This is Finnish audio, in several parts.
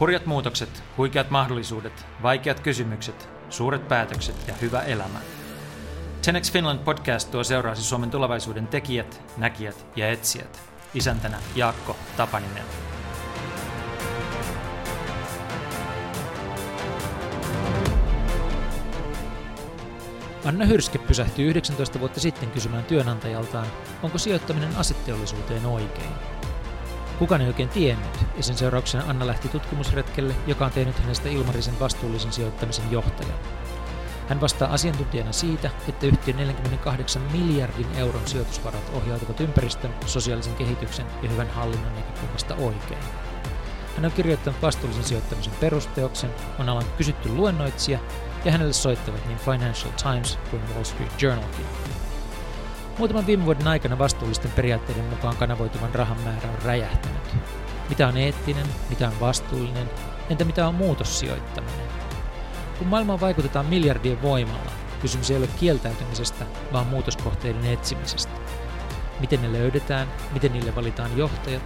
Hurjat muutokset, huikeat mahdollisuudet, vaikeat kysymykset, suuret päätökset ja hyvä elämä. 10 Finland podcast tuo seuraasi Suomen tulevaisuuden tekijät, näkijät ja etsijät. Isäntänä Jaakko Tapaninen. Anna Hyrske pysähtyi 19 vuotta sitten kysymään työnantajaltaan, onko sijoittaminen asetteollisuuteen oikein. Kukaan ei oikein tiennyt, ja sen seurauksena Anna lähti tutkimusretkelle, joka on tehnyt hänestä Ilmarisen vastuullisen sijoittamisen johtajan. Hän vastaa asiantuntijana siitä, että yhtiön 48 miljardin euron sijoitusvarat ohjautuvat ympäristön, sosiaalisen kehityksen ja hyvän hallinnon näkökulmasta oikein. Hän on kirjoittanut vastuullisen sijoittamisen perusteoksen, on alan kysytty luennoitsija ja hänelle soittavat niin Financial Times kuin Wall Street Journalkin. Muutaman viime vuoden aikana vastuullisten periaatteiden mukaan kanavoituvan rahan määrä on räjähtänyt. Mitä on eettinen, mitä on vastuullinen, entä mitä on muutossijoittaminen? Kun maailmaan vaikutetaan miljardien voimalla, kysymys ei ole kieltäytymisestä, vaan muutoskohteiden etsimisestä. Miten ne löydetään, miten niille valitaan johtajat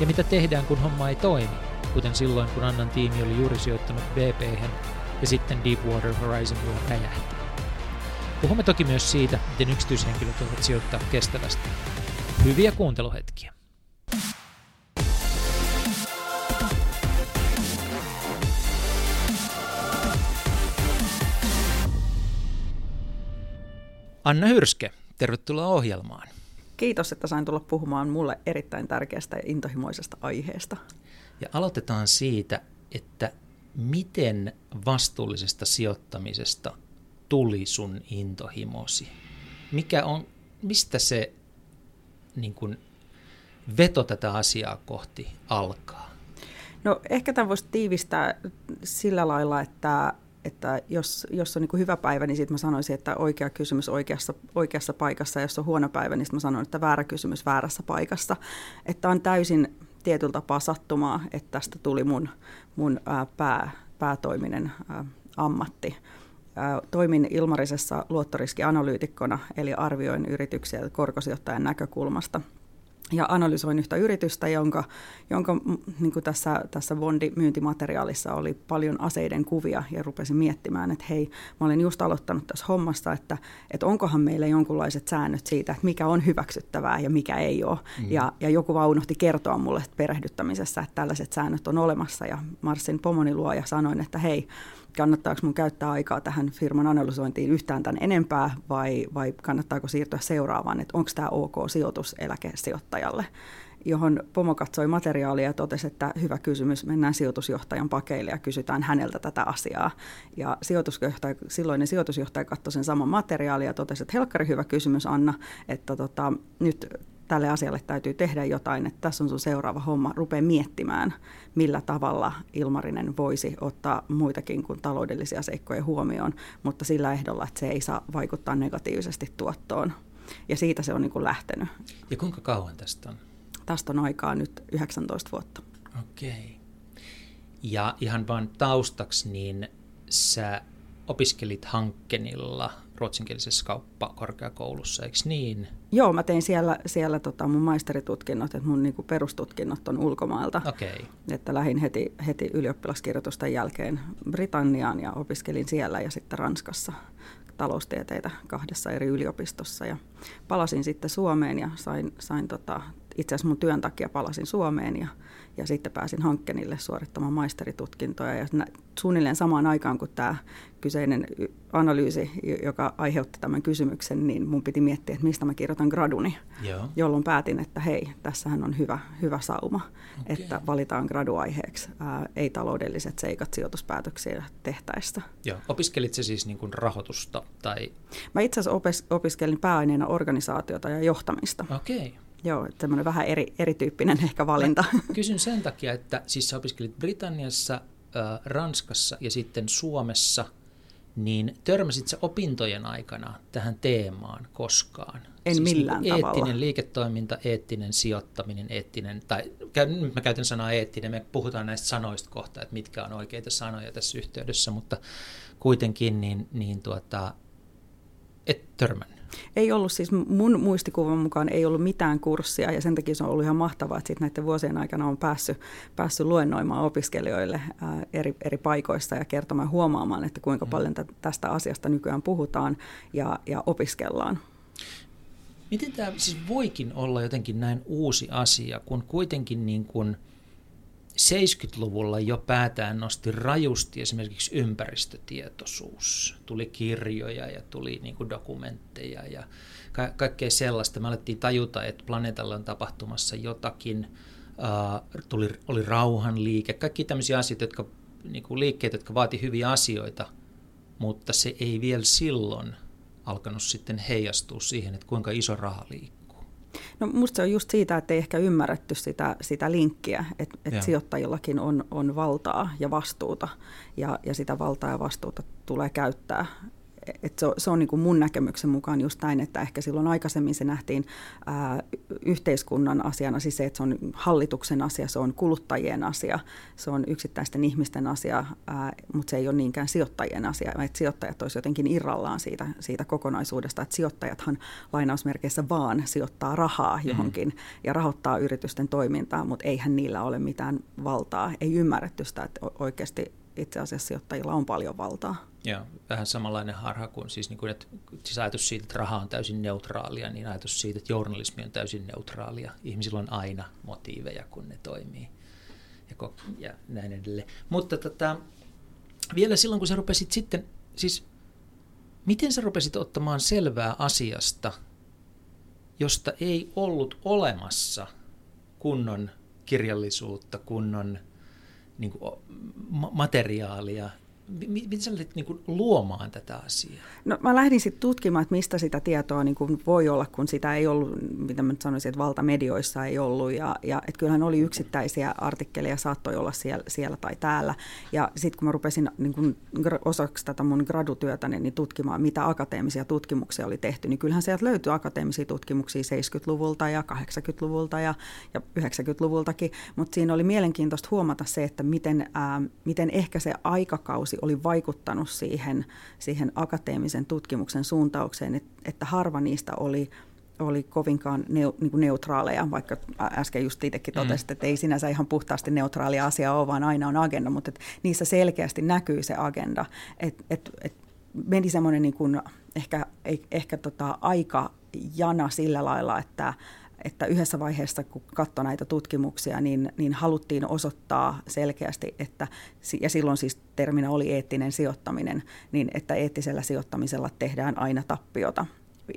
ja mitä tehdään, kun homma ei toimi, kuten silloin, kun Annan tiimi oli juuri sijoittanut bp ja sitten Deepwater Horizonilla räjähti. Puhumme toki myös siitä, miten yksityishenkilöt voivat sijoittaa kestävästi. Hyviä kuunteluhetkiä. Anna Hyrske, tervetuloa ohjelmaan. Kiitos, että sain tulla puhumaan mulle erittäin tärkeästä ja intohimoisesta aiheesta. Ja aloitetaan siitä, että miten vastuullisesta sijoittamisesta tuli sun intohimosi? Mikä on, mistä se niin kuin, veto tätä asiaa kohti alkaa? No ehkä tämän voisi tiivistää sillä lailla, että, että jos, jos on niin hyvä päivä, niin sitten mä sanoisin, että oikea kysymys oikeassa, oikeassa paikassa. Ja jos on huono päivä, niin mä sanon, että väärä kysymys väärässä paikassa. Että on täysin tietyllä tapaa sattumaa, että tästä tuli mun, mun ää, pää, päätoiminen ää, ammatti. Toimin Ilmarisessa luottoriskianalyytikkona, eli arvioin yrityksiä korkosijoittajan näkökulmasta – ja analysoin yhtä yritystä, jonka, jonka niin kuin tässä, tässä Bondi-myyntimateriaalissa oli paljon aseiden kuvia ja rupesin miettimään, että hei, mä olen just aloittanut tässä hommassa, että, että onkohan meillä jonkunlaiset säännöt siitä, että mikä on hyväksyttävää ja mikä ei ole. Mm. Ja, ja joku vaan unohti kertoa mulle perehdyttämisessä, että tällaiset säännöt on olemassa ja Marsin pomoni luo ja sanoin, että hei, kannattaako mun käyttää aikaa tähän firman analysointiin yhtään tämän enempää vai, vai kannattaako siirtyä seuraavaan, että onko tämä ok sijoitus eläkesijoittajalle, johon Pomo katsoi materiaalia ja totesi, että hyvä kysymys, mennään sijoitusjohtajan pakeille ja kysytään häneltä tätä asiaa. Ja sijoitusjohtaja, silloinen sijoitusjohtaja katsoi sen saman materiaalia ja totesi, että helkkari hyvä kysymys Anna, että tota, nyt tälle asialle täytyy tehdä jotain, että tässä on sun seuraava homma, rupea miettimään, millä tavalla Ilmarinen voisi ottaa muitakin kuin taloudellisia seikkoja huomioon, mutta sillä ehdolla, että se ei saa vaikuttaa negatiivisesti tuottoon. Ja siitä se on niin kuin lähtenyt. Ja kuinka kauan tästä on? Tästä on aikaa nyt 19 vuotta. Okei. Ja ihan vain taustaksi, niin sä opiskelit Hankkenilla ruotsinkielisessä kauppakorkeakoulussa, eikö niin? Joo, mä tein siellä, siellä tota mun maisteritutkinnot, että mun niinku perustutkinnot on ulkomailta. Okay. Että lähdin heti, heti ylioppilaskirjoitusten jälkeen Britanniaan ja opiskelin siellä ja sitten Ranskassa taloustieteitä kahdessa eri yliopistossa. Ja palasin sitten Suomeen ja sain, sain tota, itse asiassa mun työn takia palasin Suomeen ja, ja sitten pääsin Hankkenille suorittamaan maisteritutkintoja. Ja suunnilleen samaan aikaan kuin tämä kyseinen analyysi, joka aiheutti tämän kysymyksen, niin mun piti miettiä, että mistä mä kirjoitan graduni, Joo. jolloin päätin, että hei, tässähän on hyvä, hyvä sauma, okay. että valitaan graduaiheeksi ää, ei-taloudelliset seikat sijoituspäätöksiä tehtäessä. Joo. Opiskelit se siis niin kuin rahoitusta? Tai... Mä itse asiassa opes, opiskelin pääaineena organisaatiota ja johtamista. Okei. Okay. Joo, semmoinen vähän eri, erityyppinen ehkä valinta. Mä kysyn sen takia, että siis sä opiskelit Britanniassa, äh, Ranskassa ja sitten Suomessa, niin törmäsit sä opintojen aikana tähän teemaan koskaan? En siis millään niin tavalla. Eettinen liiketoiminta, eettinen sijoittaminen, eettinen, tai nyt mä käytän sanaa eettinen, me puhutaan näistä sanoista kohta, että mitkä on oikeita sanoja tässä yhteydessä, mutta kuitenkin niin, niin tuota, et törmännyt. Ei ollut siis mun muistikuvan mukaan ei ollut mitään kurssia ja sen takia se on ollut ihan mahtavaa, että näiden vuosien aikana on päässyt, päässyt luennoimaan opiskelijoille ää, eri, eri paikoissa ja kertomaan huomaamaan, että kuinka mm. paljon tästä asiasta nykyään puhutaan ja, ja opiskellaan. Miten tämä siis voikin olla jotenkin näin uusi asia, kun kuitenkin niin kuin – 70-luvulla jo päätään nosti rajusti esimerkiksi ympäristötietoisuus. Tuli kirjoja ja tuli niin kuin dokumentteja ja ka- kaikkea sellaista. Me alettiin tajuta, että planeetalla on tapahtumassa jotakin. Uh, tuli, oli rauhanliike, kaikki tämmöisiä asioita, jotka, niin kuin liikkeet, jotka vaati hyviä asioita, mutta se ei vielä silloin alkanut sitten heijastua siihen, että kuinka iso raha liikkuu. No musta se on just siitä, että ei ehkä ymmärretty sitä, sitä linkkiä, että et sijoittajillakin on, on valtaa ja vastuuta. Ja, ja sitä valtaa ja vastuuta tulee käyttää et se on, se on niin kuin mun näkemyksen mukaan just näin, että ehkä silloin aikaisemmin se nähtiin ää, yhteiskunnan asiana, siis se, että se on hallituksen asia, se on kuluttajien asia, se on yksittäisten ihmisten asia, ää, mutta se ei ole niinkään sijoittajien asia, että sijoittajat olisivat jotenkin irrallaan siitä, siitä kokonaisuudesta, että sijoittajathan lainausmerkeissä vaan sijoittaa rahaa mhm. johonkin mm-hmm. ja rahoittaa yritysten toimintaa, mutta eihän niillä ole mitään valtaa, ei ymmärretty sitä, että oikeasti itse asiassa sijoittajilla on paljon valtaa. Joo, vähän samanlainen harha kuin siis, niin kuin, että siis ajatus siitä, että raha on täysin neutraalia, niin ajatus siitä, että journalismi on täysin neutraalia. Ihmisillä on aina motiiveja, kun ne toimii ja, ja näin edelleen. Mutta tota, vielä silloin, kun sä rupesit sitten, siis miten sä rupesit ottamaan selvää asiasta, josta ei ollut olemassa kunnon kirjallisuutta, kunnon niin kuin, materiaalia, miten sä lähdit niin luomaan tätä asiaa? No mä lähdin sitten tutkimaan, että mistä sitä tietoa niin kuin voi olla, kun sitä ei ollut, mitä mä sanoisin, että valtamedioissa ei ollut. Ja, ja että kyllähän oli yksittäisiä artikkeleja, saattoi olla siellä, siellä tai täällä. Ja sitten kun mä rupesin niin kuin osaksi tätä mun gradutyötä niin tutkimaan, mitä akateemisia tutkimuksia oli tehty, niin kyllähän sieltä löytyi akateemisia tutkimuksia 70-luvulta ja 80-luvulta ja, ja 90-luvultakin. Mutta siinä oli mielenkiintoista huomata se, että miten, ää, miten ehkä se aikakausi vuosi oli vaikuttanut siihen, siihen akateemisen tutkimuksen suuntaukseen, että, harva niistä oli oli kovinkaan neu, niin kuin neutraaleja, vaikka äsken just itsekin totesit, mm. että ei sinänsä ihan puhtaasti neutraalia asia ole, vaan aina on agenda, mutta että niissä selkeästi näkyy se agenda. että et, et meni semmoinen niin kuin ehkä, ehkä tota jana sillä lailla, että että yhdessä vaiheessa, kun katsoi näitä tutkimuksia, niin, niin haluttiin osoittaa selkeästi, että, ja silloin siis terminä oli eettinen sijoittaminen, niin että eettisellä sijoittamisella tehdään aina tappiota.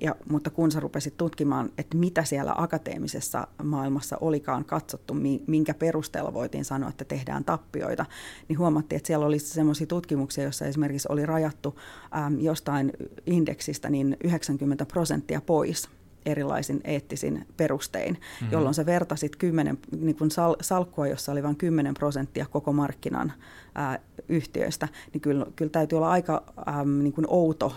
Ja, mutta kun sä rupesit tutkimaan, että mitä siellä akateemisessa maailmassa olikaan katsottu, minkä perusteella voitiin sanoa, että tehdään tappioita, niin huomattiin, että siellä oli sellaisia tutkimuksia, joissa esimerkiksi oli rajattu äm, jostain indeksistä niin 90 prosenttia pois erilaisin eettisin perustein, mm-hmm. jolloin sä vertasit kymmenen, niin kuin sal, salkkua, jossa oli vain 10 prosenttia koko markkinan ää, yhtiöistä, niin kyllä, kyllä täytyy olla aika äm, niin kuin outo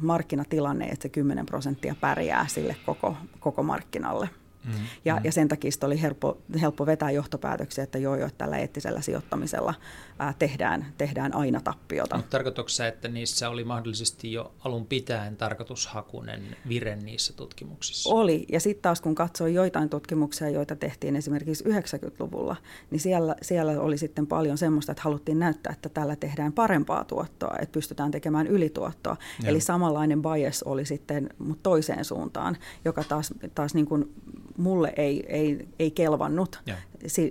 markkinatilanne, että se 10 prosenttia pärjää sille koko, koko markkinalle. Mm, ja, mm. ja sen takia oli helppo, helppo vetää johtopäätöksiä, että joo, joo, tällä eettisellä sijoittamisella ää, tehdään, tehdään aina tappiota. Mutta tarkoitatko että niissä oli mahdollisesti jo alun pitäen tarkoitushakunen vire niissä tutkimuksissa? Oli, ja sitten taas kun katsoi joitain tutkimuksia, joita tehtiin esimerkiksi 90-luvulla, niin siellä, siellä oli sitten paljon semmoista, että haluttiin näyttää, että tällä tehdään parempaa tuottoa, että pystytään tekemään ylituottoa. Joo. Eli samanlainen bias oli sitten mutta toiseen suuntaan, joka taas, taas niin kuin mulle ei, ei, ei kelvannut ja.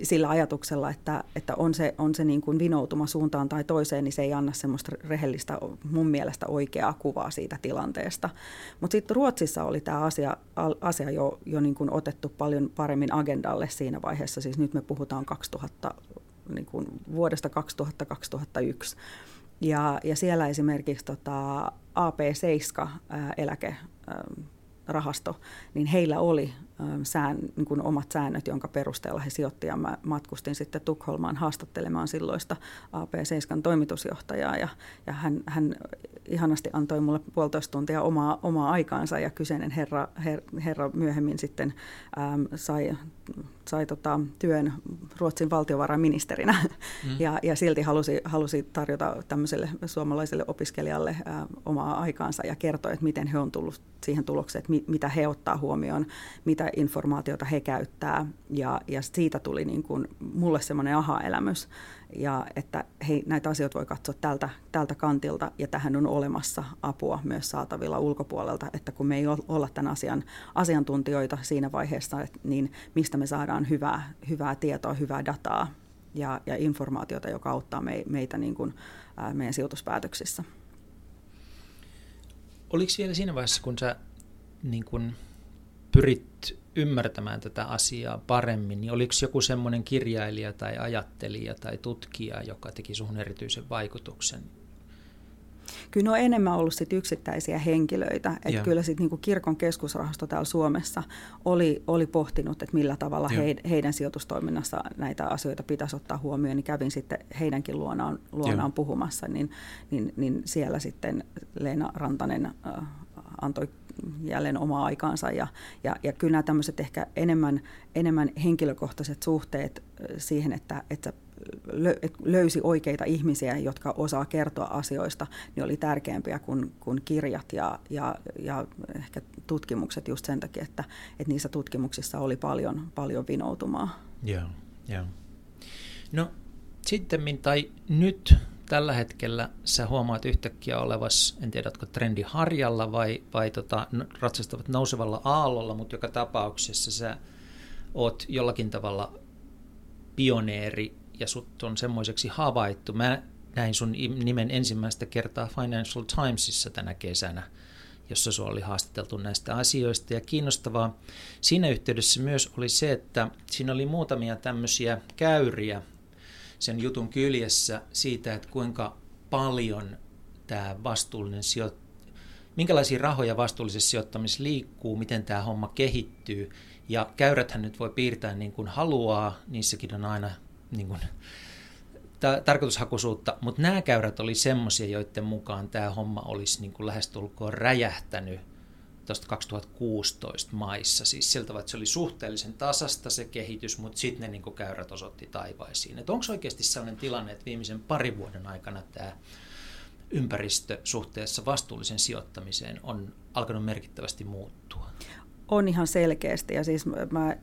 sillä ajatuksella, että, että on se, on se niin kuin vinoutuma suuntaan tai toiseen, niin se ei anna semmoista rehellistä mun mielestä oikeaa kuvaa siitä tilanteesta. Mutta sitten Ruotsissa oli tämä asia, asia jo, jo niin kuin otettu paljon paremmin agendalle siinä vaiheessa, siis nyt me puhutaan 2000, niin kuin vuodesta 2000-2001. Ja, ja siellä esimerkiksi tota AP7 ää, eläke rahasto, niin heillä oli sään, niin kuin omat säännöt, jonka perusteella he sijoittivat. Mä matkustin sitten Tukholmaan haastattelemaan silloista AP7 toimitusjohtajaa ja, ja hän, hän ihanasti antoi mulle puolitoista tuntia omaa, omaa aikaansa ja kyseinen herra, her, herra myöhemmin sitten äm, sai, sai tota, työn Ruotsin valtiovarainministerinä mm. ja, ja silti halusi, halusi tarjota tämmöiselle suomalaiselle opiskelijalle ä, omaa aikaansa ja kertoi, että miten he on tullut siihen tulokseen, että mi, mitä he ottaa huomioon, mitä informaatiota he käyttää ja, ja siitä tuli niin kuin mulle semmoinen aha-elämys ja että hei, näitä asioita voi katsoa tältä, tältä kantilta ja tähän on olemassa apua myös saatavilla ulkopuolelta, että kun me ei olla tämän asian asiantuntijoita siinä vaiheessa, niin mistä me saadaan hyvää, hyvää tietoa, hyvää dataa ja, ja informaatiota, joka auttaa me, meitä niin kuin, ää, meidän sijoituspäätöksissä. Oliko vielä siinä vaiheessa, kun sä niin kun pyrit ymmärtämään tätä asiaa paremmin, niin oliko joku semmoinen kirjailija tai ajattelija tai tutkija, joka teki suhun erityisen vaikutuksen? Kyllä ne on enemmän ollut sit yksittäisiä henkilöitä. Että kyllä sit niinku kirkon keskusrahasto täällä Suomessa oli, oli pohtinut, että millä tavalla he, heidän sijoitustoiminnassa näitä asioita pitäisi ottaa huomioon. Niin kävin sitten heidänkin luonaan, luonaan puhumassa, niin, niin, niin siellä sitten Leena Rantanen äh, antoi jälleen omaa aikaansa. Ja, ja, ja kyllä nämä tämmöiset ehkä enemmän, enemmän henkilökohtaiset suhteet siihen, että, että löysi oikeita ihmisiä, jotka osaa kertoa asioista, niin oli tärkeämpiä kuin, kuin kirjat ja, ja, ja ehkä tutkimukset just sen takia, että, että niissä tutkimuksissa oli paljon, paljon vinoutumaa. Joo, joo. No sitten tai nyt tällä hetkellä sä huomaat yhtäkkiä olevas, en tiedä, onko trendi harjalla vai, vai tota, ratsastavat nousevalla aallolla, mutta joka tapauksessa sä oot jollakin tavalla pioneeri ja sut on semmoiseksi havaittu. Mä näin sun nimen ensimmäistä kertaa Financial Timesissa tänä kesänä, jossa sua oli haastateltu näistä asioista. Ja kiinnostavaa siinä yhteydessä myös oli se, että siinä oli muutamia tämmöisiä käyriä, sen jutun kyljessä siitä, että kuinka paljon tämä vastuullinen sijoit, minkälaisia rahoja vastuullisessa sijoittamisessa liikkuu, miten tämä homma kehittyy. Ja käyräthän nyt voi piirtää niin kuin haluaa, niissäkin on aina niin kuin, ta- tarkoitushakuisuutta, mutta nämä käyrät oli semmoisia, joiden mukaan tämä homma olisi niin kuin lähestulkoon räjähtänyt tuosta 2016 maissa. Siis siltä että se oli suhteellisen tasasta se kehitys, mutta sitten ne niin käyrät osoitti taivaisiin. Onko oikeasti sellainen tilanne, että viimeisen parin vuoden aikana tämä ympäristö suhteessa vastuullisen sijoittamiseen on alkanut merkittävästi muuttua? On ihan selkeästi ja siis mä,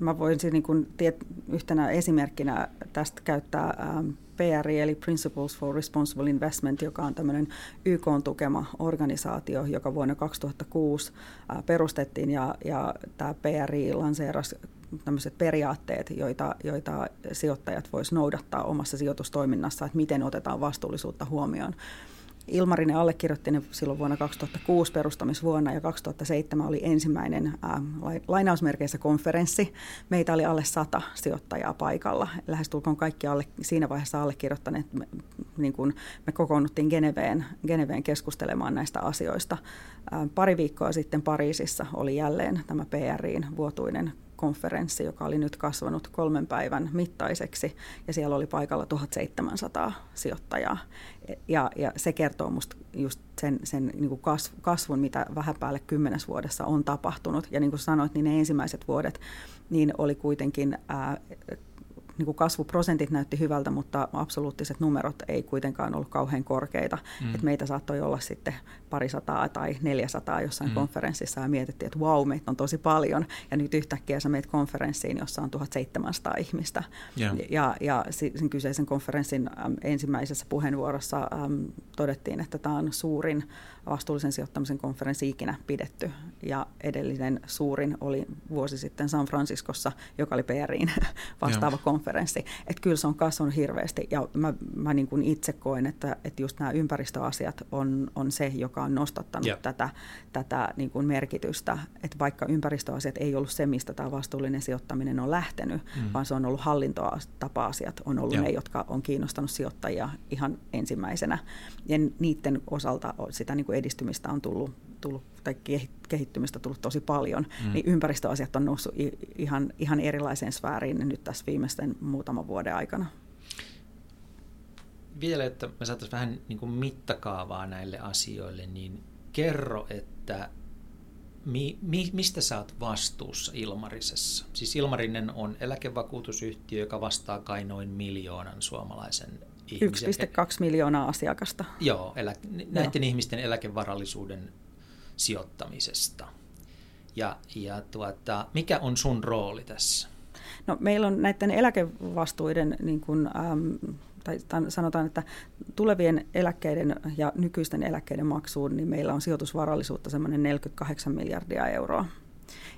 mä voisin niin kuin tiet, yhtenä esimerkkinä tästä käyttää ähm, PRI eli Principles for Responsible Investment, joka on tämmöinen YK tukema organisaatio, joka vuonna 2006 perustettiin ja, ja tämä PRI lanseerasi tämmöiset periaatteet, joita, joita sijoittajat voisivat noudattaa omassa sijoitustoiminnassa, että miten otetaan vastuullisuutta huomioon. Ilmarinen allekirjoitti ne silloin vuonna 2006 perustamisvuonna ja 2007 oli ensimmäinen ää, lainausmerkeissä konferenssi. Meitä oli alle sata sijoittajaa paikalla. Lähestulkoon kaikki alle, siinä vaiheessa allekirjoittaneet, me, niin kuin me kokoonnuttiin Geneveen, Geneveen keskustelemaan näistä asioista. Ää, pari viikkoa sitten Pariisissa oli jälleen tämä PRIin vuotuinen konferenssi, joka oli nyt kasvanut kolmen päivän mittaiseksi, ja siellä oli paikalla 1700 sijoittajaa. Ja, ja se kertoo minusta just sen, sen niin kuin kasvun, mitä vähän päälle kymmenes vuodessa on tapahtunut. Ja niin kuin sanoit, niin ne ensimmäiset vuodet niin oli kuitenkin ää, niin kuin kasvuprosentit näytti hyvältä, mutta absoluuttiset numerot ei kuitenkaan ollut kauhean korkeita. Mm. Et meitä saattoi olla sitten parisataa tai neljäsataa jossain mm. konferenssissa ja mietittiin, että wow, meitä on tosi paljon. Ja nyt yhtäkkiä sä meet konferenssiin, jossa on 1700 ihmistä. Yeah. Ja, ja sen kyseisen konferenssin ensimmäisessä puheenvuorossa äm, todettiin, että tämä on suurin vastuullisen sijoittamisen konferenssi ikinä pidetty. Ja edellinen suurin oli vuosi sitten San Franciscossa, joka oli PRIin vastaava yeah. konferenssi. Että kyllä se on kasvanut hirveästi ja mä, mä niin kuin itse koen, että, että just nämä ympäristöasiat on, on se, joka on nostattanut yeah. tätä, tätä niin kuin merkitystä. Että vaikka ympäristöasiat ei ollut se, mistä tämä vastuullinen sijoittaminen on lähtenyt, mm. vaan se on ollut hallintoa tapa-asiat, on ollut yeah. ne, jotka on kiinnostanut sijoittajia ihan ensimmäisenä. Ja niiden osalta sitä niin kuin edistymistä on tullut tullut tai kehittymistä tullut tosi paljon, mm. niin ympäristöasiat on noussut ihan, ihan erilaiseen sfääriin nyt tässä viimeisten muutaman vuoden aikana. Vielä, että me saataisiin vähän niin kuin mittakaavaa näille asioille, niin kerro, että mi, mi, mistä sä oot vastuussa Ilmarisessa? Siis Ilmarinen on eläkevakuutusyhtiö, joka vastaa kai noin miljoonan suomalaisen 1,2 miljoonaa asiakasta. Joo, elä, näiden Joo. ihmisten eläkevarallisuuden sijoittamisesta. Ja, ja tuota, mikä on sun rooli tässä? No, meillä on näiden eläkevastuiden niin kuin, ähm, tai sanotaan, että tulevien eläkkeiden ja nykyisten eläkkeiden maksuun, niin meillä on sijoitusvarallisuutta semmoinen 48 miljardia euroa.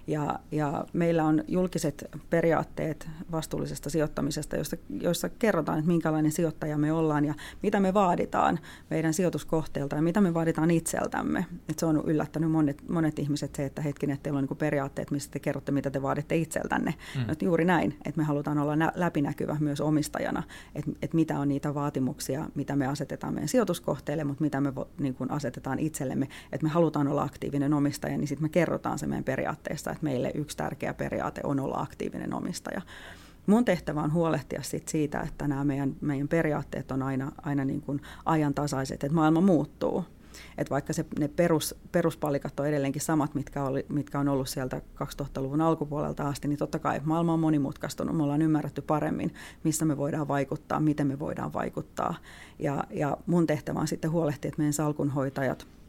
Ja, ja meillä on julkiset periaatteet vastuullisesta sijoittamisesta, joissa, joissa kerrotaan, että minkälainen sijoittaja me ollaan ja mitä me vaaditaan meidän sijoituskohteelta ja mitä me vaaditaan itseltämme. Et se on yllättänyt monet, monet ihmiset se, että hetkinen, että teillä on niin periaatteet, missä te kerrotte, mitä te vaaditte itseltänne. Mm. Et juuri näin, että me halutaan olla nä- läpinäkyvä myös omistajana, että et mitä on niitä vaatimuksia, mitä me asetetaan meidän sijoituskohteelle, mutta mitä me vo, niin kuin asetetaan itsellemme, että me halutaan olla aktiivinen omistaja, niin sitten me kerrotaan se meidän periaatteessa että meille yksi tärkeä periaate on olla aktiivinen omistaja. Mun tehtävä on huolehtia sit siitä, että nämä meidän, meidän periaatteet on aina, aina niin kuin ajantasaiset, että maailma muuttuu. Et vaikka se, ne perus, peruspalikat on edelleenkin samat, mitkä, oli, mitkä on ollut sieltä 2000-luvun alkupuolelta asti, niin totta kai maailma on monimutkaistunut. Me ollaan ymmärretty paremmin, missä me voidaan vaikuttaa, miten me voidaan vaikuttaa. Ja, ja mun tehtävä on sitten huolehtia, että meidän salkunhoitajat –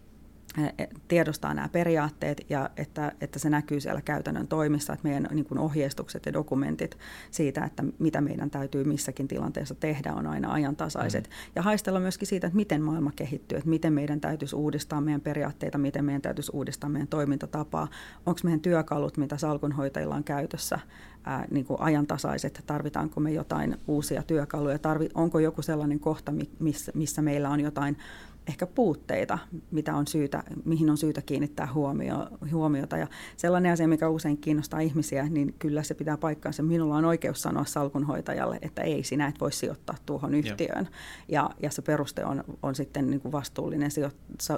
tiedostaa nämä periaatteet ja että, että se näkyy siellä käytännön toimissa, että meidän niin kuin ohjeistukset ja dokumentit siitä, että mitä meidän täytyy missäkin tilanteessa tehdä, on aina ajantasaiset. Mm. Ja haistella myöskin siitä, että miten maailma kehittyy, että miten meidän täytyisi uudistaa meidän periaatteita, miten meidän täytyisi uudistaa meidän toimintatapaa, onko meidän työkalut, mitä salkunhoitajilla on käytössä, ää, niin kuin ajantasaiset, tarvitaanko me jotain uusia työkaluja, tarvi, onko joku sellainen kohta, missä, missä meillä on jotain ehkä puutteita, mitä on syytä, mihin on syytä kiinnittää huomio, huomiota. Ja sellainen asia, mikä usein kiinnostaa ihmisiä, niin kyllä se pitää paikkaansa. Minulla on oikeus sanoa salkunhoitajalle, että ei, sinä et voi sijoittaa tuohon yhtiöön. Ja, ja se peruste on, on sitten niin kuin vastuullinen sijo,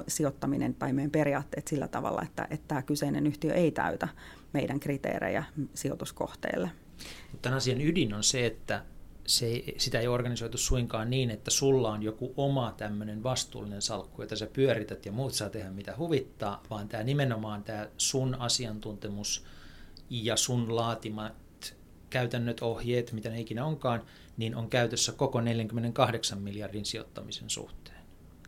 sijoittaminen tai meidän periaatteet sillä tavalla, että, että tämä kyseinen yhtiö ei täytä meidän kriteerejä sijoituskohteelle. Tämän asian ydin on se, että se ei, sitä ei organisoitu suinkaan niin, että sulla on joku oma tämmöinen vastuullinen salkku, jota sä pyörität ja muut saa tehdä mitä huvittaa, vaan tämä nimenomaan tämä sun asiantuntemus ja sun laatimat käytännöt, ohjeet, mitä ne ikinä onkaan, niin on käytössä koko 48 miljardin sijoittamisen suhteen.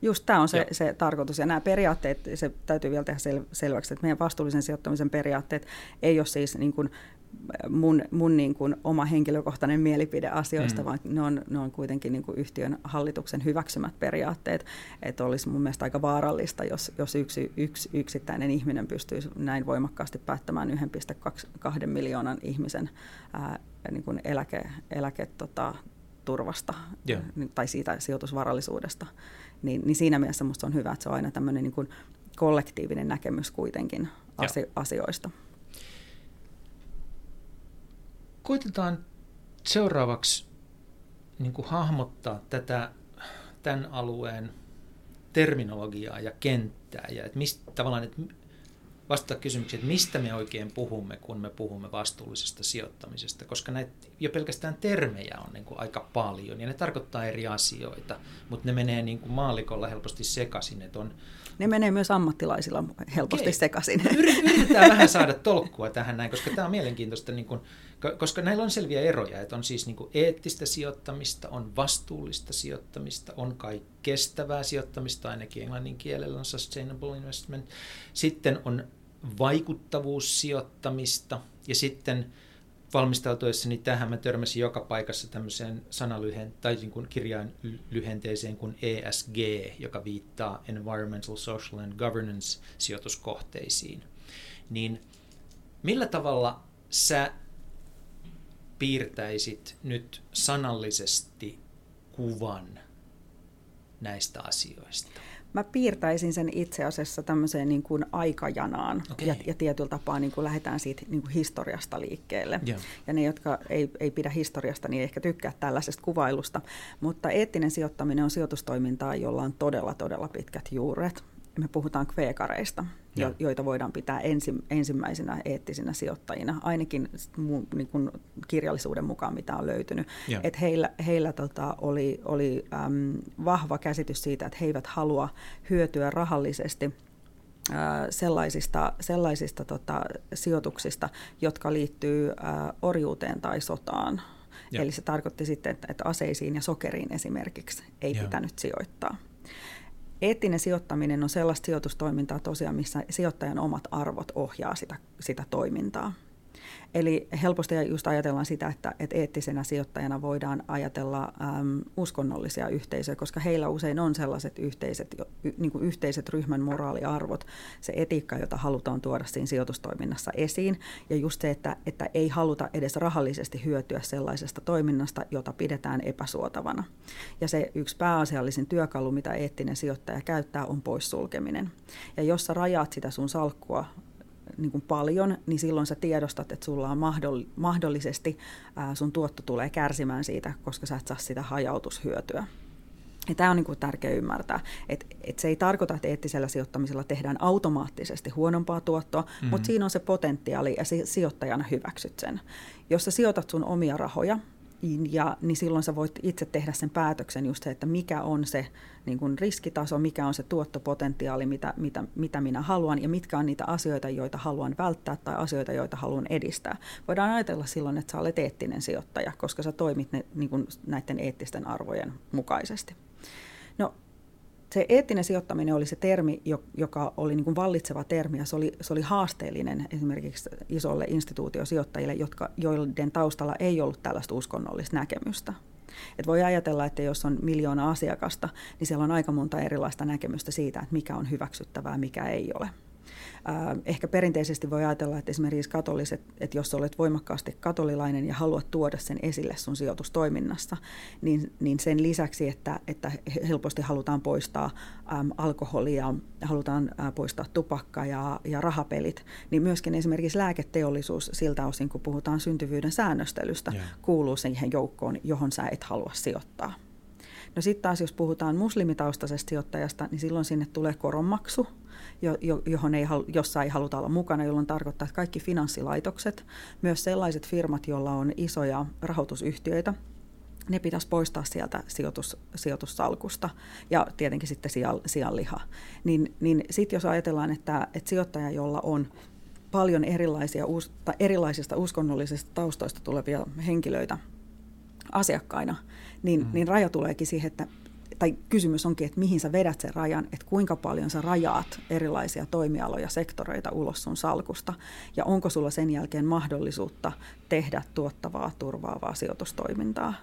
Just tämä on se, se tarkoitus. Ja nämä periaatteet, se täytyy vielä tehdä sel, selväksi, että meidän vastuullisen sijoittamisen periaatteet ei ole siis niin kuin mun, mun niin kuin oma henkilökohtainen mielipide asioista, mm. vaan ne on, ne on kuitenkin niin kuin yhtiön hallituksen hyväksymät periaatteet. Että olisi mun mielestä aika vaarallista, jos, jos yksi, yksi yksittäinen ihminen pystyisi näin voimakkaasti päättämään 1,2 miljoonan ihmisen ää, niin kuin eläke, eläke tota, turvasta yeah. tai siitä sijoitusvarallisuudesta. Niin, niin siinä mielessä minusta on hyvä, että se on aina tämmöinen niin kuin kollektiivinen näkemys kuitenkin asio- asioista. Koitetaan seuraavaksi niin kuin hahmottaa tätä tämän alueen terminologiaa ja kenttää ja että mistä, tavallaan, että vastata kysymykseen, että mistä me oikein puhumme, kun me puhumme vastuullisesta sijoittamisesta, koska näitä jo pelkästään termejä on niin kuin aika paljon ja ne tarkoittaa eri asioita, mutta ne menee niin kuin maalikolla helposti sekaisin, että on ne menee myös ammattilaisilla helposti Okei. sekaisin. Yritetään vähän saada tolkkua tähän näin, koska tämä on mielenkiintoista, niin kuin, koska näillä on selviä eroja, että on siis niin kuin eettistä sijoittamista, on vastuullista sijoittamista, on kai kestävää sijoittamista, ainakin englannin kielellä on sustainable investment. Sitten on vaikuttavuussijoittamista ja sitten valmistautuessani tähän mä törmäsin joka paikassa tämmöiseen sanalyhen, tai niin kuin kirjain lyhenteeseen kuin ESG, joka viittaa Environmental, Social and Governance sijoituskohteisiin. Niin millä tavalla sä piirtäisit nyt sanallisesti kuvan näistä asioista? mä piirtäisin sen itse asiassa tämmöiseen niin kuin aikajanaan okay. ja, ja tietyllä tapaa niin kuin lähdetään siitä niin kuin historiasta liikkeelle. Yeah. Ja ne, jotka ei, ei pidä historiasta, niin ei ehkä tykkää tällaisesta kuvailusta. Mutta eettinen sijoittaminen on sijoitustoimintaa, jolla on todella, todella pitkät juuret me puhutaan kveekareista, jo, joita voidaan pitää ensi, ensimmäisenä eettisinä sijoittajina, ainakin niin kuin kirjallisuuden mukaan, mitä on löytynyt. Et heillä heillä tota, oli, oli äm, vahva käsitys siitä, että he eivät halua hyötyä rahallisesti – sellaisista, sellaisista tota, sijoituksista, jotka liittyy ä, orjuuteen tai sotaan. Ja. Eli se tarkoitti sitten, että, että aseisiin ja sokeriin esimerkiksi ei ja. pitänyt sijoittaa. Eettinen sijoittaminen on sellaista sijoitustoimintaa tosiaan, missä sijoittajan omat arvot ohjaa sitä, sitä toimintaa. Eli helposti just ajatellaan sitä, että, että eettisenä sijoittajana voidaan ajatella äm, uskonnollisia yhteisöjä, koska heillä usein on sellaiset yhteiset, niin kuin yhteiset ryhmän moraaliarvot, se etiikka, jota halutaan tuoda siinä sijoitustoiminnassa esiin. Ja just se, että, että ei haluta edes rahallisesti hyötyä sellaisesta toiminnasta, jota pidetään epäsuotavana. Ja se yksi pääasiallisin työkalu, mitä eettinen sijoittaja käyttää, on poissulkeminen. Ja jos sä rajaat sitä sun salkkua niin kuin paljon, niin silloin sä tiedostat, että sulla on mahdollisesti ää, sun tuotto tulee kärsimään siitä, koska sä et saa sitä hajautushyötyä. Ja tämä on niin kuin tärkeää ymmärtää, että, että se ei tarkoita, että eettisellä sijoittamisella tehdään automaattisesti huonompaa tuottoa, mm-hmm. mutta siinä on se potentiaali ja sijoittajana hyväksyt sen. Jos sä sijoitat sun omia rahoja, ja, niin silloin sä voit itse tehdä sen päätöksen just se, että mikä on se niin kuin riskitaso, mikä on se tuottopotentiaali, mitä, mitä, mitä minä haluan ja mitkä on niitä asioita, joita haluan välttää tai asioita, joita haluan edistää. Voidaan ajatella silloin, että sä olet eettinen sijoittaja, koska sä toimit ne, niin kuin näiden eettisten arvojen mukaisesti. No se eettinen sijoittaminen oli se termi, joka oli niin kuin vallitseva termi ja se oli, se oli haasteellinen esimerkiksi isolle instituutiosijoittajille, jotka, joiden taustalla ei ollut tällaista uskonnollista näkemystä. Et voi ajatella, että jos on miljoona asiakasta, niin siellä on aika monta erilaista näkemystä siitä, että mikä on hyväksyttävää, mikä ei ole. Ehkä perinteisesti voi ajatella, että esimerkiksi katoliset, että jos olet voimakkaasti katolilainen ja haluat tuoda sen esille sun sijoitustoiminnassa, niin, niin sen lisäksi, että, että helposti halutaan poistaa äm, alkoholia, halutaan ä, poistaa tupakka ja, ja rahapelit, niin myöskin esimerkiksi lääketeollisuus siltä osin, kun puhutaan syntyvyyden säännöstelystä, yeah. kuuluu siihen joukkoon, johon sä et halua sijoittaa. No sitten taas, jos puhutaan muslimitaustaisesta sijoittajasta, niin silloin sinne tulee koronmaksu, johon ei, jossa ei haluta olla mukana, jolloin tarkoittaa, että kaikki finanssilaitokset, myös sellaiset firmat, joilla on isoja rahoitusyhtiöitä, ne pitäisi poistaa sieltä sijoitus, sijoitussalkusta ja tietenkin sitten sian, sianliha. Niin, niin sitten jos ajatellaan, että, että sijoittaja, jolla on paljon erilaisia, erilaisista uskonnollisista taustoista tulevia henkilöitä asiakkaina, niin, mm. niin raja tuleekin siihen, että tai kysymys onkin, että mihin sä vedät sen rajan, että kuinka paljon sä rajaat erilaisia toimialoja, sektoreita ulos sun salkusta, ja onko sulla sen jälkeen mahdollisuutta tehdä tuottavaa, turvaavaa sijoitustoimintaa.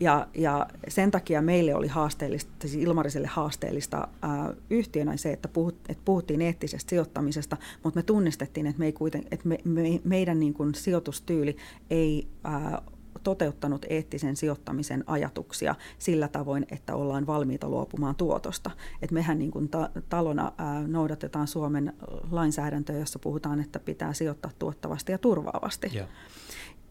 Ja, ja sen takia meille oli haasteellista, siis Ilmariselle haasteellista ää, yhtiönä se, että, puhut, että puhuttiin eettisestä sijoittamisesta, mutta me tunnistettiin, että, me ei kuiten, että me, me, meidän niin kuin sijoitustyyli ei ää, toteuttanut eettisen sijoittamisen ajatuksia sillä tavoin, että ollaan valmiita luopumaan tuotosta. Et mehän niin kuin ta- talona ää, noudatetaan Suomen lainsäädäntöä, jossa puhutaan, että pitää sijoittaa tuottavasti ja turvaavasti. Yeah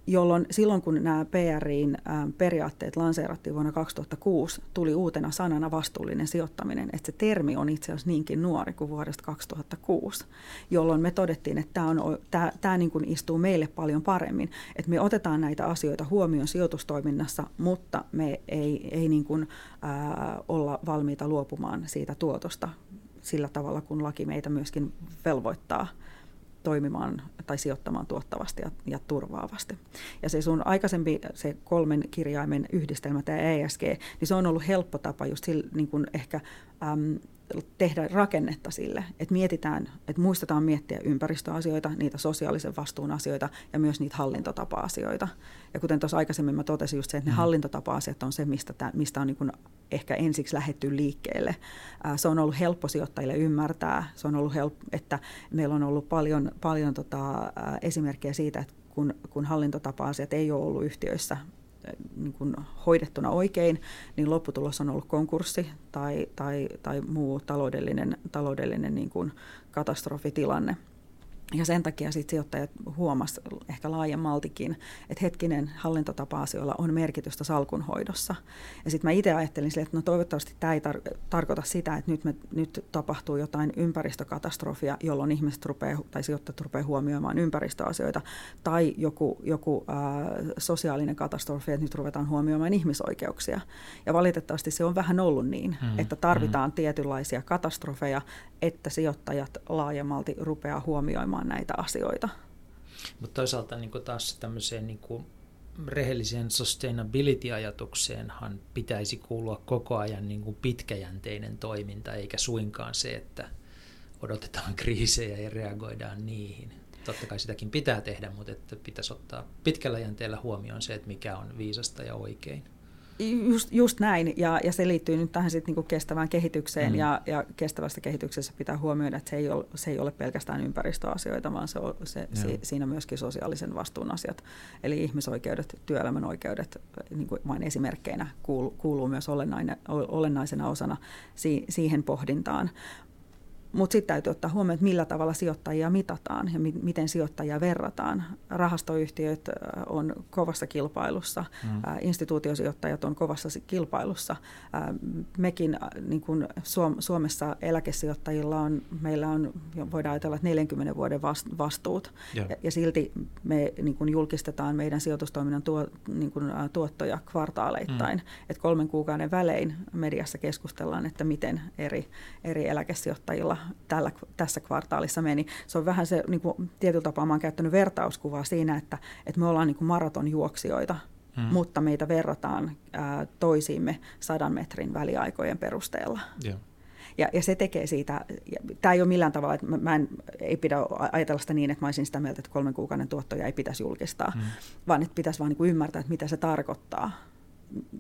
jolloin silloin kun nämä PRIin periaatteet lanseerattiin vuonna 2006, tuli uutena sanana vastuullinen sijoittaminen, että se termi on itse asiassa niinkin nuori kuin vuodesta 2006, jolloin me todettiin, että tämä, on, tämä, tämä niin kuin istuu meille paljon paremmin, että me otetaan näitä asioita huomioon sijoitustoiminnassa, mutta me ei, ei niin kuin, ää, olla valmiita luopumaan siitä tuotosta sillä tavalla, kun laki meitä myöskin velvoittaa toimimaan tai sijoittamaan tuottavasti ja, ja turvaavasti. Ja se sun aikaisempi se kolmen kirjaimen yhdistelmä, tämä ESG, niin se on ollut helppo tapa just sille, niin kuin ehkä äm, tehdä rakennetta sille, että mietitään, että muistetaan miettiä ympäristöasioita, niitä sosiaalisen vastuun asioita ja myös niitä hallintotapa-asioita. Ja kuten tuossa aikaisemmin mä totesin just se, että ne mm. hallintotapa-asiat on se, mistä, tämä, mistä on niin ehkä ensiksi lähetty liikkeelle. Se on ollut helppo sijoittajille ymmärtää, se on ollut helppo, että meillä on ollut paljon, paljon tota, esimerkkejä siitä, että kun, kun hallintotapa-asiat ei ole ollut yhtiöissä niin kuin hoidettuna oikein, niin lopputulos on ollut konkurssi tai, tai, tai muu taloudellinen, taloudellinen niin kuin katastrofitilanne. Ja sen takia sit sijoittajat huomas ehkä laajemmaltikin, että hetkinen hallintotapa-asioilla on merkitystä salkunhoidossa. Ja sitten mä itse ajattelin sille, että no toivottavasti tämä ei tar- tarkoita sitä, että nyt, me, nyt tapahtuu jotain ympäristökatastrofia, jolloin ihmiset rupeaa, tai sijoittajat rupeaa huomioimaan ympäristöasioita, tai joku, joku äh, sosiaalinen katastrofi, että nyt ruvetaan huomioimaan ihmisoikeuksia. Ja valitettavasti se on vähän ollut niin, mm, että tarvitaan mm. tietynlaisia katastrofeja, että sijoittajat laajemmalti rupeaa huomioimaan pohtimaan näitä asioita. Mutta toisaalta niin taas tämmöiseen niin kuin rehelliseen sustainability-ajatukseenhan pitäisi kuulua koko ajan niin kuin pitkäjänteinen toiminta, eikä suinkaan se, että odotetaan kriisejä ja reagoidaan niihin. Totta kai sitäkin pitää tehdä, mutta että pitäisi ottaa pitkällä jänteellä huomioon se, että mikä on viisasta ja oikein. Just, just näin, ja, ja se liittyy nyt tähän sit niinku kestävään kehitykseen, mm. ja, ja kestävässä kehityksessä pitää huomioida, että se ei ole, se ei ole pelkästään ympäristöasioita, vaan se on, se, si, siinä myöskin sosiaalisen vastuun asiat, eli ihmisoikeudet, työelämän oikeudet, niin kuin vain esimerkkeinä kuuluu, kuuluu myös olennaisena osana si, siihen pohdintaan. Mutta sitten täytyy ottaa huomioon, että millä tavalla sijoittajia mitataan ja mi- miten sijoittajia verrataan. Rahastoyhtiöt on kovassa kilpailussa, mm. instituutiosijoittajat on kovassa kilpailussa. Mekin niin kun Suomessa eläkesijoittajilla on, meillä on, voidaan ajatella, että 40 vuoden vastuut. Yeah. Ja, ja silti me niin kun julkistetaan meidän sijoitustoiminnan tuo, niin kun, tuottoja kvartaaleittain. Mm. Et kolmen kuukauden välein mediassa keskustellaan, että miten eri, eri eläkesijoittajilla tällä, tässä kvartaalissa meni. Se on vähän se, niin kuin, tietyllä tapaa mä oon käyttänyt vertauskuvaa siinä, että, että me ollaan niin kuin maratonjuoksijoita, mm. mutta meitä verrataan ää, toisiimme sadan metrin väliaikojen perusteella. Yeah. Ja, ja se tekee siitä, tämä ei ole millään tavalla, että mä, mä en, ei pidä ajatella sitä niin, että mä olisin sitä mieltä, että kolmen kuukauden tuottoja ei pitäisi julkistaa, mm. vaan että pitäisi vaan niin kuin ymmärtää, että mitä se tarkoittaa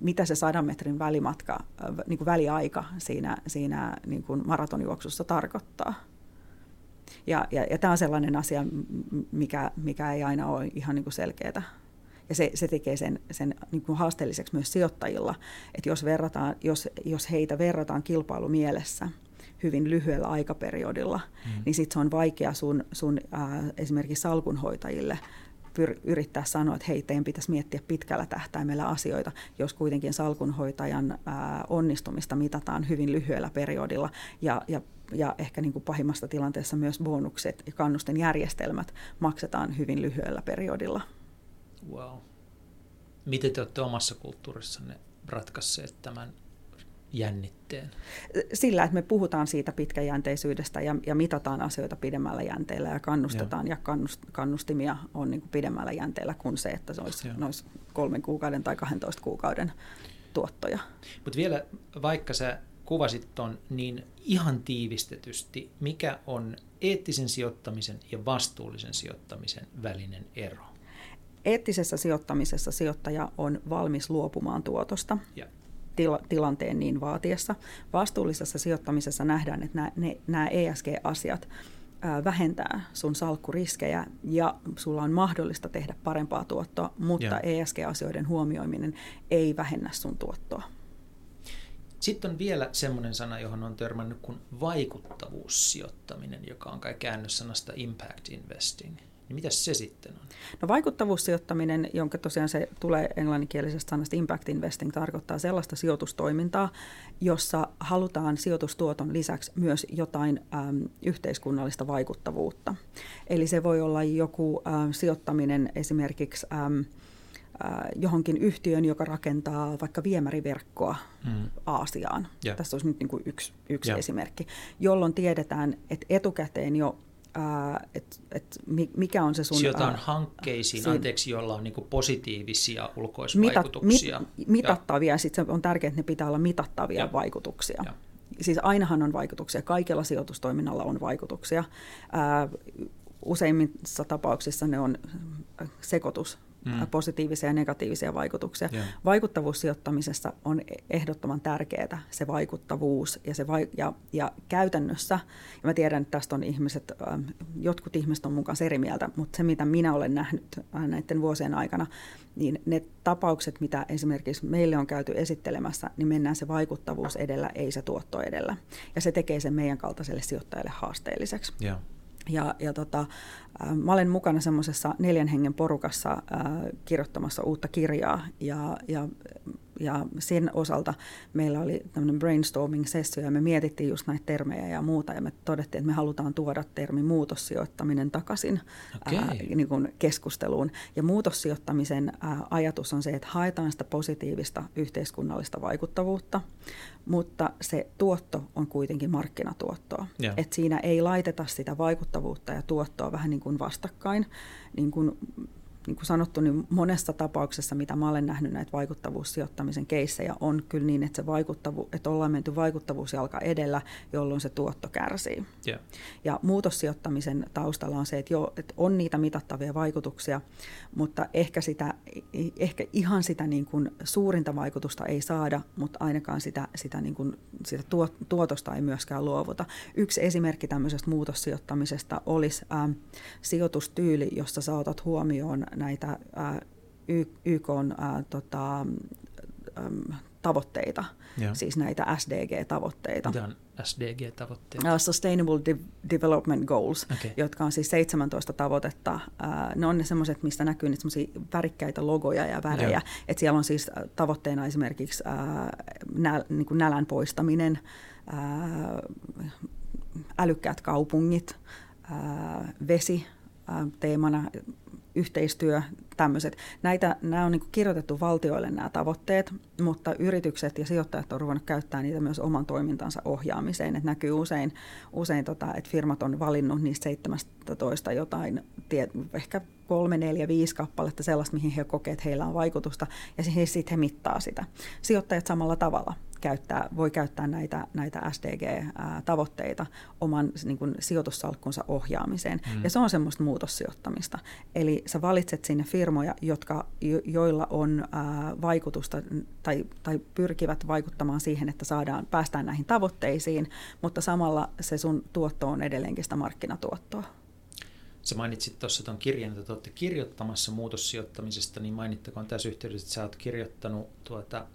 mitä se sadan metrin välimatka, niin kuin väliaika siinä, siinä niin kuin maratonjuoksussa tarkoittaa. Ja, ja, ja tämä on sellainen asia, mikä, mikä ei aina ole ihan niin kuin selkeää. Ja se, se tekee sen, sen niin kuin haasteelliseksi myös sijoittajilla, että jos, verrataan, jos, jos heitä verrataan kilpailumielessä hyvin lyhyellä aikaperiodilla, mm. niin sitten se on vaikea sun, sun äh, esimerkiksi salkunhoitajille yrittää sanoa, että hei, teidän pitäisi miettiä pitkällä tähtäimellä asioita, jos kuitenkin salkunhoitajan onnistumista mitataan hyvin lyhyellä periodilla ja, ja ja ehkä niin kuin pahimmassa tilanteessa myös bonukset ja kannusten järjestelmät maksetaan hyvin lyhyellä periodilla. Wow. Miten te olette omassa kulttuurissanne ratkaisseet tämän jännitteen? Sillä, että me puhutaan siitä pitkäjänteisyydestä ja, ja mitataan asioita pidemmällä jänteellä ja kannustetaan Joo. ja kannust, kannustimia on niin kuin pidemmällä jänteellä kuin se, että se olisi nois kolmen kuukauden tai 12 kuukauden tuottoja. Mutta vielä vaikka sä kuvasit ton niin ihan tiivistetysti, mikä on eettisen sijoittamisen ja vastuullisen sijoittamisen välinen ero? Eettisessä sijoittamisessa sijoittaja on valmis luopumaan tuotosta. Ja tila, tilanteen niin vaatiessa. Vastuullisessa sijoittamisessa nähdään, että nämä, ne, nämä ESG-asiat vähentää sun salkkuriskejä ja sulla on mahdollista tehdä parempaa tuottoa, mutta ja. ESG-asioiden huomioiminen ei vähennä sun tuottoa. Sitten on vielä semmoinen sana, johon on törmännyt kuin vaikuttavuussijoittaminen, joka on kai käännössanasta impact investing. Niin mitä se sitten on? No vaikuttavuussijoittaminen, jonka tosiaan se tulee englanninkielisestä sanasta impact investing, tarkoittaa sellaista sijoitustoimintaa, jossa halutaan sijoitustuoton lisäksi myös jotain äm, yhteiskunnallista vaikuttavuutta. Eli se voi olla joku äm, sijoittaminen esimerkiksi äm, johonkin yhtiön, joka rakentaa vaikka viemäriverkkoa mm. Aasiaan. Yeah. Tässä olisi nyt niin kuin yksi, yksi yeah. esimerkki, jolloin tiedetään, että etukäteen jo että et mikä on se sun... Sijoitaan hankkeisiin, siinä, anteeksi, joilla on niinku positiivisia ulkoisvaikutuksia. Mitat, mit, mitattavia, ja sitten on tärkeää, että ne pitää olla mitattavia ja. vaikutuksia. Ja. Siis ainahan on vaikutuksia, kaikella sijoitustoiminnalla on vaikutuksia. Ää, useimmissa tapauksissa ne on sekoitus mm. positiivisia ja negatiivisia vaikutuksia. Yeah. Vaikuttavuussijoittamisessa on ehdottoman tärkeää se vaikuttavuus ja, se vai- ja, ja käytännössä, ja mä tiedän, että tästä on ihmiset, jotkut ihmiset on mukaan eri mieltä, mutta se mitä minä olen nähnyt äh, näiden vuosien aikana, niin ne tapaukset, mitä esimerkiksi meille on käyty esittelemässä, niin mennään se vaikuttavuus edellä, ei se tuotto edellä. Ja se tekee sen meidän kaltaiselle sijoittajalle haasteelliseksi. Yeah. Ja, ja tota, mä olen mukana semmoisessa neljän hengen porukassa äh, kirjoittamassa uutta kirjaa. Ja, ja ja sen osalta meillä oli tämmöinen brainstorming-sessio ja me mietittiin just näitä termejä ja muuta ja me todettiin, että me halutaan tuoda termi muutossijoittaminen takaisin okay. ää, niin kuin keskusteluun. Ja muutossijoittamisen ää, ajatus on se, että haetaan sitä positiivista yhteiskunnallista vaikuttavuutta, mutta se tuotto on kuitenkin markkinatuottoa. Yeah. Et siinä ei laiteta sitä vaikuttavuutta ja tuottoa vähän niin kuin vastakkain, niin kuin niin kuin sanottu, niin monessa tapauksessa, mitä mä olen nähnyt näitä vaikuttavuussijoittamisen keissejä, on kyllä niin, että, se vaikuttavu, että ollaan menty vaikuttavuusjalka edellä, jolloin se tuotto kärsii. Yeah. Ja muutossijoittamisen taustalla on se, että, jo, että on niitä mitattavia vaikutuksia, mutta ehkä, sitä, ehkä ihan sitä niin kuin suurinta vaikutusta ei saada, mutta ainakaan sitä, sitä, niin kuin, sitä tuotosta ei myöskään luovuta. Yksi esimerkki tämmöisestä muutossijoittamisesta olisi äh, sijoitustyyli, jossa sä otat huomioon näitä ää, YK on, ää, tota, tavoitteita, Joo. siis näitä SDG-tavoitteita. Mitä on SDG-tavoitteet? Uh, Sustainable De- Development Goals, okay. jotka on siis 17 tavoitetta. Uh, ne on ne semmoiset, mistä näkyy niitä värikkäitä logoja ja värejä. Et siellä on siis tavoitteena esimerkiksi uh, näl, niin kuin nälän poistaminen, uh, älykkäät kaupungit, uh, vesi, teemana yhteistyö, tämmöiset. Näitä, nämä on niin kirjoitettu valtioille nämä tavoitteet, mutta yritykset ja sijoittajat on ruvennut käyttää niitä myös oman toimintansa ohjaamiseen. Et näkyy usein, usein tota, että firmat on valinnut niistä 17 jotain, tie, ehkä kolme, neljä, viisi kappaletta sellaista, mihin he kokevat, että heillä on vaikutusta, ja sitten he mittaa sitä. Sijoittajat samalla tavalla käyttää, voi käyttää näitä, näitä SDG-tavoitteita oman niin kuin, sijoitussalkkunsa ohjaamiseen. Mm. Ja se on semmoista muutossijoittamista. Eli sä valitset sinne firmoja, jotka, jo, joilla on ää, vaikutusta tai, tai pyrkivät vaikuttamaan siihen, että saadaan, päästään näihin tavoitteisiin, mutta samalla se sun tuotto on edelleenkin sitä markkinatuottoa. Sä mainitsit tuossa tuon kirjan, että olette kirjoittamassa muutossijoittamisesta, niin mainittakoon tässä yhteydessä, että sä oot kirjoittanut tuota,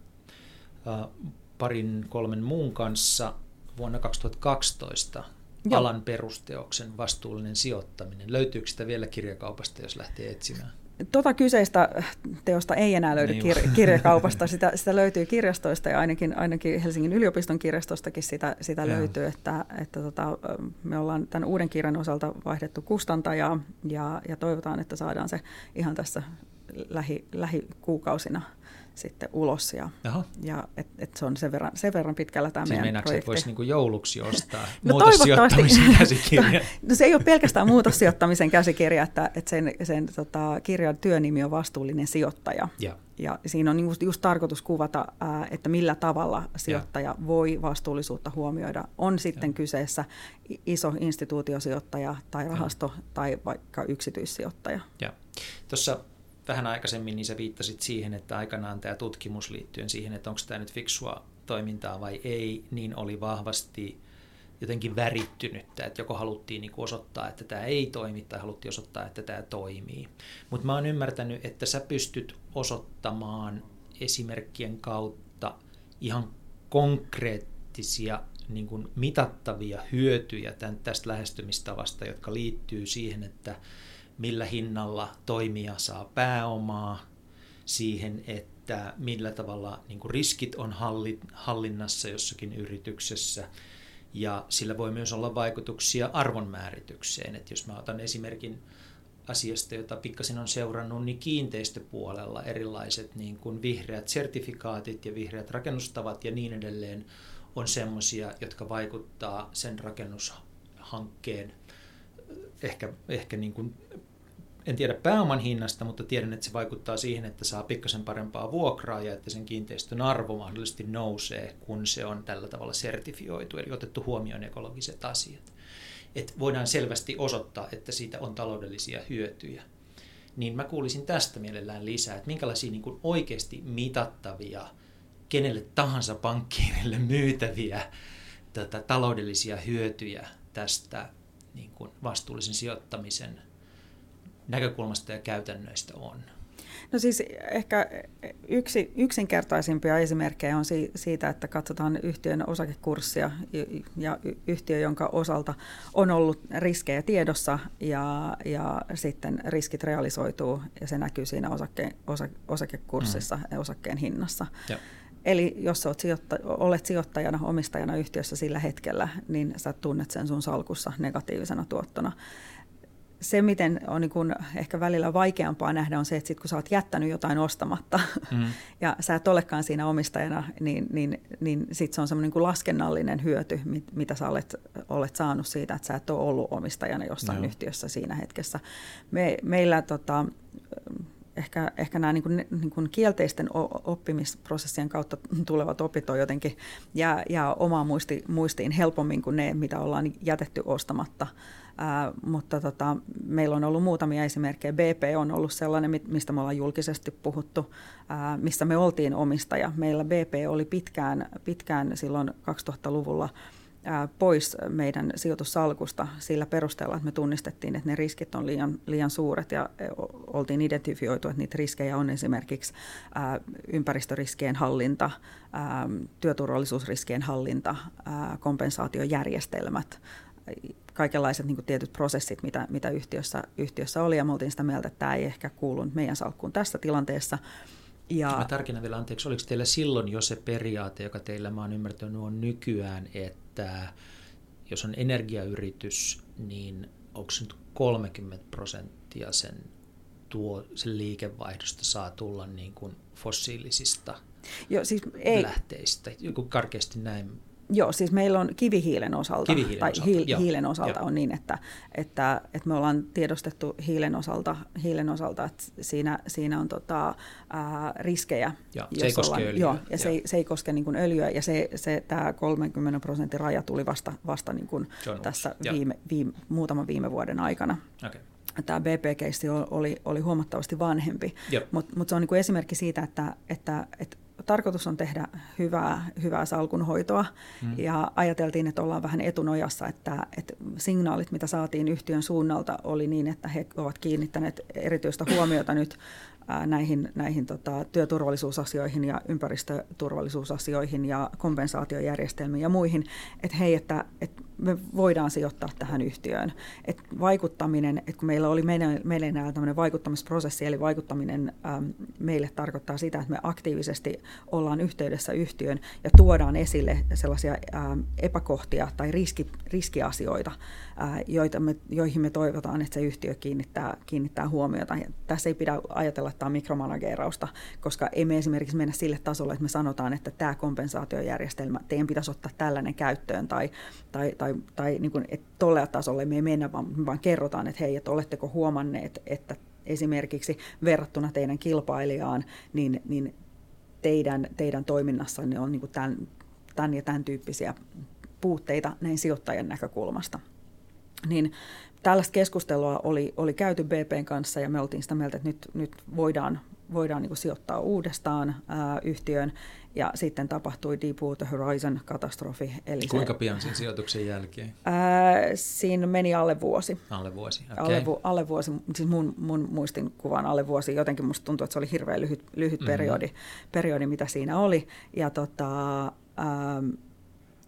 parin kolmen muun kanssa vuonna 2012 Joo. alan perusteoksen vastuullinen sijoittaminen. Löytyykö sitä vielä kirjakaupasta, jos lähtee etsimään? Tota kyseistä teosta ei enää löydy niin kir- kirjakaupasta, sitä, sitä löytyy kirjastoista ja ainakin, ainakin Helsingin yliopiston kirjastostakin sitä, sitä löytyy, että, että tota, me ollaan tämän uuden kirjan osalta vaihdettu kustantajaa ja, ja toivotaan, että saadaan se ihan tässä lähi, lähikuukausina sitten ulos. Ja, ja et, et se on sen verran, sen verran pitkällä tämä siis meidän projekti. voisi niinku jouluksi ostaa no, muutossijoittamisen käsikirja? no se ei ole pelkästään muutossijoittamisen käsikirja, että, että sen, sen tota, kirjan työnimi on vastuullinen sijoittaja. Ja, ja siinä on just, just tarkoitus kuvata, ää, että millä tavalla sijoittaja ja. voi vastuullisuutta huomioida. On sitten ja. kyseessä iso instituutiosijoittaja tai rahasto ja. tai vaikka yksityissijoittaja. Ja. Tuossa vähän aikaisemmin, niin sä viittasit siihen, että aikanaan tämä tutkimus liittyen siihen, että onko tämä nyt fiksua toimintaa vai ei, niin oli vahvasti jotenkin värittynyttä, että joko haluttiin niin osoittaa, että tämä ei toimi, tai haluttiin osoittaa, että tämä toimii. Mutta mä oon ymmärtänyt, että sä pystyt osoittamaan esimerkkien kautta ihan konkreettisia niin kuin mitattavia hyötyjä tämän, tästä lähestymistavasta, jotka liittyy siihen, että millä hinnalla toimija saa pääomaa, siihen, että millä tavalla niin kuin riskit on hallinnassa jossakin yrityksessä. Ja sillä voi myös olla vaikutuksia arvonmääritykseen. Että jos mä otan esimerkin asiasta, jota pikkasin on seurannut, niin kiinteistöpuolella erilaiset niin kuin vihreät sertifikaatit ja vihreät rakennustavat ja niin edelleen on semmoisia, jotka vaikuttaa sen rakennushankkeen ehkä, ehkä niin kuin en tiedä pääoman hinnasta, mutta tiedän, että se vaikuttaa siihen, että saa pikkasen parempaa vuokraa ja että sen kiinteistön arvo mahdollisesti nousee, kun se on tällä tavalla sertifioitu, eli otettu huomioon ekologiset asiat. Et voidaan selvästi osoittaa, että siitä on taloudellisia hyötyjä. Niin mä kuulisin tästä mielellään lisää, että minkälaisia niin kuin oikeasti mitattavia, kenelle tahansa pankkiirille myytäviä tätä taloudellisia hyötyjä tästä niin kuin vastuullisen sijoittamisen näkökulmasta ja käytännöistä on? No siis ehkä yksi, yksinkertaisimpia esimerkkejä on si, siitä, että katsotaan yhtiön osakekurssia ja yhtiö, jonka osalta on ollut riskejä tiedossa ja, ja sitten riskit realisoituu ja se näkyy siinä osake, osa, osakekurssissa mm. ja osakkeen hinnassa. Ja. Eli jos olet, sijoitta, olet sijoittajana, omistajana yhtiössä sillä hetkellä, niin sä tunnet sen sun salkussa negatiivisena tuottona se, miten on niin kun ehkä välillä vaikeampaa nähdä, on se, että sit kun sä oot jättänyt jotain ostamatta mm. ja sä et olekaan siinä omistajana, niin, niin, niin sit se on semmoinen niin laskennallinen hyöty, mit, mitä sä olet, olet saanut siitä, että sä et ole ollut omistajana jossain Joo. yhtiössä siinä hetkessä. Me, meillä tota, ehkä, ehkä nämä niin kuin, niin kuin kielteisten oppimisprosessien kautta tulevat opit on jotenkin ja, ja omaa muisti, muistiin helpommin kuin ne, mitä ollaan jätetty ostamatta. Ää, mutta tota, meillä on ollut muutamia esimerkkejä. BP on ollut sellainen, mistä me ollaan julkisesti puhuttu, ää, missä me oltiin omistaja. Meillä BP oli pitkään, pitkään silloin 2000-luvulla pois meidän sijoitussalkusta sillä perusteella, että me tunnistettiin, että ne riskit on liian, liian suuret ja oltiin identifioitu, että niitä riskejä on esimerkiksi ympäristöriskien hallinta, työturvallisuusriskien hallinta, kompensaatiojärjestelmät, kaikenlaiset niin tietyt prosessit, mitä, mitä yhtiössä, yhtiössä oli, ja me oltiin sitä mieltä, että tämä ei ehkä kuulunut meidän salkkuun tässä tilanteessa. Ja... Mä tarkennan vielä, anteeksi, oliko teillä silloin jo se periaate, joka teillä mä oon ymmärtänyt on nykyään, että jos on energiayritys, niin onko se nyt 30 prosenttia sen, tuo, sen liikevaihdosta saa tulla niin kuin fossiilisista Joo, siis ei. lähteistä, joku karkeasti näin Joo, siis meillä on kivihiilen osalta, kivihiilen tai osalta. Hiil, hiilen osalta on niin, että, että, että me ollaan tiedostettu hiilen osalta, hiilen osalta että siinä, siinä on tota, ää, riskejä. Ja, se ei koske ollaan, öljyä. Joo, ja se, ei, se ei koske niin kuin öljyä, ja se, se, tämä 30 prosentin raja tuli vasta, vasta niin kuin tässä viime, viime, muutaman viime vuoden aikana. Okay tämä BP-keissi oli, oli huomattavasti vanhempi, mutta mut se on niin kuin esimerkki siitä, että, että, että tarkoitus on tehdä hyvää, hyvää salkunhoitoa mm. ja ajateltiin, että ollaan vähän etunojassa, että, että signaalit, mitä saatiin yhtiön suunnalta, oli niin, että he ovat kiinnittäneet erityistä huomiota nyt näihin, näihin tota, työturvallisuusasioihin ja ympäristöturvallisuusasioihin ja kompensaatiojärjestelmiin ja muihin, että hei, että, että me voidaan sijoittaa tähän yhtiöön. Et vaikuttaminen, että kun meillä oli meidän, meillä tämmöinen vaikuttamisprosessi, eli vaikuttaminen ähm, meille tarkoittaa sitä, että me aktiivisesti ollaan yhteydessä yhtiöön ja tuodaan esille sellaisia ähm, epäkohtia tai riski, riskiasioita, äh, joita me, joihin me toivotaan, että se yhtiö kiinnittää, kiinnittää huomiota. Ja tässä ei pidä ajatella, että tämä on mikromanageerausta, koska emme esimerkiksi mennä sille tasolle, että me sanotaan, että tämä kompensaatiojärjestelmä, teidän pitäisi ottaa tällainen käyttöön tai, tai, tai tai, tai niin kuin, että tolle tasolle me ei mennä, vaan, vaan kerrotaan, että hei, että oletteko huomanneet, että esimerkiksi verrattuna teidän kilpailijaan, niin, niin teidän, teidän toiminnassanne on niin kuin tämän, tämän ja tämän tyyppisiä puutteita näin sijoittajan näkökulmasta. Niin tällaista keskustelua oli, oli käyty BPn kanssa ja me oltiin sitä mieltä, että nyt, nyt voidaan, voidaan niin sijoittaa uudestaan ää, yhtiöön. Ja sitten tapahtui Deepwater Horizon-katastrofi. Eli Kuinka se, pian sen sijoituksen jälkeen? Ää, siinä meni alle vuosi. Alle vuosi, okay. alle, vu, alle vuosi, siis mun, mun muistinkuvan alle vuosi. Jotenkin musta tuntuu, että se oli hirveän lyhyt, lyhyt mm-hmm. periodi, periodi, mitä siinä oli. Ja tota,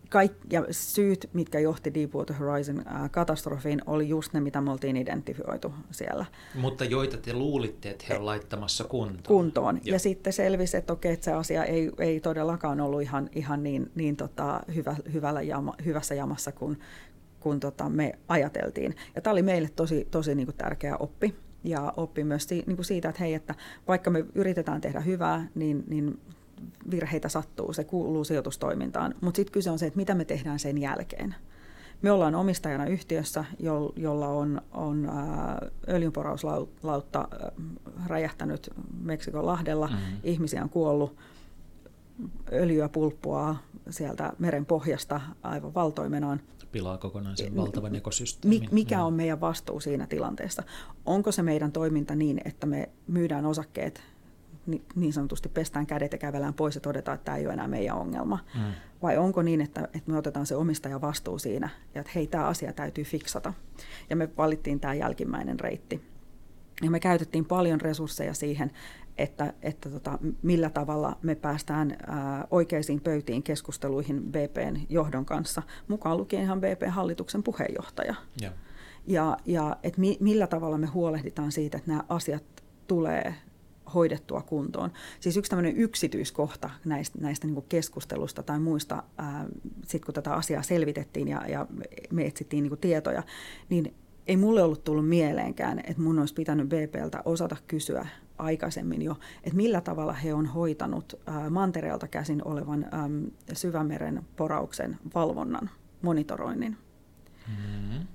kaik, ja syyt, mitkä johti Deepwater Horizon katastrofiin, oli just ne, mitä me oltiin identifioitu siellä. Mutta joita te luulitte, että he ovat laittamassa kuntoon. Kuntoon. Joo. Ja sitten selvisi, että okei, että se asia ei, ei todellakaan ollut ihan, ihan niin, niin tota, hyvä, hyvällä jama, hyvässä jamassa kuin kun tota me ajateltiin. Ja tämä oli meille tosi, tosi niin kuin tärkeä oppi. Ja oppi myös si, niin kuin siitä, että hei, että vaikka me yritetään tehdä hyvää, niin, niin virheitä sattuu, se kuuluu sijoitustoimintaan. Mutta sitten kyse on se, että mitä me tehdään sen jälkeen. Me ollaan omistajana yhtiössä, jolla on, on öljynporauslautta räjähtänyt Meksikon lahdella, mm-hmm. ihmisiä on kuollut, öljyä pulppua sieltä meren pohjasta aivan valtoimenaan. Pilaa kokonaan sen valtavan ekosysteemin. Mikä on meidän vastuu siinä tilanteessa? Onko se meidän toiminta niin, että me myydään osakkeet niin sanotusti pestään kädet ja kävelään pois ja todetaan, että tämä ei ole enää meidän ongelma. Mm. Vai onko niin, että, että me otetaan se omistaja vastuu siinä ja että hei, tämä asia täytyy fiksata. Ja me valittiin tämä jälkimmäinen reitti. Ja me käytettiin paljon resursseja siihen, että, että tota, millä tavalla me päästään ää, oikeisiin pöytiin keskusteluihin BPn johdon kanssa, mukaan lukien ihan BP-hallituksen puheenjohtaja. Ja, ja, ja että mi, millä tavalla me huolehditaan siitä, että nämä asiat tulee hoidettua kuntoon. Siis yksi tämmöinen yksityiskohta näistä, näistä niin keskustelusta tai muista, sitten kun tätä asiaa selvitettiin ja, ja me etsittiin niin tietoja, niin ei mulle ollut tullut mieleenkään, että mun olisi pitänyt BPltä osata kysyä aikaisemmin jo, että millä tavalla he on hoitanut ää, mantereelta käsin olevan äm, syvämeren porauksen valvonnan, monitoroinnin. Mm-hmm.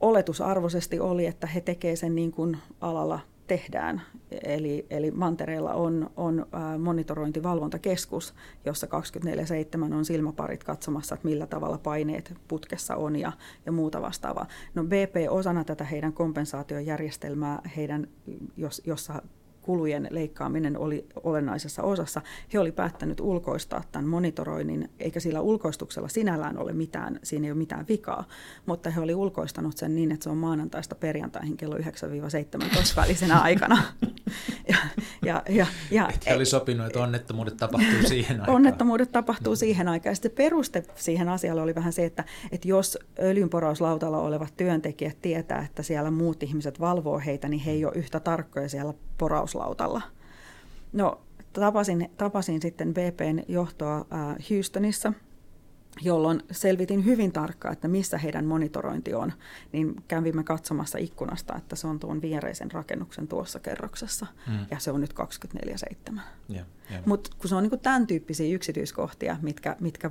Oletusarvoisesti oli, että he tekevät sen niin kuin alalla tehdään. Eli, eli Mantereella on, on monitorointivalvontakeskus, jossa 24-7 on silmäparit katsomassa, että millä tavalla paineet putkessa on ja, ja muuta vastaavaa. No BP osana tätä heidän kompensaatiojärjestelmää, heidän, jos, jossa kulujen leikkaaminen oli olennaisessa osassa. He oli päättänyt ulkoistaa tämän monitoroinnin, eikä sillä ulkoistuksella sinällään ole mitään, siinä ei ole mitään vikaa, mutta he oli ulkoistanut sen niin, että se on maanantaista perjantaihin kello 9-17 välisenä aikana. ja, ja, ja, ja, he oli sopinut, että onnettomuudet tapahtuu siihen aikaan. Onnettomuudet tapahtuu siihen aikaan. Ja sitten peruste siihen asialle oli vähän se, että, että jos öljynporauslautalla olevat työntekijät tietää, että siellä muut ihmiset valvoo heitä, niin he ei ole yhtä tarkkoja siellä porauslautalla. No, tapasin, tapasin sitten BPn johtoa Houstonissa, jolloin selvitin hyvin tarkkaan, että missä heidän monitorointi on. Niin kävimme katsomassa ikkunasta, että se on tuon viereisen rakennuksen tuossa kerroksessa, mm. ja se on nyt 24-7. Yeah, yeah. Mutta kun se on niin tämän tyyppisiä yksityiskohtia, mitkä, mitkä,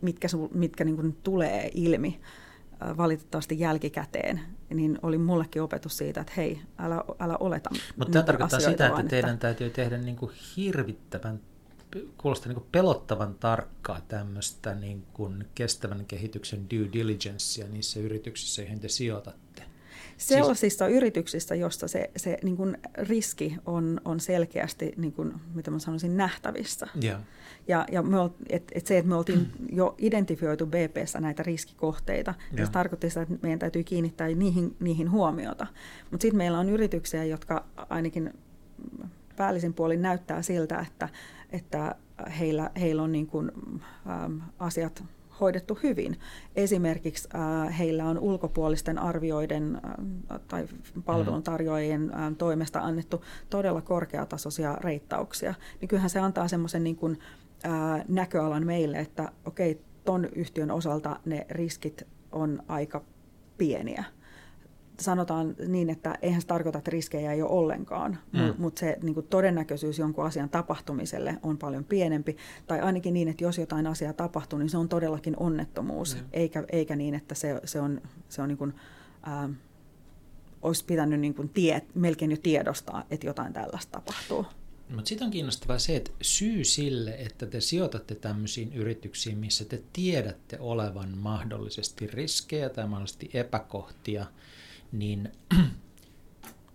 mitkä, mitkä niin tulee ilmi, valitettavasti jälkikäteen, niin oli mullekin opetus siitä, että hei, älä, älä oleta Mutta tämä tarkoittaa sitä, että teidän että... täytyy tehdä niin kuin hirvittävän, kuulostaa niin kuin pelottavan tarkkaa tämmöistä niin kuin kestävän kehityksen due diligencea niissä yrityksissä, joihin te sijoitatte. Sellaisissa siis... yrityksissä, jossa se, se niin kuin riski on, on selkeästi, niin kuin, mitä mä sanoisin, nähtävissä. Yeah. Ja, ja me et, et se, että me oltiin jo identifioitu BPssä näitä riskikohteita, ja. se tarkoitti sitä, että meidän täytyy kiinnittää niihin, niihin huomiota. Mutta sitten meillä on yrityksiä, jotka ainakin päällisin puolin näyttää siltä, että, että heillä, heillä on niin kuin, äm, asiat hoidettu hyvin. Esimerkiksi äh, heillä on ulkopuolisten arvioiden äh, tai palveluntarjoajien äh, toimesta annettu todella korkeatasoisia reittauksia. Niin kyllähän se antaa semmoisen niin kuin, äh, näköalan meille, että okei, ton yhtiön osalta ne riskit on aika pieniä sanotaan niin, että eihän se tarkoita, että riskejä ei ole ollenkaan, mm. mutta se niin kuin todennäköisyys jonkun asian tapahtumiselle on paljon pienempi. Tai ainakin niin, että jos jotain asiaa tapahtuu, niin se on todellakin onnettomuus, mm. eikä, eikä niin, että se, se on, se on niin kuin, ää, olisi pitänyt niin kuin tie, melkein jo tiedostaa, että jotain tällaista tapahtuu. Mutta sitten on kiinnostavaa se, että syy sille, että te sijoitatte tämmöisiin yrityksiin, missä te tiedätte olevan mahdollisesti riskejä tai mahdollisesti epäkohtia – niin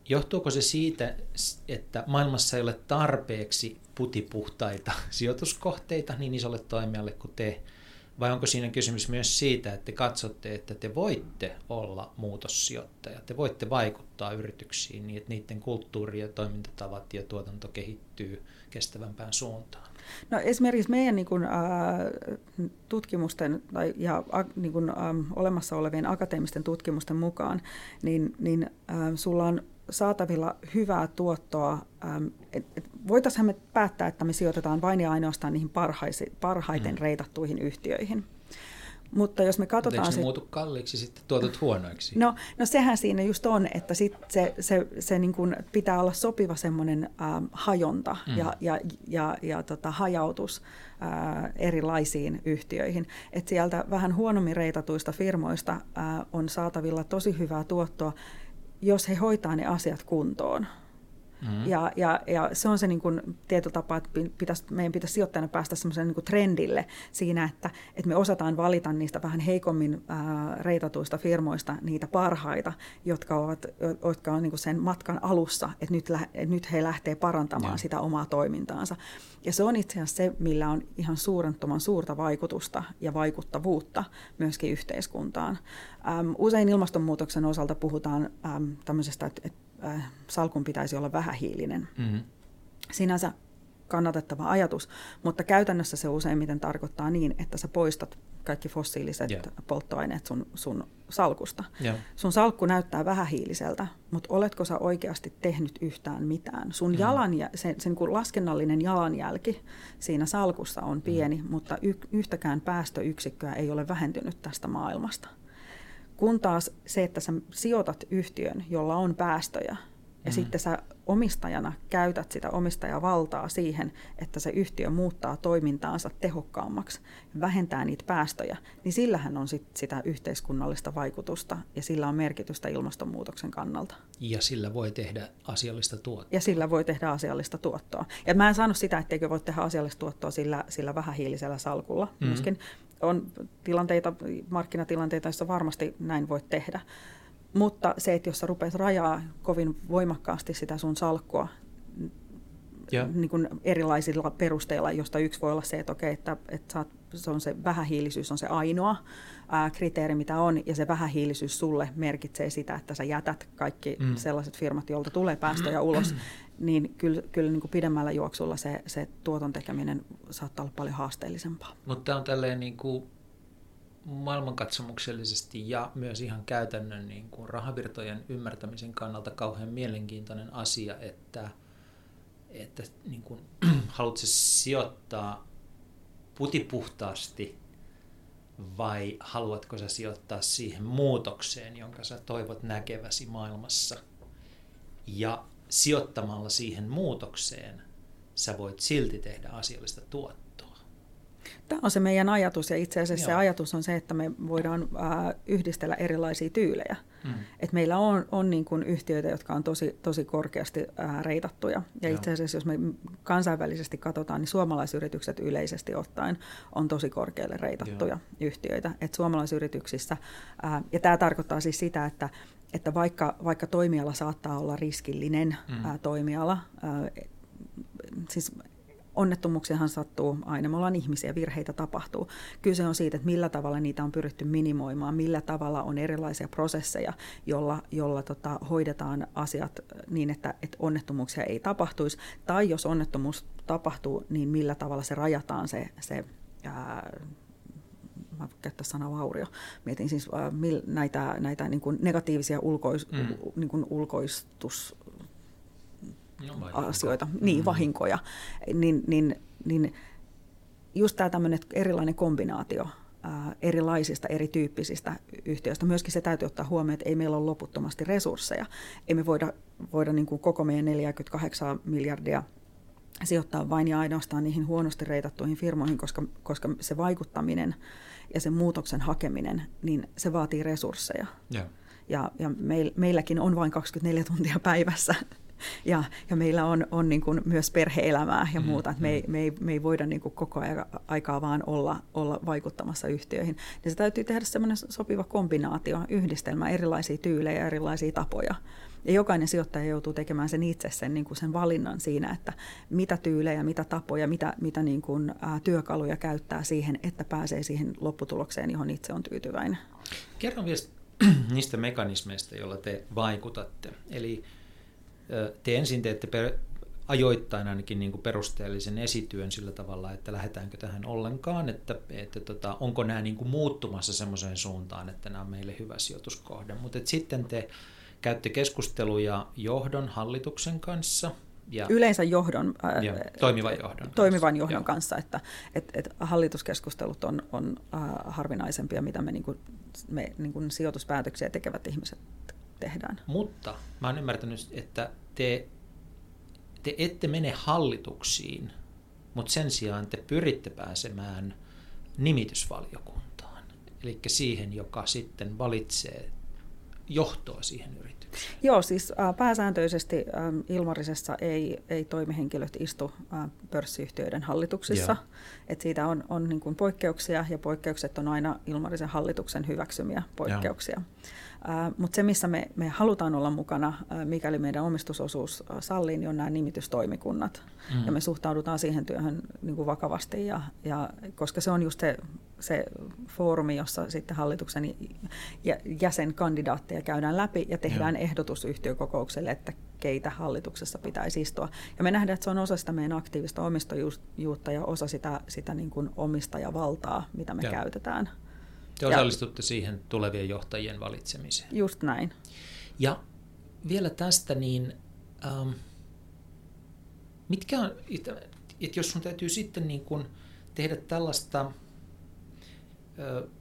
johtuuko se siitä, että maailmassa ei ole tarpeeksi putipuhtaita sijoituskohteita niin isolle toimijalle kuin te, vai onko siinä kysymys myös siitä, että te katsotte, että te voitte olla muutossijoittaja, te voitte vaikuttaa yrityksiin niin, että niiden kulttuuri ja toimintatavat ja tuotanto kehittyy kestävämpään suuntaan? No esimerkiksi meidän niin kuin, äh, tutkimusten tai, ja äh, niin kuin, äh, olemassa olevien akateemisten tutkimusten mukaan, niin, niin äh, sulla on saatavilla hyvää tuottoa. Ähm, voitaisiin me päättää, että me sijoitetaan vain ja ainoastaan niihin parhaisi, parhaiten mm. reitattuihin yhtiöihin. Mutta jos me katsotaan... Mutta eikö se muutu kalliiksi sitten tuotot huonoiksi? No, no sehän siinä just on, että sit se, se, se niin kuin pitää olla sopiva semmoinen äh, hajonta mm. ja, ja, ja, ja tota, hajautus äh, erilaisiin yhtiöihin. Et sieltä vähän huonommin reitatuista firmoista äh, on saatavilla tosi hyvää tuottoa, jos he hoitaa ne asiat kuntoon. Mm-hmm. Ja, ja, ja se on se niin kuin tietyllä tapaa, että pitäisi, meidän pitäisi sijoittajana päästä semmoiselle niin trendille siinä, että, että me osataan valita niistä vähän heikommin ää, reitatuista firmoista niitä parhaita, jotka, ovat, jotka on niin kuin sen matkan alussa, että nyt, että nyt he lähtee parantamaan ja. sitä omaa toimintaansa. Ja se on itse asiassa se, millä on ihan suurenttoman suurta vaikutusta ja vaikuttavuutta myöskin yhteiskuntaan. Ähm, usein ilmastonmuutoksen osalta puhutaan ähm, tämmöisestä, että, että äh, salkun pitäisi olla vähähiilinen. Mm-hmm. Sinänsä kannatettava ajatus, mutta käytännössä se useimmiten tarkoittaa niin, että sä poistat kaikki fossiiliset yeah. polttoaineet sun, sun salkusta. Yeah. Sun salkku näyttää vähähiiliseltä, mutta oletko sä oikeasti tehnyt yhtään mitään? Sun mm. jalanjä, se, se niin laskennallinen jalanjälki siinä salkussa on pieni, mm. mutta y, yhtäkään päästöyksikköä ei ole vähentynyt tästä maailmasta. Kun taas se, että sä sijoitat yhtiön, jolla on päästöjä, ja mm. sitten sä omistajana käytät sitä omistajavaltaa siihen, että se yhtiö muuttaa toimintaansa tehokkaammaksi, vähentää niitä päästöjä, niin sillähän on sit sitä yhteiskunnallista vaikutusta ja sillä on merkitystä ilmastonmuutoksen kannalta. Ja sillä voi tehdä asiallista tuottoa. Ja sillä voi tehdä asiallista tuottoa. Ja mä en saanut sitä, etteikö voi tehdä asiallista tuottoa sillä, sillä vähähiilisellä salkulla mm-hmm. myöskin. On tilanteita, markkinatilanteita, joissa varmasti näin voi tehdä. Mutta se, että jos sä rupeat rajaa kovin voimakkaasti sitä sun salkkua yeah. niin kuin erilaisilla perusteilla, josta yksi voi olla se, että okei, että, että saat, se, on se vähähiilisyys on se ainoa ää, kriteeri, mitä on, ja se vähähiilisyys sulle merkitsee sitä, että sä jätät kaikki mm. sellaiset firmat, joilta tulee päästöjä ulos, niin kyllä, kyllä niin kuin pidemmällä juoksulla se, se tuoton tekeminen saattaa olla paljon haasteellisempaa. Mutta tämä on tälleen niin kuin maailmankatsomuksellisesti ja myös ihan käytännön niin kuin rahavirtojen ymmärtämisen kannalta kauhean mielenkiintoinen asia, että, että niin kuin, haluatko sijoittaa putipuhtaasti vai haluatko sä sijoittaa siihen muutokseen, jonka sä toivot näkeväsi maailmassa. Ja sijoittamalla siihen muutokseen sä voit silti tehdä asiallista tuottoa. Tämä on se meidän ajatus ja itse asiassa Joo. se ajatus on se, että me voidaan äh, yhdistellä erilaisia tyylejä. Mm. Et meillä on, on niin kuin yhtiöitä, jotka on tosi, tosi korkeasti äh, reitattuja. Ja Joo. itse asiassa jos me kansainvälisesti katsotaan, niin suomalaisyritykset yleisesti ottaen on tosi korkealle reitattuja Joo. yhtiöitä. Et suomalaisyrityksissä, äh, ja tämä tarkoittaa siis sitä, että että vaikka, vaikka toimiala saattaa olla riskillinen mm. ää, toimiala, ää, siis onnettomuuksiahan sattuu aina, me ollaan ihmisiä, virheitä tapahtuu. Kyse on siitä, että millä tavalla niitä on pyritty minimoimaan, millä tavalla on erilaisia prosesseja, jolla, jolla tota, hoidetaan asiat niin, että, että onnettomuuksia ei tapahtuisi. Tai jos onnettomuus tapahtuu, niin millä tavalla se rajataan se, se käyttää sanaa vaurio, mietin siis äh, mil, näitä, näitä niin kuin negatiivisia ulkois, mm. niin kuin ulkoistus no, asioita, mm. niin vahinkoja, niin, niin, niin just tämä tämmöinen erilainen kombinaatio ää, erilaisista erityyppisistä yhtiöistä. Myöskin se täytyy ottaa huomioon, että ei meillä ole loputtomasti resursseja. Ei me voida, voida niin kuin koko meidän 48 miljardia sijoittaa vain ja ainoastaan niihin huonosti reitattuihin firmoihin, koska, koska se vaikuttaminen ja sen muutoksen hakeminen, niin se vaatii resursseja. Yeah. Ja, ja meil, meilläkin on vain 24 tuntia päivässä ja, ja meillä on, on niin kuin myös perheelämää ja mm, muuta, että me, ei, mm. me, ei, me ei voida niin kuin koko aikaa vaan olla, olla vaikuttamassa yhtiöihin. Niin se täytyy tehdä semmoinen sopiva kombinaatio, yhdistelmä, erilaisia tyylejä, erilaisia tapoja. Ja jokainen sijoittaja joutuu tekemään sen itse sen, niin kuin sen valinnan siinä, että mitä tyylejä, mitä tapoja, mitä, mitä niin kuin, ä, työkaluja käyttää siihen, että pääsee siihen lopputulokseen, johon itse on tyytyväinen. Kerro vielä niistä mekanismeista, joilla te vaikutatte. Eli te ensin teette per, ajoittain ainakin niin kuin perusteellisen esityön sillä tavalla, että lähdetäänkö tähän ollenkaan, että, että tota, onko nämä niin kuin muuttumassa semmoiseen suuntaan, että nämä on meille hyvä sijoituskohde. Mutta sitten te käytte keskusteluja johdon, hallituksen kanssa. Ja, Yleensä johdon, ää, ja, toimivan johdon, toimivan kanssa. johdon kanssa, että et, et hallituskeskustelut on, on äh, harvinaisempia, mitä me, niin kuin, me niin kuin sijoituspäätöksiä tekevät ihmiset tehdään. Mutta mä oon ymmärtänyt, että te, te ette mene hallituksiin, mutta sen sijaan te pyritte pääsemään nimitysvaliokuntaan. Eli siihen, joka sitten valitsee johtoa siihen yritykseen. Joo, siis äh, pääsääntöisesti äh, Ilmarisessa ei, ei toimihenkilöt istu äh, pörssiyhtiöiden hallituksissa. Et siitä on, on niin kuin poikkeuksia ja poikkeukset on aina Ilmarisen hallituksen hyväksymiä poikkeuksia. Joo. Mutta se, missä me, me halutaan olla mukana, mikäli meidän omistusosuus sallii, niin on nämä nimitystoimikunnat. Mm. Ja me suhtaudutaan siihen työhön niin kuin vakavasti, ja, ja, koska se on just se, se foorumi, jossa sitten hallituksen jäsenkandidaatteja käydään läpi ja tehdään Joo. ehdotus yhtiökokoukselle, että keitä hallituksessa pitäisi istua. Ja me nähdään, että se on osa sitä meidän aktiivista omistajuutta ja osa sitä, sitä niin kuin omistajavaltaa, mitä me Joo. käytetään. Te osallistutte ja, siihen tulevien johtajien valitsemiseen. Just näin. Ja vielä tästä, niin ähm, mitkä on, että jos sun täytyy sitten niin kun tehdä tällaista äh,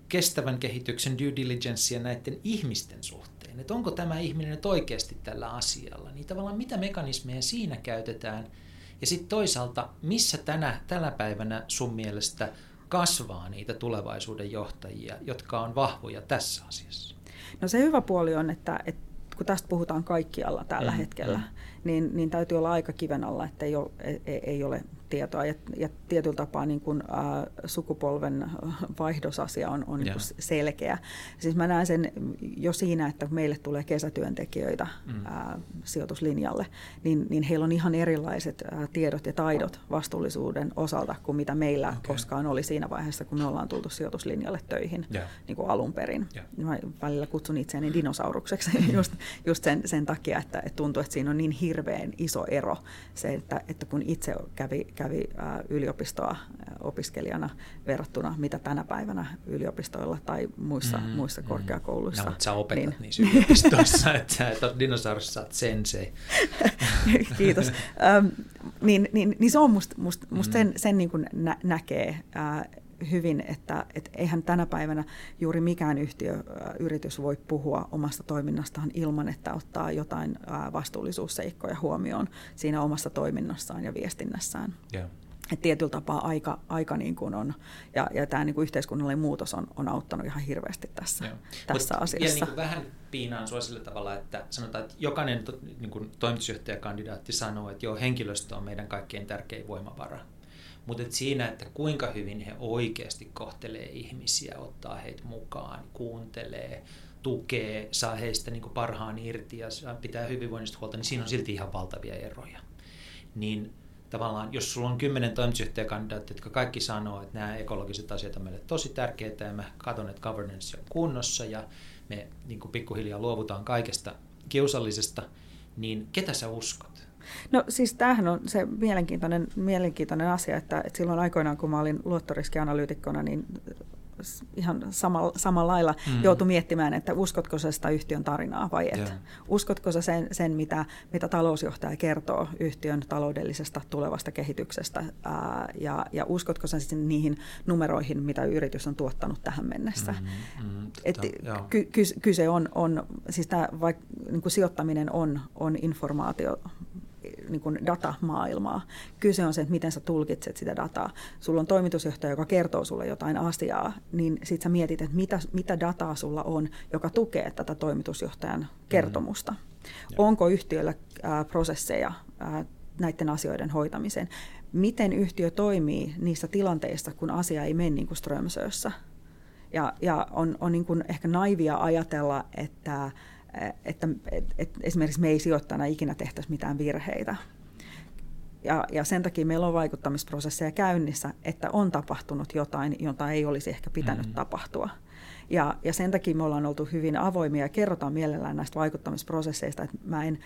kestävän kehityksen due diligencea näiden ihmisten suhteen, että onko tämä ihminen nyt oikeasti tällä asialla, niin tavallaan mitä mekanismeja siinä käytetään, ja sitten toisaalta, missä tänä, tänä päivänä sun mielestä kasvaa niitä tulevaisuuden johtajia, jotka on vahvoja tässä asiassa? No se hyvä puoli on, että, että kun tästä puhutaan kaikkialla tällä mm, hetkellä, mm. Niin, niin täytyy olla aika kiven alla, että ei ole, ei, ei ole tietoa. Ja, ja tietyllä tapaa niin kuin, ä, sukupolven vaihdosasia on, on niin selkeä. Siis mä näen sen jo siinä, että meille tulee kesätyöntekijöitä mm. ä, sijoituslinjalle, niin, niin heillä on ihan erilaiset ä, tiedot ja taidot vastuullisuuden osalta kuin mitä meillä okay. koskaan oli siinä vaiheessa, kun me ollaan tultu sijoituslinjalle töihin yeah. niin kuin alun perin. Yeah. Mä välillä kutsun itseäni dinosaurukseksi just, just sen, sen takia, että, että tuntuu, että siinä on niin hirveän iso ero se, että, että kun itse kävi kävi yliopistoa opiskelijana verrattuna mitä tänä päivänä yliopistoilla tai muissa, mm, muissa mm. korkeakouluissa. No, mutta sä opetat niin. niissä yliopistoissa, että sä et ole dinosaurus, sä oot sensei. Kiitos. Ähm, niin, niin, niin se on musta must, must mm. sen, sen niin kuin nä- näkee äh, hyvin, että, että eihän tänä päivänä juuri mikään yhtiö, yritys voi puhua omasta toiminnastaan ilman, että ottaa jotain vastuullisuusseikkoja huomioon siinä omassa toiminnassaan ja viestinnässään. Yeah. Et tietyllä tapaa aika, aika niin kuin on, ja, ja tämä niin kuin yhteiskunnallinen muutos on, on auttanut ihan hirveästi tässä, Joo. tässä Mut asiassa. Vielä niin vähän piinaan sua sillä tavalla, että sanotaan, että jokainen to, niin kuin toimitusjohtajakandidaatti sanoo, että joo, henkilöstö on meidän kaikkein tärkein voimavara. Mutta siinä, että kuinka hyvin he oikeasti kohtelee ihmisiä, ottaa heitä mukaan, kuuntelee, tukee, saa heistä niin parhaan irti ja pitää hyvinvoinnista huolta, niin siinä on silti ihan valtavia eroja. Niin tavallaan, jos sulla on kymmenen toimitusjohtajakandidaattia, jotka kaikki sanoo, että nämä ekologiset asiat on meille tosi tärkeitä ja mä katson, että governance on kunnossa ja me niin pikkuhiljaa luovutaan kaikesta kiusallisesta, niin ketä sä uskot? No siis tämähän on se mielenkiintoinen, mielenkiintoinen asia, että, että silloin aikoinaan kun mä olin luottoriskianalyytikkona, niin ihan samalla, samalla lailla mm. joutui miettimään, että uskotko sä sitä yhtiön tarinaa vai et. Yeah. Uskotko sä sen, sen mitä, mitä talousjohtaja kertoo yhtiön taloudellisesta tulevasta kehityksestä ää, ja, ja uskotko sä sitten niihin numeroihin, mitä yritys on tuottanut tähän mennessä. Mm, mm, Et ky, ky, kyse on, on siis tämä, vaikka niin sijoittaminen on, on informaatio niin kuin datamaailmaa. Kyse on se, että miten sä tulkitset sitä dataa. Sulla on toimitusjohtaja, joka kertoo sulle jotain asiaa, niin sit sä mietit, että mitä, mitä dataa sulla on, joka tukee tätä toimitusjohtajan kertomusta. Mm. Onko yhtiöllä ää, prosesseja ää, näiden asioiden hoitamiseen? Miten yhtiö toimii niissä tilanteissa, kun asia ei mene niin kuin Strömsössä? Ja, ja on, on niin kuin ehkä naivia ajatella, että että, että, että esimerkiksi me ei sijoittajana ikinä tehtäisi mitään virheitä. Ja, ja sen takia meillä on vaikuttamisprosesseja käynnissä, että on tapahtunut jotain, jota ei olisi ehkä pitänyt mm-hmm. tapahtua. Ja, ja sen takia me ollaan oltu hyvin avoimia ja kerrotaan mielellään näistä vaikuttamisprosesseista, että mä en,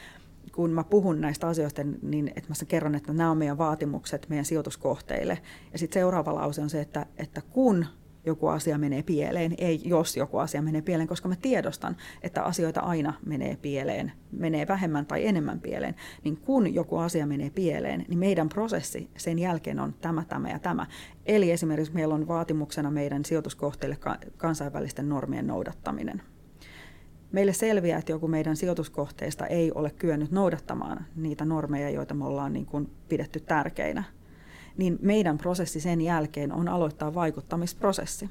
kun mä puhun näistä asioista, niin että mä kerron, että nämä on meidän vaatimukset meidän sijoituskohteille. Ja sitten seuraava lause on se, että, että kun joku asia menee pieleen, ei jos joku asia menee pieleen, koska mä tiedostan, että asioita aina menee pieleen, menee vähemmän tai enemmän pieleen, niin kun joku asia menee pieleen, niin meidän prosessi sen jälkeen on tämä, tämä ja tämä. Eli esimerkiksi meillä on vaatimuksena meidän sijoituskohteille kansainvälisten normien noudattaminen. Meille selviää, että joku meidän sijoituskohteista ei ole kyennyt noudattamaan niitä normeja, joita me ollaan niin kuin pidetty tärkeinä – niin meidän prosessi sen jälkeen on aloittaa vaikuttamisprosessi.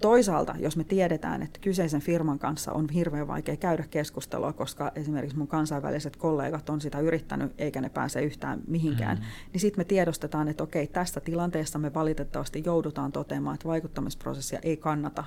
Toisaalta, jos me tiedetään, että kyseisen firman kanssa on hirveän vaikea käydä keskustelua, koska esimerkiksi mun kansainväliset kollegat on sitä yrittänyt, eikä ne pääse yhtään mihinkään, mm-hmm. niin sitten me tiedostetaan, että okei, tässä tilanteessa me valitettavasti joudutaan toteamaan, että vaikuttamisprosessia ei kannata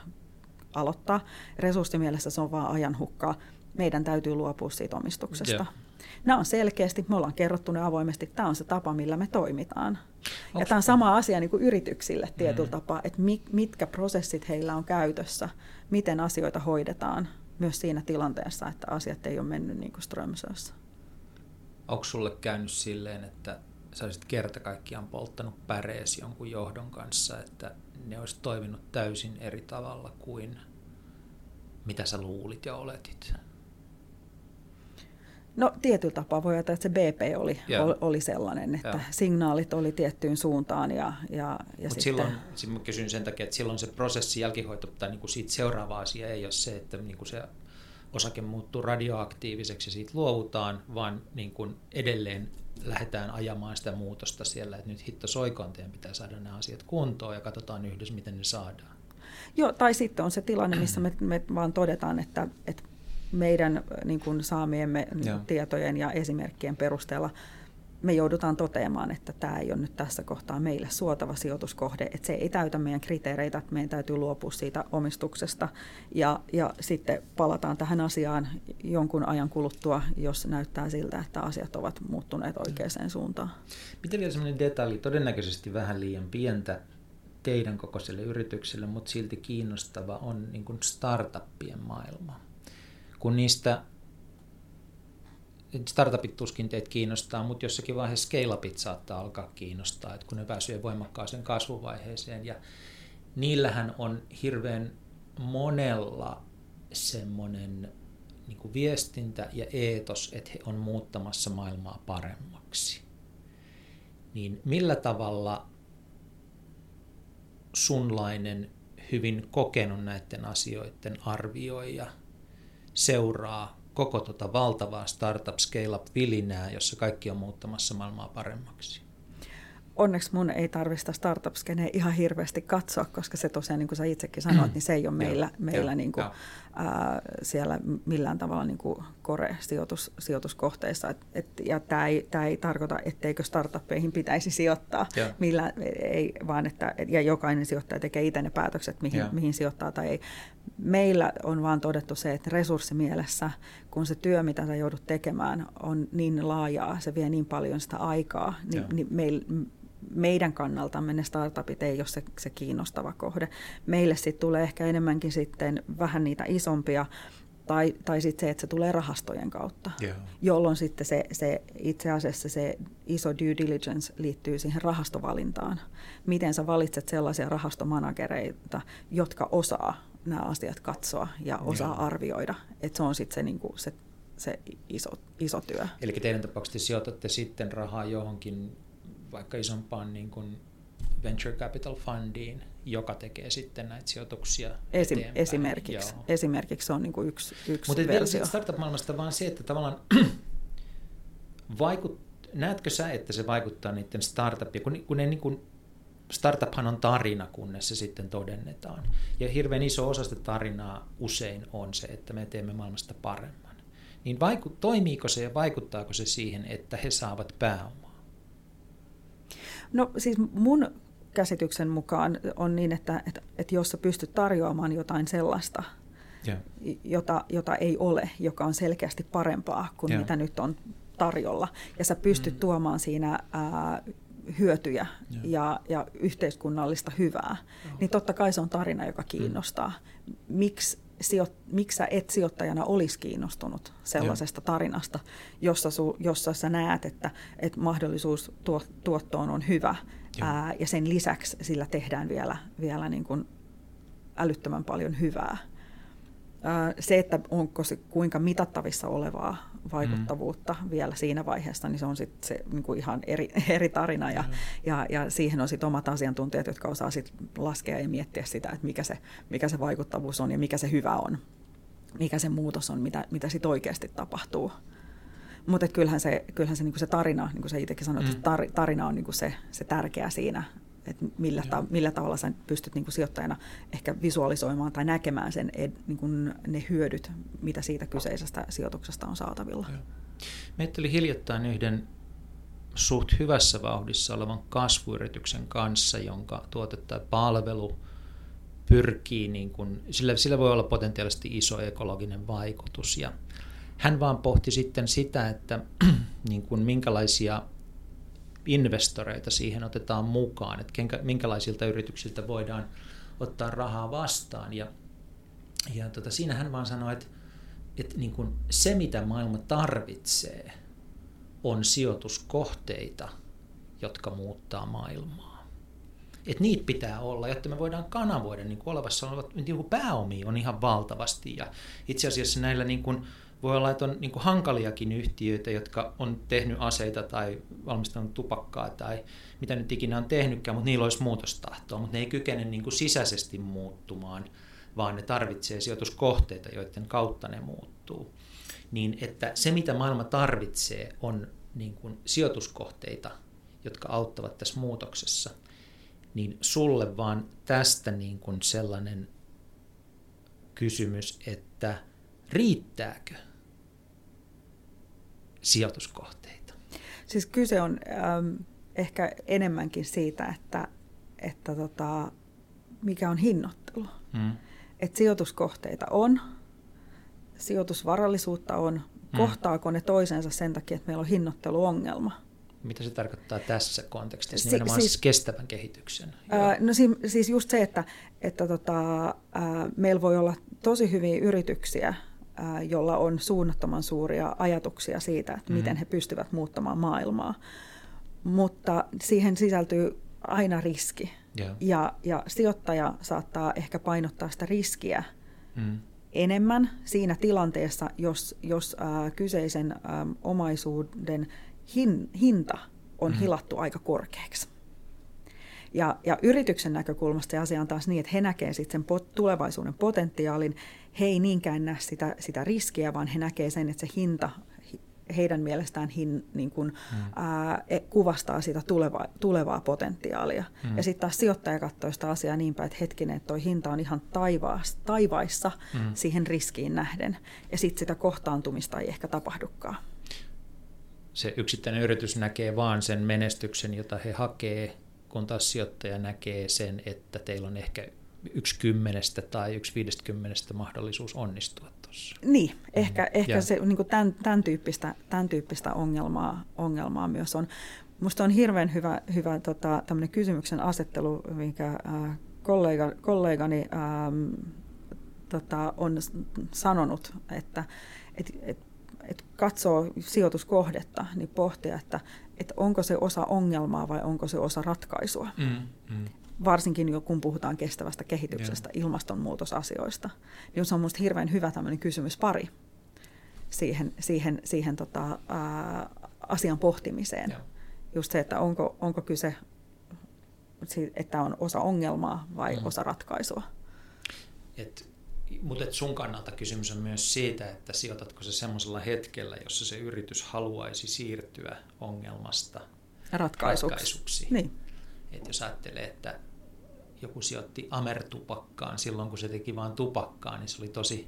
aloittaa. Resurssimielessä se on vain ajanhukkaa. Meidän täytyy luopua siitä omistuksesta. Yeah. Nämä on selkeästi, me ollaan kerrottu ne avoimesti, tämä on se tapa, millä me toimitaan. Onks... Ja tämä on sama asia niin kuin yrityksille tietyllä mm. tapaa, että mitkä prosessit heillä on käytössä, miten asioita hoidetaan myös siinä tilanteessa, että asiat ei ole mennyt niin kuin Strömsössä. Onko sulle käynyt silleen, että sä olisit kerta kaikkiaan polttanut päreesi jonkun johdon kanssa, että ne olisi toiminut täysin eri tavalla kuin mitä sä luulit ja oletit? No tietyllä tapaa voi ajatella, että se BP oli, yeah. oli sellainen, että yeah. signaalit oli tiettyyn suuntaan. Ja, ja, ja Mutta silloin, mä kysyn sen takia, että silloin se prosessi jälkihoito tai niin kuin siitä seuraava asia ei ole se, että niin kuin se osake muuttuu radioaktiiviseksi ja siitä luovutaan, vaan niin kuin edelleen lähdetään ajamaan sitä muutosta siellä, että nyt hitto soikoon teidän pitää saada nämä asiat kuntoon ja katsotaan yhdessä, miten ne saadaan. Joo, tai sitten on se tilanne, missä me, me vaan todetaan, että, että meidän niin kuin saamiemme Joo. tietojen ja esimerkkien perusteella me joudutaan toteamaan, että tämä ei ole nyt tässä kohtaa meille suotava sijoituskohde, että se ei täytä meidän kriteereitä, että meidän täytyy luopua siitä omistuksesta ja, ja sitten palataan tähän asiaan jonkun ajan kuluttua, jos näyttää siltä, että asiat ovat muuttuneet oikeaan suuntaan. Miten vielä sellainen detalji, todennäköisesti vähän liian pientä teidän kokoiselle yritykselle, mutta silti kiinnostava on niin kuin startuppien maailma kun niistä startupit tuskin teitä kiinnostaa, mutta jossakin vaiheessa scale-upit saattaa alkaa kiinnostaa, että kun ne pääsee voimakkaaseen kasvuvaiheeseen. Ja niillähän on hirveän monella semmoinen niin viestintä ja eetos, että he on muuttamassa maailmaa paremmaksi. Niin millä tavalla sunlainen hyvin kokenut näiden asioiden arvioija – seuraa koko tota valtavaa startup scale-up-vilinää, jossa kaikki on muuttamassa maailmaa paremmaksi. Onneksi mun ei tarvista startup ihan hirveästi katsoa, koska se tosiaan, niin kuin sä itsekin sanoit, niin se ei ole meillä, meillä niin kuin, ää, siellä millään tavalla niin kuin core-sijoitus, sijoituskohteissa. Et, et, ja tämä ei, tää ei tarkoita, etteikö startuppeihin pitäisi sijoittaa, millään, ei, vaan että ja jokainen sijoittaja tekee itse ne päätökset, mihin, mihin sijoittaa tai ei. Meillä on vaan todettu se, että resurssimielessä, kun se työ, mitä sä joudut tekemään, on niin laajaa, se vie niin paljon sitä aikaa, niin, niin meillä meidän kannaltamme ne startupit ei ole se, se kiinnostava kohde. Meille sitten tulee ehkä enemmänkin sitten vähän niitä isompia, tai, tai sitten se, että se tulee rahastojen kautta, yeah. jolloin sitten se, se itse asiassa se iso due diligence liittyy siihen rahastovalintaan. Miten sä valitset sellaisia rahastomanagereita, jotka osaa nämä asiat katsoa ja osaa yeah. arvioida. Että se on sitten se, niinku, se, se iso, iso työ. Eli teidän tapauksessa sijoitatte sitten rahaa johonkin vaikka isompaan niin kuin venture capital fundiin, joka tekee sitten näitä sijoituksia Esim, Esimerkiksi, Joo. esimerkiksi se on niin kuin yksi, yksi Mutta versio. startup-maailmasta vaan se, että tavallaan vaikut, näetkö sä, että se vaikuttaa niiden startupia, kun, kun ne niin kuin, startuphan on tarina, kunnes se sitten todennetaan. Ja hirveän iso osa sitä tarinaa usein on se, että me teemme maailmasta paremman. Niin vaiku, toimiiko se ja vaikuttaako se siihen, että he saavat pääomaa? No siis mun käsityksen mukaan on niin, että, että, että jos sä pystyt tarjoamaan jotain sellaista, yeah. jota, jota ei ole, joka on selkeästi parempaa kuin yeah. mitä nyt on tarjolla, ja sä pystyt mm. tuomaan siinä ää, hyötyjä yeah. ja, ja yhteiskunnallista hyvää, oh. niin totta kai se on tarina, joka kiinnostaa. Mm. Miksi sijo, miksi sä et sijoittajana olisi kiinnostunut sellaisesta Joo. tarinasta, jossa, su, jossa sä näet, että, että mahdollisuus tuo, tuottoon on hyvä ää, ja sen lisäksi sillä tehdään vielä, vielä niin kuin älyttömän paljon hyvää. Ää, se, että onko se kuinka mitattavissa olevaa vaikuttavuutta mm. vielä siinä vaiheessa, niin se on sitten se niin kuin ihan eri, eri tarina ja, mm. ja, ja siihen on sitten omat asiantuntijat, jotka osaa sit laskea ja miettiä sitä, että mikä se, mikä se vaikuttavuus on ja mikä se hyvä on, mikä se muutos on, mitä, mitä sitten oikeasti tapahtuu. Mutta kyllähän se, kyllähän se, niin se tarina, niin kuin sä itsekin sanoit, mm. tar, tarina on niin se, se tärkeä siinä, että millä, ta, millä tavalla sä pystyt niin kuin sijoittajana ehkä visualisoimaan tai näkemään sen, niin kuin ne hyödyt, mitä siitä kyseisestä sijoituksesta on saatavilla. Oli hiljattain yhden suht hyvässä vauhdissa olevan kasvuyrityksen kanssa, jonka tuote tai palvelu pyrkii, niin kuin, sillä, sillä voi olla potentiaalisesti iso ekologinen vaikutus. Ja hän vaan pohti sitten sitä, että niin kuin, minkälaisia investoreita siihen otetaan mukaan, että kenkä, minkälaisilta yrityksiltä voidaan ottaa rahaa vastaan. Ja, ja tota, siinä hän vaan sanoi, että, että niin kuin se mitä maailma tarvitsee on sijoituskohteita, jotka muuttaa maailmaa. Et niitä pitää olla, jotta me voidaan kanavoida niin kuin olevassa olevat niin kuin pääomia on ihan valtavasti. Ja itse asiassa näillä niin kuin, voi olla, että on niin hankaliakin yhtiöitä, jotka on tehnyt aseita tai valmistanut tupakkaa tai mitä nyt ikinä on tehnytkään, mutta niillä olisi muutostahtoa, mutta ne ei kykene niin sisäisesti muuttumaan, vaan ne tarvitsee sijoituskohteita, joiden kautta ne muuttuu. Niin että se, mitä maailma tarvitsee, on niin kuin sijoituskohteita, jotka auttavat tässä muutoksessa, niin sulle vaan tästä niin kuin sellainen kysymys, että riittääkö sijoituskohteita? Siis kyse on ähm, ehkä enemmänkin siitä, että, että tota, mikä on hinnoittelu. Hmm. Et sijoituskohteita on, sijoitusvarallisuutta on, hmm. kohtaako ne toisensa sen takia, että meillä on hinnoitteluongelma. Mitä se tarkoittaa tässä kontekstissa, si- nimenomaan siis, kestävän kehityksen? Ää, no si- siis just se, että, että tota, ää, meillä voi olla tosi hyviä yrityksiä, jolla on suunnattoman suuria ajatuksia siitä, että mm. miten he pystyvät muuttamaan maailmaa. Mutta siihen sisältyy aina riski. Yeah. Ja, ja sijoittaja saattaa ehkä painottaa sitä riskiä mm. enemmän siinä tilanteessa, jos, jos äh, kyseisen äh, omaisuuden hin, hinta on mm. hilattu aika korkeaksi. Ja, ja yrityksen näkökulmasta asia on taas niin, että he näkevät sitten sen pot, tulevaisuuden potentiaalin. He ei niinkään näe sitä, sitä riskiä, vaan he näkevät sen, että se hinta heidän mielestään hin, niin kuin, mm. ää, e, kuvastaa sitä tuleva, tulevaa potentiaalia. Mm. Ja sitten taas sijoittaja katsoo sitä asiaa niin päin, että hetkinen, että toi hinta on ihan taivaas, taivaissa mm. siihen riskiin nähden. Ja sitten sitä kohtaantumista ei ehkä tapahdukaan. Se yksittäinen yritys näkee vaan sen menestyksen, jota he hakee kun taas sijoittaja näkee sen, että teillä on ehkä yksi kymmenestä tai yksi viidestäkymmenestä mahdollisuus onnistua tuossa. Niin, ehkä, mm. ehkä se niin kuin tämän, tämän, tyyppistä, tämän tyyppistä ongelmaa, ongelmaa myös on. Minusta on hirveän hyvä, hyvä tota, kysymyksen asettelu, minkä äh, kollega, kollegani ähm, tota, on sanonut, että et, et, et katsoo sijoituskohdetta, niin pohtia, että että onko se osa ongelmaa vai onko se osa ratkaisua. Mm, mm. Varsinkin jo kun puhutaan kestävästä kehityksestä, yeah. ilmastonmuutosasioista. Niin se on minusta hirveän hyvä tämmöinen kysymyspari siihen, siihen, siihen tota, ää, asian pohtimiseen. Yeah. Just se, että onko, onko kyse, että on osa ongelmaa vai mm. osa ratkaisua. Et mutta sun kannalta kysymys on myös siitä, että sijoitatko se semmoisella hetkellä, jossa se yritys haluaisi siirtyä ongelmasta ratkaisuksi. ratkaisuksi. Niin. Et jos ajattelee, että joku sijoitti amertupakkaan silloin, kun se teki vain tupakkaa, niin se oli tosi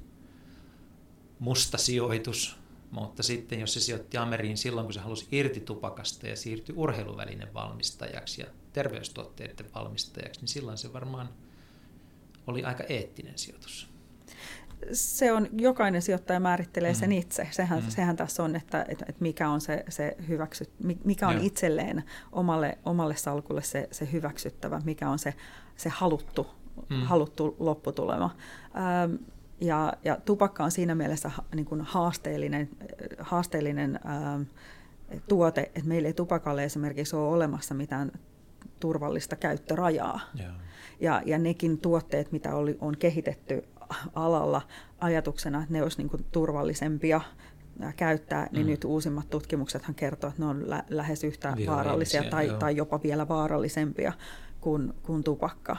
musta sijoitus. Mutta sitten jos se sijoitti Ameriin silloin, kun se halusi irti tupakasta ja siirtyi urheiluvälinen valmistajaksi ja terveystuotteiden valmistajaksi, niin silloin se varmaan oli aika eettinen sijoitus se on, jokainen sijoittaja määrittelee sen mm. itse. Sehän, mm. sehän tässä on, että, että, että mikä on se, se hyväksy, mikä on Joo. itselleen omalle, omalle salkulle se, se hyväksyttävä, mikä on se, se haluttu, mm. haluttu lopputulema. Ähm, ja, ja tupakka on siinä mielessä niin kuin haasteellinen, haasteellinen ähm, tuote, että meillä ei tupakalle esimerkiksi ole olemassa mitään turvallista käyttörajaa. Yeah. Ja, ja nekin tuotteet, mitä oli, on kehitetty alalla ajatuksena, että ne olisi niin kuin turvallisempia käyttää, niin mm. nyt uusimmat tutkimuksethan kertoo, että ne on lä- lähes yhtä vaarallisia, vaarallisia tai, tai jopa vielä vaarallisempia kuin, kuin tupakka.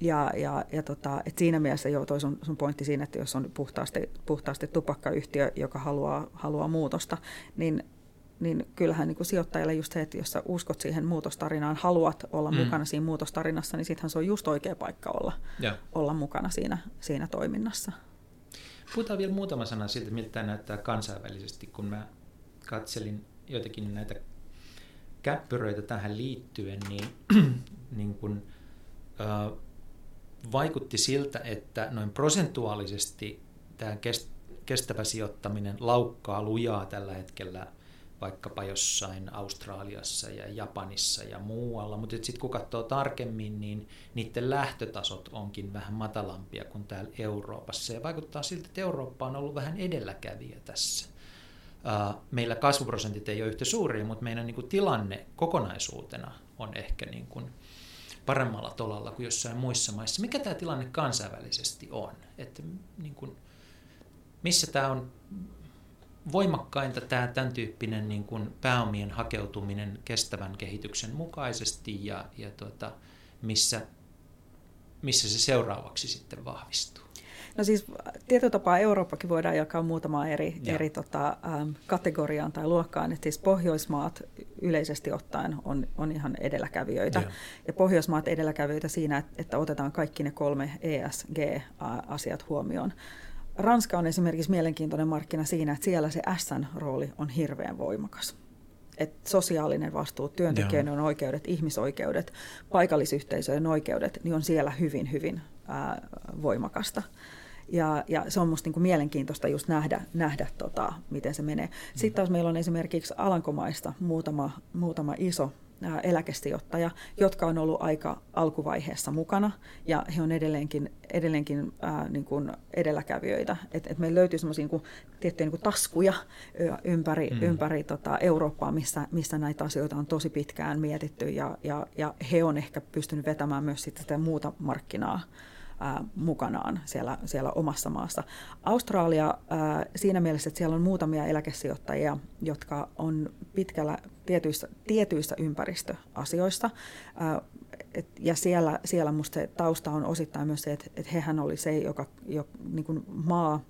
Ja, ja, ja tota, et siinä mielessä jo toi sun, sun pointti siinä, että jos on puhtaasti, puhtaasti tupakkayhtiö, joka haluaa, haluaa muutosta, niin niin kyllähän niin kuin sijoittajalle just se, että jos sä uskot siihen muutostarinaan, haluat olla mm. mukana siinä muutostarinassa, niin sittenhän se on just oikea paikka olla, ja. olla mukana siinä, siinä toiminnassa. Puhutaan vielä muutama sana siitä, miltä tämä näyttää kansainvälisesti, kun mä katselin joitakin näitä käppyröitä tähän liittyen, niin, niin kun, äh, vaikutti siltä, että noin prosentuaalisesti tämä kestävä sijoittaminen laukkaa lujaa tällä hetkellä vaikkapa jossain Australiassa ja Japanissa ja muualla, mutta sitten kun katsoo tarkemmin, niin niiden lähtötasot onkin vähän matalampia kuin täällä Euroopassa. Ja vaikuttaa siltä, että Eurooppa on ollut vähän edelläkävijä tässä. Meillä kasvuprosentit ei ole yhtä suuria, mutta meidän niin kuin tilanne kokonaisuutena on ehkä niin kuin paremmalla tolalla kuin jossain muissa maissa. Mikä tämä tilanne kansainvälisesti on? Että niin kuin, missä tämä on voimakkainta tämä tämän tyyppinen niin kuin pääomien hakeutuminen kestävän kehityksen mukaisesti ja, ja tuota, missä, missä se seuraavaksi sitten vahvistuu? No siis tietyllä tapaa Eurooppakin voidaan jakaa muutamaan eri, eri tota, ähm, kategoriaan tai luokkaan. Et siis Pohjoismaat yleisesti ottaen on, on ihan edelläkävijöitä. Ja. ja Pohjoismaat edelläkävijöitä siinä, että, että otetaan kaikki ne kolme ESG-asiat huomioon. Ranska on esimerkiksi mielenkiintoinen markkina siinä, että siellä se S-rooli on hirveän voimakas. Et sosiaalinen vastuu, työntekijöiden oikeudet, ihmisoikeudet, paikallisyhteisöjen oikeudet, niin on siellä hyvin, hyvin ää, voimakasta. Ja, ja se on minusta niin mielenkiintoista just nähdä, nähdä tota, miten se menee. Sitten taas meillä on esimerkiksi Alankomaista muutama, muutama iso eläkesijoittaja, jotka on ollut aika alkuvaiheessa mukana ja he on edelleenkin, edelleenkin ää, niin kuin edelläkävijöitä. Et, et meillä löytyy semmoisia niin tiettyjä niin kuin taskuja ympäri, mm. ympäri tota Eurooppaa, missä, missä näitä asioita on tosi pitkään mietitty ja, ja, ja he on ehkä pystynyt vetämään myös sitä muuta markkinaa ää, mukanaan siellä, siellä omassa maassa. Australia ää, siinä mielessä, että siellä on muutamia eläkesijoittajia, jotka on pitkällä tietyissä, tietyissä ympäristöasioissa. Ää, et, ja siellä, siellä musta se tausta on osittain myös se, että, että hehän oli se, joka, jo, niin kuin maa,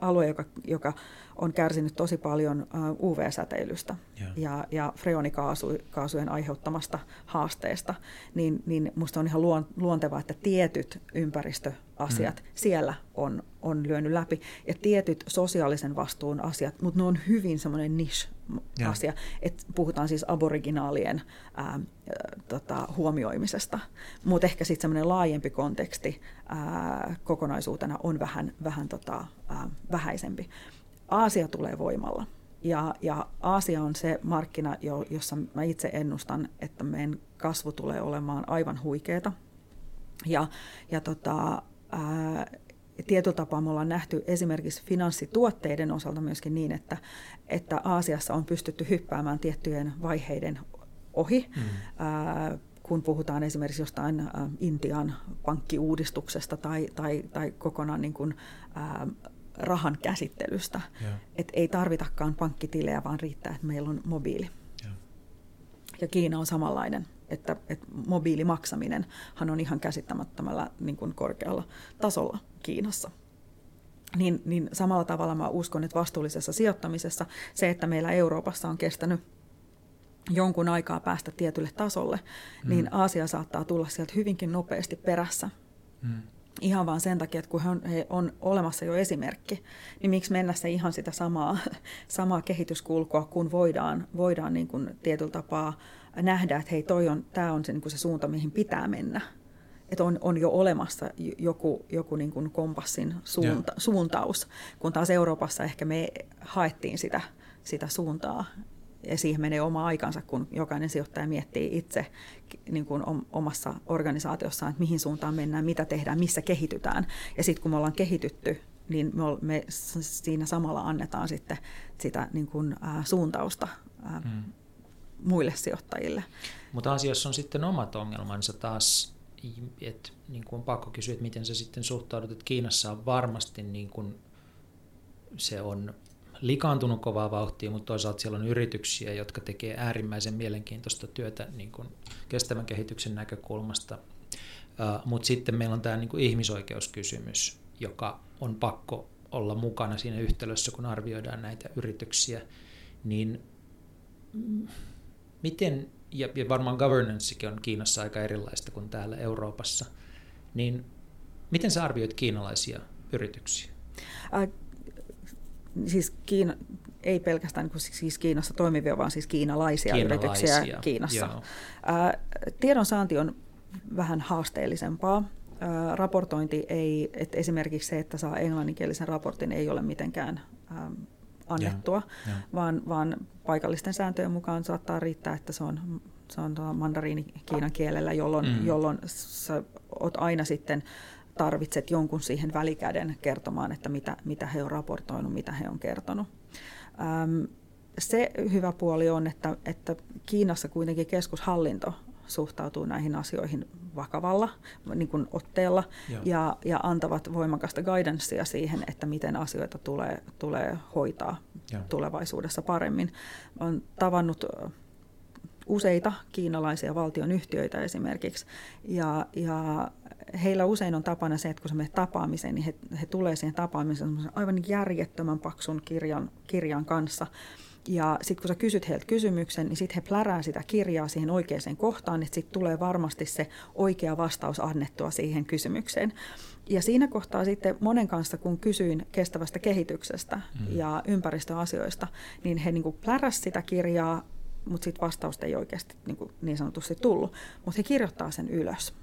alue, joka, joka on kärsinyt tosi paljon UV-säteilystä yeah. ja, ja freonikaasujen aiheuttamasta haasteesta, niin, niin minusta on ihan luontevaa, että tietyt ympäristöasiat mm. siellä on, on lyönyt läpi ja tietyt sosiaalisen vastuun asiat, mutta ne on hyvin semmoinen niche yeah. asia, että puhutaan siis aboriginaalien ää, tota, huomioimisesta, mutta ehkä sitten semmoinen laajempi konteksti ää, kokonaisuutena on vähän, vähän tota, ää, vähäisempi. Aasia tulee voimalla. Ja, ja Aasia on se markkina, jo, jossa mä itse ennustan, että meidän kasvu tulee olemaan aivan huikeeta. Ja, ja tota, ää, tietyllä tapaa me ollaan nähty esimerkiksi finanssituotteiden osalta myöskin niin, että, että Aasiassa on pystytty hyppäämään tiettyjen vaiheiden ohi. Mm. Ää, kun puhutaan esimerkiksi jostain ä, Intian pankkiuudistuksesta tai, tai, tai kokonaan niin kuin, ä, rahan käsittelystä. Että ei tarvitakaan pankkitilejä, vaan riittää, että meillä on mobiili. Ja, Kiina on samanlainen, että, että mobiilimaksaminen on ihan käsittämättömällä niin kuin korkealla tasolla Kiinassa. Niin, niin samalla tavalla mä uskon, että vastuullisessa sijoittamisessa se, että meillä Euroopassa on kestänyt jonkun aikaa päästä tietylle tasolle, mm. niin Aasia saattaa tulla sieltä hyvinkin nopeasti perässä. Mm ihan vaan sen takia, että kun he on, he on olemassa jo esimerkki, niin miksi mennä se ihan sitä samaa, samaa kehityskulkua, kun voidaan, voidaan niin kuin tietyllä tapaa nähdä, että hei, toi on, tämä on se, niin kuin se suunta, mihin pitää mennä. Että on, on jo olemassa joku, joku niin kuin kompassin suunta, suuntaus, kun taas Euroopassa ehkä me haettiin sitä, sitä suuntaa ja siihen menee oma aikansa, kun jokainen sijoittaja miettii itse niin kuin omassa organisaatiossaan, että mihin suuntaan mennään, mitä tehdään, missä kehitytään. Ja sitten kun me ollaan kehitytty, niin me, me siinä samalla annetaan sitten sitä niin kuin, ä, suuntausta ä, mm. muille sijoittajille. Mutta asiassa on sitten omat ongelmansa taas, että niin kuin on pakko kysyä, että miten sä sitten suhtaudut, että Kiinassa on varmasti niin kuin, se on likaantunut kovaa vauhtia, mutta toisaalta siellä on yrityksiä, jotka tekee äärimmäisen mielenkiintoista työtä niin kuin kestävän kehityksen näkökulmasta. Mutta sitten meillä on tämä niin kuin ihmisoikeuskysymys, joka on pakko olla mukana siinä yhtälössä, kun arvioidaan näitä yrityksiä. Niin miten, ja, varmaan governancekin on Kiinassa aika erilaista kuin täällä Euroopassa, niin miten sä arvioit kiinalaisia yrityksiä? Siis Kiina, ei pelkästään niin siis Kiinassa toimivia, vaan siis kiinalaisia, kiinalaisia yrityksiä Kiinassa. Joo. Äh, tiedonsaanti on vähän haasteellisempaa. Äh, raportointi ei, että esimerkiksi se, että saa englanninkielisen raportin, ei ole mitenkään ähm, annettua, ja, ja. Vaan, vaan paikallisten sääntöjen mukaan saattaa riittää, että se on, se on mandariini kiinan kielellä, jolloin, mm. jolloin sä oot aina sitten tarvitset jonkun siihen välikäden kertomaan, että mitä, mitä he on raportoinut, mitä he on kertonut. Ähm, se hyvä puoli on, että, että Kiinassa kuitenkin keskushallinto suhtautuu näihin asioihin vakavalla niin kuin otteella ja, ja antavat voimakasta guidancea siihen, että miten asioita tulee, tulee hoitaa Joo. tulevaisuudessa paremmin. Olen tavannut useita kiinalaisia valtionyhtiöitä esimerkiksi ja, ja heillä usein on tapana se, että kun sä menet tapaamiseen, niin he, he tulee siihen tapaamiseen aivan järjettömän paksun kirjan, kirjan kanssa – ja sitten kun sä kysyt heiltä kysymyksen, niin sitten he plärää sitä kirjaa siihen oikeaan kohtaan, että sitten tulee varmasti se oikea vastaus annettua siihen kysymykseen. Ja siinä kohtaa sitten monen kanssa, kun kysyin kestävästä kehityksestä mm. ja ympäristöasioista, niin he niin pläräsivät sitä kirjaa, mutta sitten vastausta ei oikeasti niin, niin sanotusti tullut. Mutta he kirjoittaa sen ylös.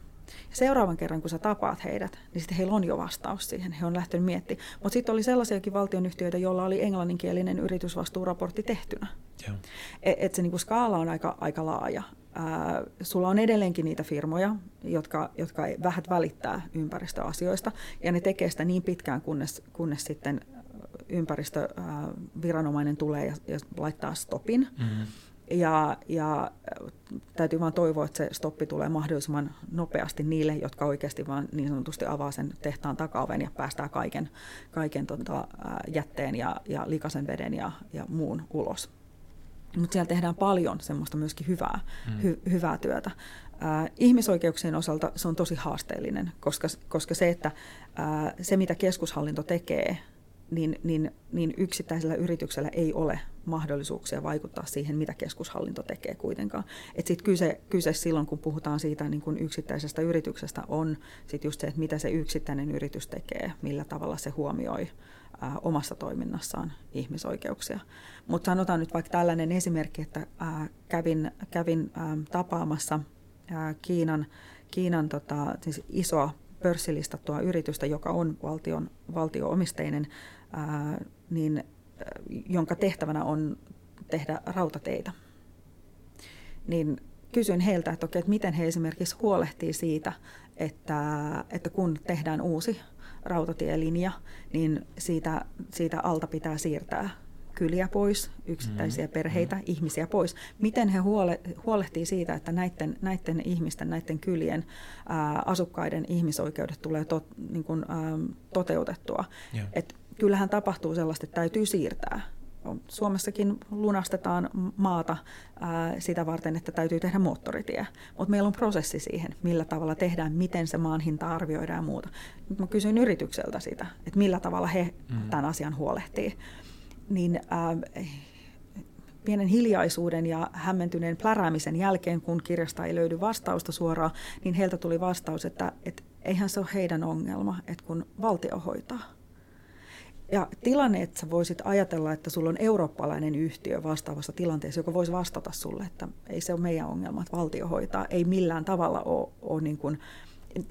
Ja seuraavan kerran, kun sä tapaat heidät, niin sitten heillä on jo vastaus siihen. He on lähtenyt miettimään. Mutta sitten oli sellaisiakin valtionyhtiöitä, joilla oli englanninkielinen yritysvastuuraportti tehtynä. Et, et se niinku skaala on aika, aika laaja. Ää, sulla on edelleenkin niitä firmoja, jotka, jotka vähät välittää ympäristöasioista, ja ne tekee sitä niin pitkään, kunnes, kunnes sitten ympäristöviranomainen tulee ja, ja laittaa stopin. Mm-hmm. Ja, ja täytyy vain toivoa, että se stoppi tulee mahdollisimman nopeasti niille, jotka oikeasti vaan niin sanotusti avaa sen tehtaan takaoven ja päästää kaiken, kaiken tota, jätteen ja, ja likaisen veden ja, ja muun ulos. Mutta siellä tehdään paljon semmoista myöskin hyvää, mm. hy, hyvää työtä. Äh, ihmisoikeuksien osalta se on tosi haasteellinen, koska, koska se, että äh, se mitä keskushallinto tekee, niin, niin, niin yksittäisellä yrityksellä ei ole mahdollisuuksia vaikuttaa siihen, mitä keskushallinto tekee kuitenkaan. Et sit kyse, kyse silloin, kun puhutaan siitä niin kun yksittäisestä yrityksestä, on sit just se, että mitä se yksittäinen yritys tekee, millä tavalla se huomioi ää, omassa toiminnassaan ihmisoikeuksia. Mutta sanotaan nyt vaikka tällainen esimerkki, että ää, kävin, kävin ää, tapaamassa ää, Kiinan, Kiinan tota, siis isoa pörssilistattua yritystä, joka on valtion, valtioomisteinen, ää, niin, jonka tehtävänä on tehdä rautateitä. Niin kysyin heiltä, että, okei, että miten he esimerkiksi huolehtii siitä, että, että kun tehdään uusi rautatielinja, niin siitä, siitä alta pitää siirtää kyliä pois, yksittäisiä mm. perheitä, mm. ihmisiä pois. Miten he huole, huolehtii siitä, että näiden, näiden ihmisten, näiden kylien ää, asukkaiden ihmisoikeudet tulee tot, niin kuin, ää, toteutettua. Yeah. Et kyllähän tapahtuu sellaista, että täytyy siirtää. Suomessakin lunastetaan maata ää, sitä varten, että täytyy tehdä moottoritie. Mutta meillä on prosessi siihen, millä tavalla tehdään, miten se maan hinta arvioidaan ja muuta. Nyt mä kysyin yritykseltä sitä, että millä tavalla he mm. tämän asian huolehtii niin äh, pienen hiljaisuuden ja hämmentyneen pläräämisen jälkeen, kun kirjasta ei löydy vastausta suoraan, niin heiltä tuli vastaus, että, että eihän se ole heidän ongelma, että kun valtio hoitaa. Ja tilanne, että sä voisit ajatella, että sulla on eurooppalainen yhtiö vastaavassa tilanteessa, joka voisi vastata sulle, että ei se ole meidän ongelma, että valtio hoitaa, ei millään tavalla ole, ole niin kuin,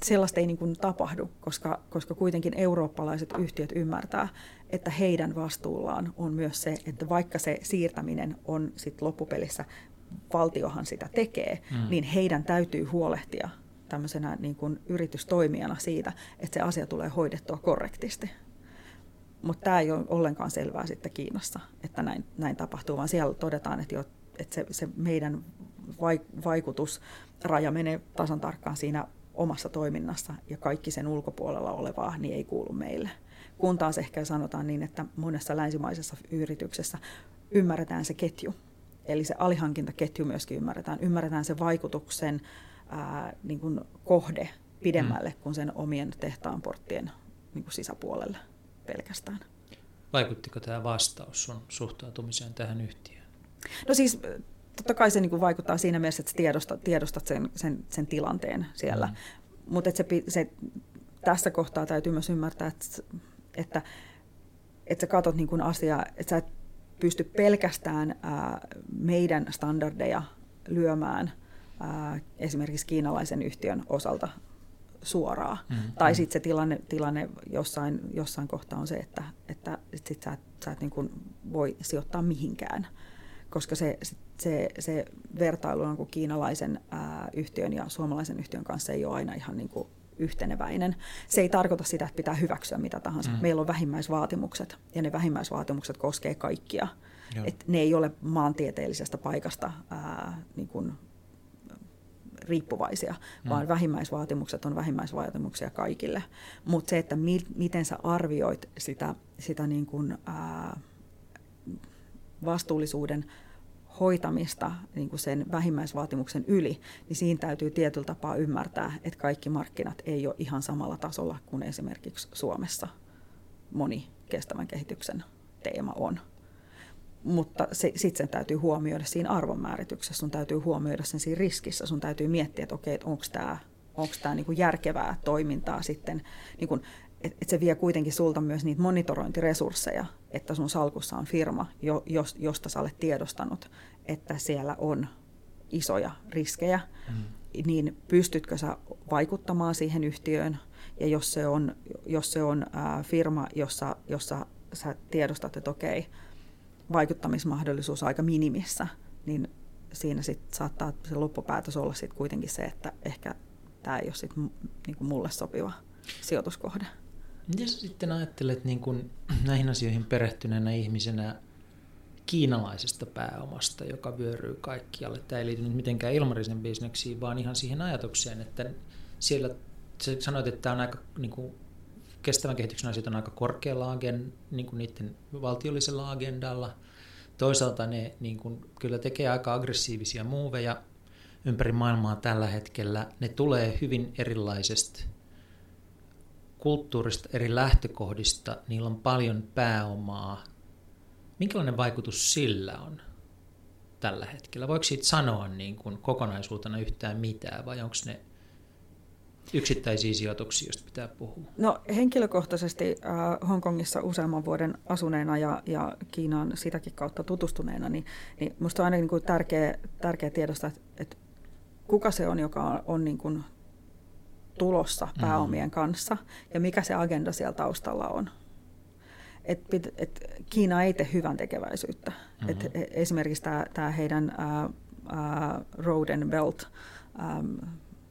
sellaista ei niin kuin tapahdu, koska, koska kuitenkin eurooppalaiset yhtiöt ymmärtää, että heidän vastuullaan on myös se, että vaikka se siirtäminen on sit loppupelissä, valtiohan sitä tekee, mm. niin heidän täytyy huolehtia tämmöisenä niin kuin yritystoimijana siitä, että se asia tulee hoidettua korrektisti. Mutta tämä ei ole ollenkaan selvää sitten Kiinassa, että näin, näin tapahtuu, vaan siellä todetaan, että, jo, että se, se meidän vaikutusraja menee tasan tarkkaan siinä omassa toiminnassa ja kaikki sen ulkopuolella olevaa niin ei kuulu meille. Kun taas ehkä sanotaan niin, että monessa länsimaisessa yrityksessä ymmärretään se ketju. Eli se alihankintaketju myöskin ymmärretään. Ymmärretään se vaikutuksen ää, niin kuin kohde pidemmälle mm. kuin sen omien tehtaan porttien niin kuin sisäpuolelle pelkästään. Vaikuttiko tämä vastaus sun suhtautumiseen tähän yhtiöön? No siis totta kai se niin kuin vaikuttaa siinä mielessä, että tiedostat, tiedostat sen, sen, sen tilanteen siellä. Mm. Mutta se, se, tässä kohtaa täytyy myös ymmärtää, että, että, että sä katot niin kuin asiaa, että sä et pysty pelkästään ää, meidän standardeja lyömään ää, esimerkiksi kiinalaisen yhtiön osalta suoraan. Mm, tai sitten se tilanne, tilanne jossain, jossain kohtaa on se, että, että sit sä, sä et niin kuin voi sijoittaa mihinkään. Koska se, se, se vertailu on kuin kiinalaisen ää, yhtiön ja suomalaisen yhtiön kanssa ei ole aina ihan niin kuin yhteneväinen. Se ei tarkoita sitä, että pitää hyväksyä mitä tahansa. Mm. Meillä on vähimmäisvaatimukset ja ne vähimmäisvaatimukset koskee kaikkia. Et ne ei ole maantieteellisestä paikasta ää, niin kuin riippuvaisia, mm. vaan vähimmäisvaatimukset on vähimmäisvaatimuksia kaikille. Mutta se, että mi- miten sä arvioit sitä, sitä niin kuin, ää, vastuullisuuden hoitamista niin kuin sen vähimmäisvaatimuksen yli, niin siinä täytyy tietyllä tapaa ymmärtää, että kaikki markkinat ei ole ihan samalla tasolla kuin esimerkiksi Suomessa moni kestävän kehityksen teema on. Mutta sitten sen täytyy huomioida siinä arvonmäärityksessä, sun täytyy huomioida sen siinä riskissä, sun täytyy miettiä, että okei, että onko tämä onko tämä niin järkevää toimintaa sitten, niin kuin, että et se vie kuitenkin sulta myös niitä monitorointiresursseja, että sun salkussa on firma, jo, jos, josta sä olet tiedostanut, että siellä on isoja riskejä, mm. niin pystytkö sä vaikuttamaan siihen yhtiöön, ja jos se on, jos se on ää, firma, jossa, jossa sä tiedostat, että okei, vaikuttamismahdollisuus aika minimissä, niin siinä sit saattaa se loppupäätös olla sit kuitenkin se, että ehkä tämä ei ole sit niin kuin mulle sopiva sijoituskohde. Miten sä sitten ajattelet niin kun näihin asioihin perehtyneenä ihmisenä kiinalaisesta pääomasta, joka vyöryy kaikkialle? Tämä ei liity nyt mitenkään ilmarisen bisneksiin, vaan ihan siihen ajatukseen, että siellä sä sanoit, että tämä on aika niin kuin, kestävän kehityksen asiat on aika korkealla agen, niin kuin niiden valtiollisella agendalla. Toisaalta ne niin kuin, kyllä tekee aika aggressiivisia muuveja ympäri maailmaa tällä hetkellä. Ne tulee hyvin erilaisesta kulttuurista, eri lähtökohdista. Niillä on paljon pääomaa. Minkälainen vaikutus sillä on tällä hetkellä? Voiko siitä sanoa niin kuin kokonaisuutena yhtään mitään vai onko ne yksittäisiä sijoituksia, joista pitää puhua? No henkilökohtaisesti äh, Hongkongissa useamman vuoden asuneena ja, ja Kiinaan sitäkin kautta tutustuneena, niin, niin minusta on aina niin kuin tärkeä, tärkeä tiedostaa, että, että kuka se on, joka on, on niin kuin tulossa mm. pääomien mm. kanssa ja mikä se agenda siellä taustalla on. Et, et, Kiina ei tee hyvän tekeväisyyttä. Mm-hmm. Et, e, esimerkiksi tämä heidän uh, uh, Road and Belt um,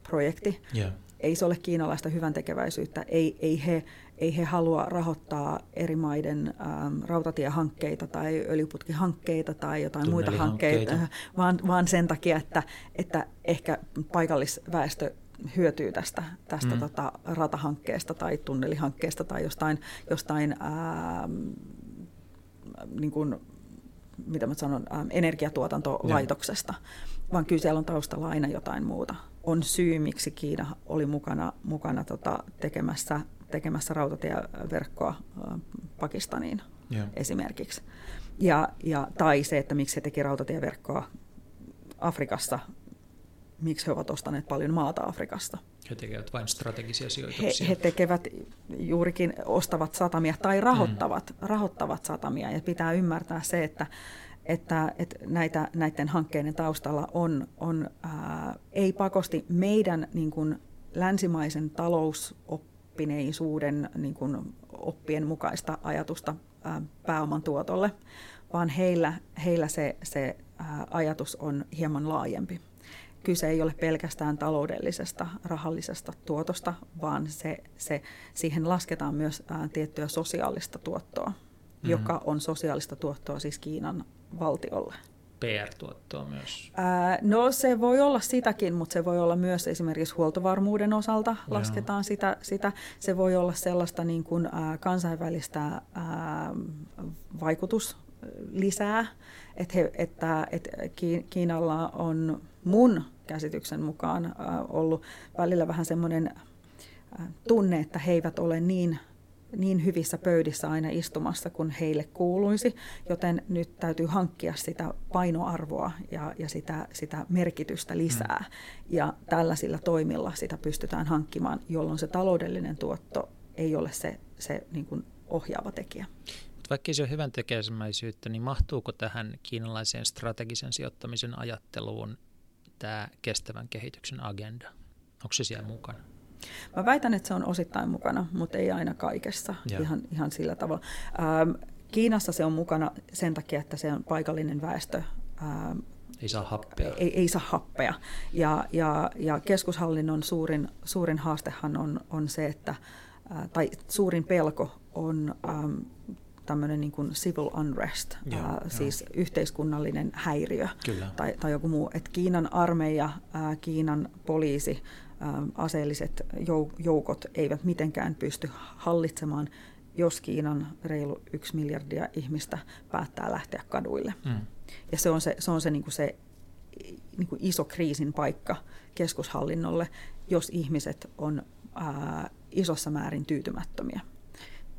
projekti, yeah ei se ole kiinalaista hyvän tekeväisyyttä. Ei, ei, he, ei he halua rahoittaa eri maiden ähm, rautatiehankkeita tai öljyputkihankkeita tai jotain muita hankkeita, vaan, vaan sen takia, että, että ehkä paikallisväestö hyötyy tästä, tästä mm. tota, ratahankkeesta tai tunnelihankkeesta tai jostain, jostain ähm, niin kuin, mitä mä sanon, ähm, energiatuotantolaitoksesta, ja. vaan kyllä siellä on taustalla aina jotain muuta on syy, miksi Kiina oli mukana, mukana tota, tekemässä, tekemässä rautatieverkkoa Pakistaniin yeah. esimerkiksi. Ja, ja, tai se, että miksi he teki rautatieverkkoa Afrikassa, miksi he ovat ostaneet paljon maata Afrikasta. He tekevät vain strategisia sijoituksia. He, he tekevät juurikin, ostavat satamia tai rahoittavat, mm. rahoittavat satamia. Ja pitää ymmärtää se, että että, että näitä, näiden hankkeiden taustalla on, on ää, ei pakosti meidän niin kuin länsimaisen talousoppineisuuden niin kuin oppien mukaista ajatusta ää, pääoman tuotolle, vaan heillä, heillä se, se ää, ajatus on hieman laajempi. Kyse ei ole pelkästään taloudellisesta, rahallisesta tuotosta, vaan se, se, siihen lasketaan myös ää, tiettyä sosiaalista tuottoa, mm-hmm. joka on sosiaalista tuottoa siis Kiinan valtiolle. PR-tuottoa myös? Ää, no se voi olla sitäkin, mutta se voi olla myös esimerkiksi huoltovarmuuden osalta lasketaan sitä, sitä. Se voi olla sellaista niin kuin, ää, kansainvälistä ää, vaikutus lisää, että, he, että, että Kiinalla on mun käsityksen mukaan ää, ollut välillä vähän semmoinen tunne, että he eivät ole niin niin hyvissä pöydissä aina istumassa, kun heille kuuluisi, joten nyt täytyy hankkia sitä painoarvoa ja, ja sitä, sitä merkitystä lisää. Mm. Ja tällaisilla toimilla sitä pystytään hankkimaan, jolloin se taloudellinen tuotto ei ole se, se niin kuin ohjaava tekijä. Vaikka se ole hyvän tekemäisyyttä, niin mahtuuko tähän kiinalaiseen strategisen sijoittamisen ajatteluun tämä kestävän kehityksen agenda? Onko se siellä mukana? Mä väitän, että se on osittain mukana, mutta ei aina kaikessa ihan, ihan sillä tavalla. Ähm, Kiinassa se on mukana sen takia, että se on paikallinen väestö. Ähm, ei saa happea. Ei, ei saa happea. Ja, ja, ja keskushallinnon suurin, suurin haastehan on, on se, että, äh, tai suurin pelko on ähm, tämmöinen niin kuin civil unrest, joo, ää, siis joo. yhteiskunnallinen häiriö Kyllä. Tai, tai joku muu. Et Kiinan armeija, ää, Kiinan poliisi, ää, aseelliset joukot eivät mitenkään pysty hallitsemaan, jos Kiinan reilu yksi miljardia ihmistä päättää lähteä kaduille. Mm. Ja se on se, se, on se, niin kuin se niin kuin iso kriisin paikka keskushallinnolle, jos ihmiset on ää, isossa määrin tyytymättömiä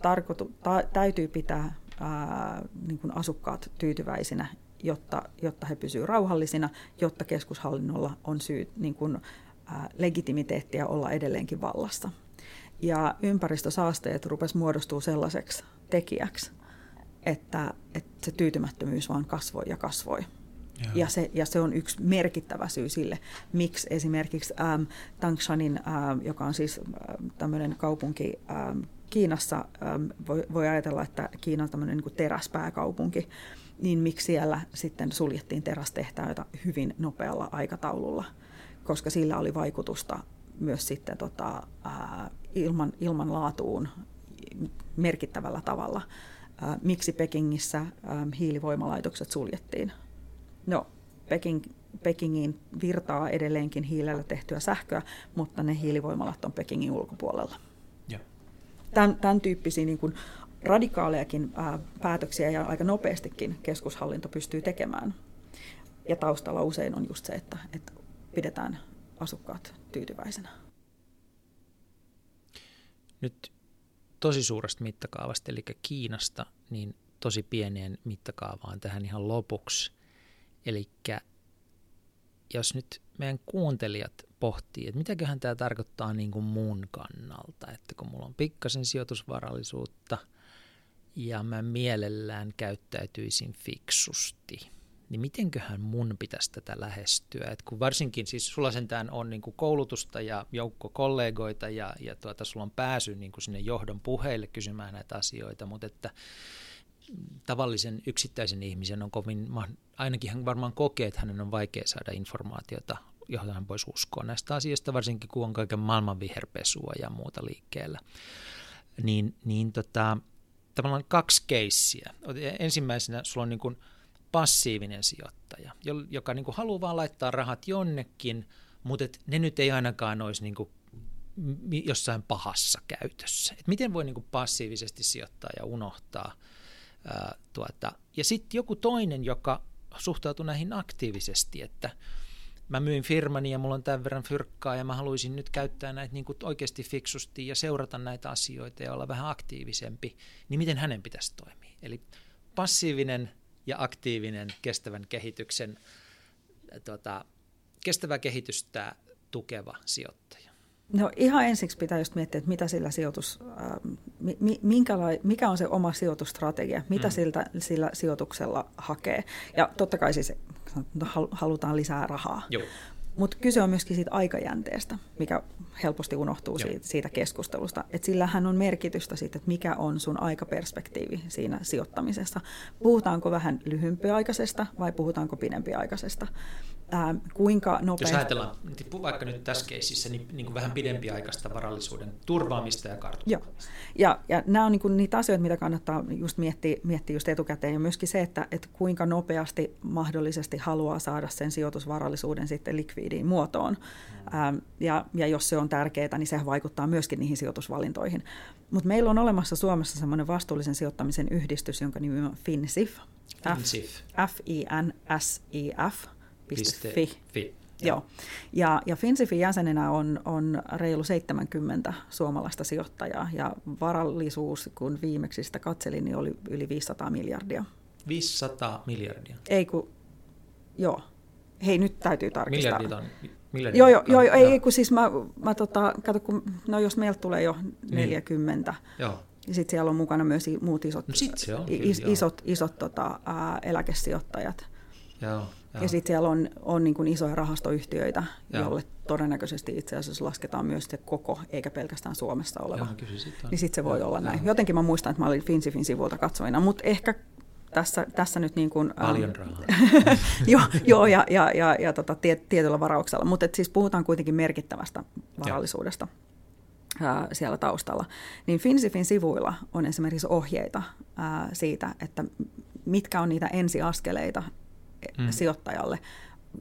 tarkoitu, ta, täytyy pitää ää, niin kuin asukkaat tyytyväisinä, jotta, jotta he pysyvät rauhallisina, jotta keskushallinnolla on syy niin kuin, ää, legitimiteettiä olla edelleenkin vallassa. Ja ympäristösaasteet rupes muodostuu sellaiseksi tekijäksi, että, että se tyytymättömyys vaan kasvoi ja kasvoi. Ja se, ja se on yksi merkittävä syy sille, miksi esimerkiksi ähm, Tangshanin, ähm, joka on siis ähm, tämmöinen kaupunki ähm, Kiinassa ähm, voi, voi ajatella, että Kiina on tämmöinen niin teräspääkaupunki, niin miksi siellä sitten suljettiin terästehtaita hyvin nopealla aikataululla, koska sillä oli vaikutusta myös sitten tota, ää, ilman, ilmanlaatuun merkittävällä tavalla. Ää, miksi Pekingissä ää, hiilivoimalaitokset suljettiin? No, Peking, Pekingiin virtaa edelleenkin hiilellä tehtyä sähköä, mutta ne hiilivoimalat on Pekingin ulkopuolella tämän, tämän tyyppisiä niin kuin radikaalejakin ää, päätöksiä ja aika nopeastikin keskushallinto pystyy tekemään. Ja taustalla usein on just se, että, että pidetään asukkaat tyytyväisenä. Nyt tosi suuresta mittakaavasta, eli Kiinasta, niin tosi pieneen mittakaavaan tähän ihan lopuksi. Eli jos nyt meidän kuuntelijat pohtii, että mitäköhän tämä tarkoittaa niin kuin mun kannalta, että kun mulla on pikkasen sijoitusvarallisuutta ja mä mielellään käyttäytyisin fiksusti, niin mitenköhän mun pitäisi tätä lähestyä? Et kun varsinkin siis sulla sentään on niin kuin koulutusta ja joukko kollegoita ja, ja tuota, sulla on pääsy niin kuin sinne johdon puheille kysymään näitä asioita, mutta että tavallisen yksittäisen ihmisen on kovin, ainakin hän varmaan kokee, että hänen on vaikea saada informaatiota johon voisi uskoa näistä asioista, varsinkin kun on kaiken maailman viherpesua ja muuta liikkeellä. Niin, niin tota, tavallaan kaksi keissiä. Ensimmäisenä sulla on niin kuin passiivinen sijoittaja, joka niin kuin haluaa vaan laittaa rahat jonnekin, mutta et ne nyt ei ainakaan olisi niin kuin jossain pahassa käytössä. Et miten voi niin kuin passiivisesti sijoittaa ja unohtaa. Ää, tuota. Ja sitten joku toinen, joka suhtautuu näihin aktiivisesti, että – mä myin firmani ja mulla on tämän verran fyrkkaa ja mä haluaisin nyt käyttää näitä niin kuin oikeasti fiksusti ja seurata näitä asioita ja olla vähän aktiivisempi, niin miten hänen pitäisi toimia? Eli passiivinen ja aktiivinen kestävän kehityksen, tuota, kestävää kehitystä tukeva sijoittaja. No ihan ensiksi pitää just miettiä, että mitä sillä sijoitus, äh, minkälai, mikä on se oma sijoitusstrategia, mitä mm. siltä, sillä sijoituksella hakee. Ja totta kai siis halutaan lisää rahaa. Mutta kyse on myöskin siitä aikajänteestä, mikä helposti unohtuu siitä, siitä keskustelusta. Et sillähän on merkitystä siitä, että mikä on sun aikaperspektiivi siinä sijoittamisessa. Puhutaanko vähän lyhyempiaikaisesta vai puhutaanko pidempiaikaisesta? Ää, kuinka nopeasti... Jos ajatellaan vaikka nyt tässä keississä, niin, niin kuin vähän pidempiaikaista varallisuuden turvaamista ja kartoittamista. Joo. Ja, ja nämä on niin kuin niitä asioita, mitä kannattaa just miettiä, miettiä just etukäteen, ja myöskin se, että, että kuinka nopeasti mahdollisesti haluaa saada sen sijoitusvarallisuuden sitten likviidiin muotoon. Mm. Ää, ja, ja jos se on tärkeää, niin se vaikuttaa myöskin niihin sijoitusvalintoihin. Mutta meillä on olemassa Suomessa semmoinen vastuullisen sijoittamisen yhdistys, jonka nimi on FinSIF. FinSIF. F-I-N-S-I-F. Fi. Fi. Joo. Ja, ja Finsifin jäsenenä on, on reilu 70 suomalaista sijoittajaa ja varallisuus, kun viimeksi sitä katselin, niin oli yli 500 miljardia. 500 miljardia? Ei kun, joo. Hei, nyt täytyy tarkistaa. Miljardit on, miljardit joo, joo, joo, ei, kun siis mä, mä tota, kato, kun, no jos meiltä tulee jo 40, niin. joo. Ja sitten siellä on mukana myös muut isot, no se on, is, kyllä, isot, isot tota, ää, eläkesijoittajat. Joo. Ja sitten siellä on, on niin kuin isoja rahastoyhtiöitä, Joo. jolle todennäköisesti itse asiassa lasketaan myös se koko, eikä pelkästään Suomessa oleva. Joo, kyllä sit on. Niin sitten se voi Joo. olla näin. Jotenkin mä muistan, että mä olin Finsifin sivuilta katsoina, mutta ehkä tässä, tässä nyt niin kuin... Paljon rahaa. joo, joo, ja, ja, ja, ja tota, tie, tietyllä varauksella. Mutta siis puhutaan kuitenkin merkittävästä varallisuudesta ää, siellä taustalla. Niin Finsifin sivuilla on esimerkiksi ohjeita ää, siitä, että mitkä on niitä ensiaskeleita, mm. sijoittajalle,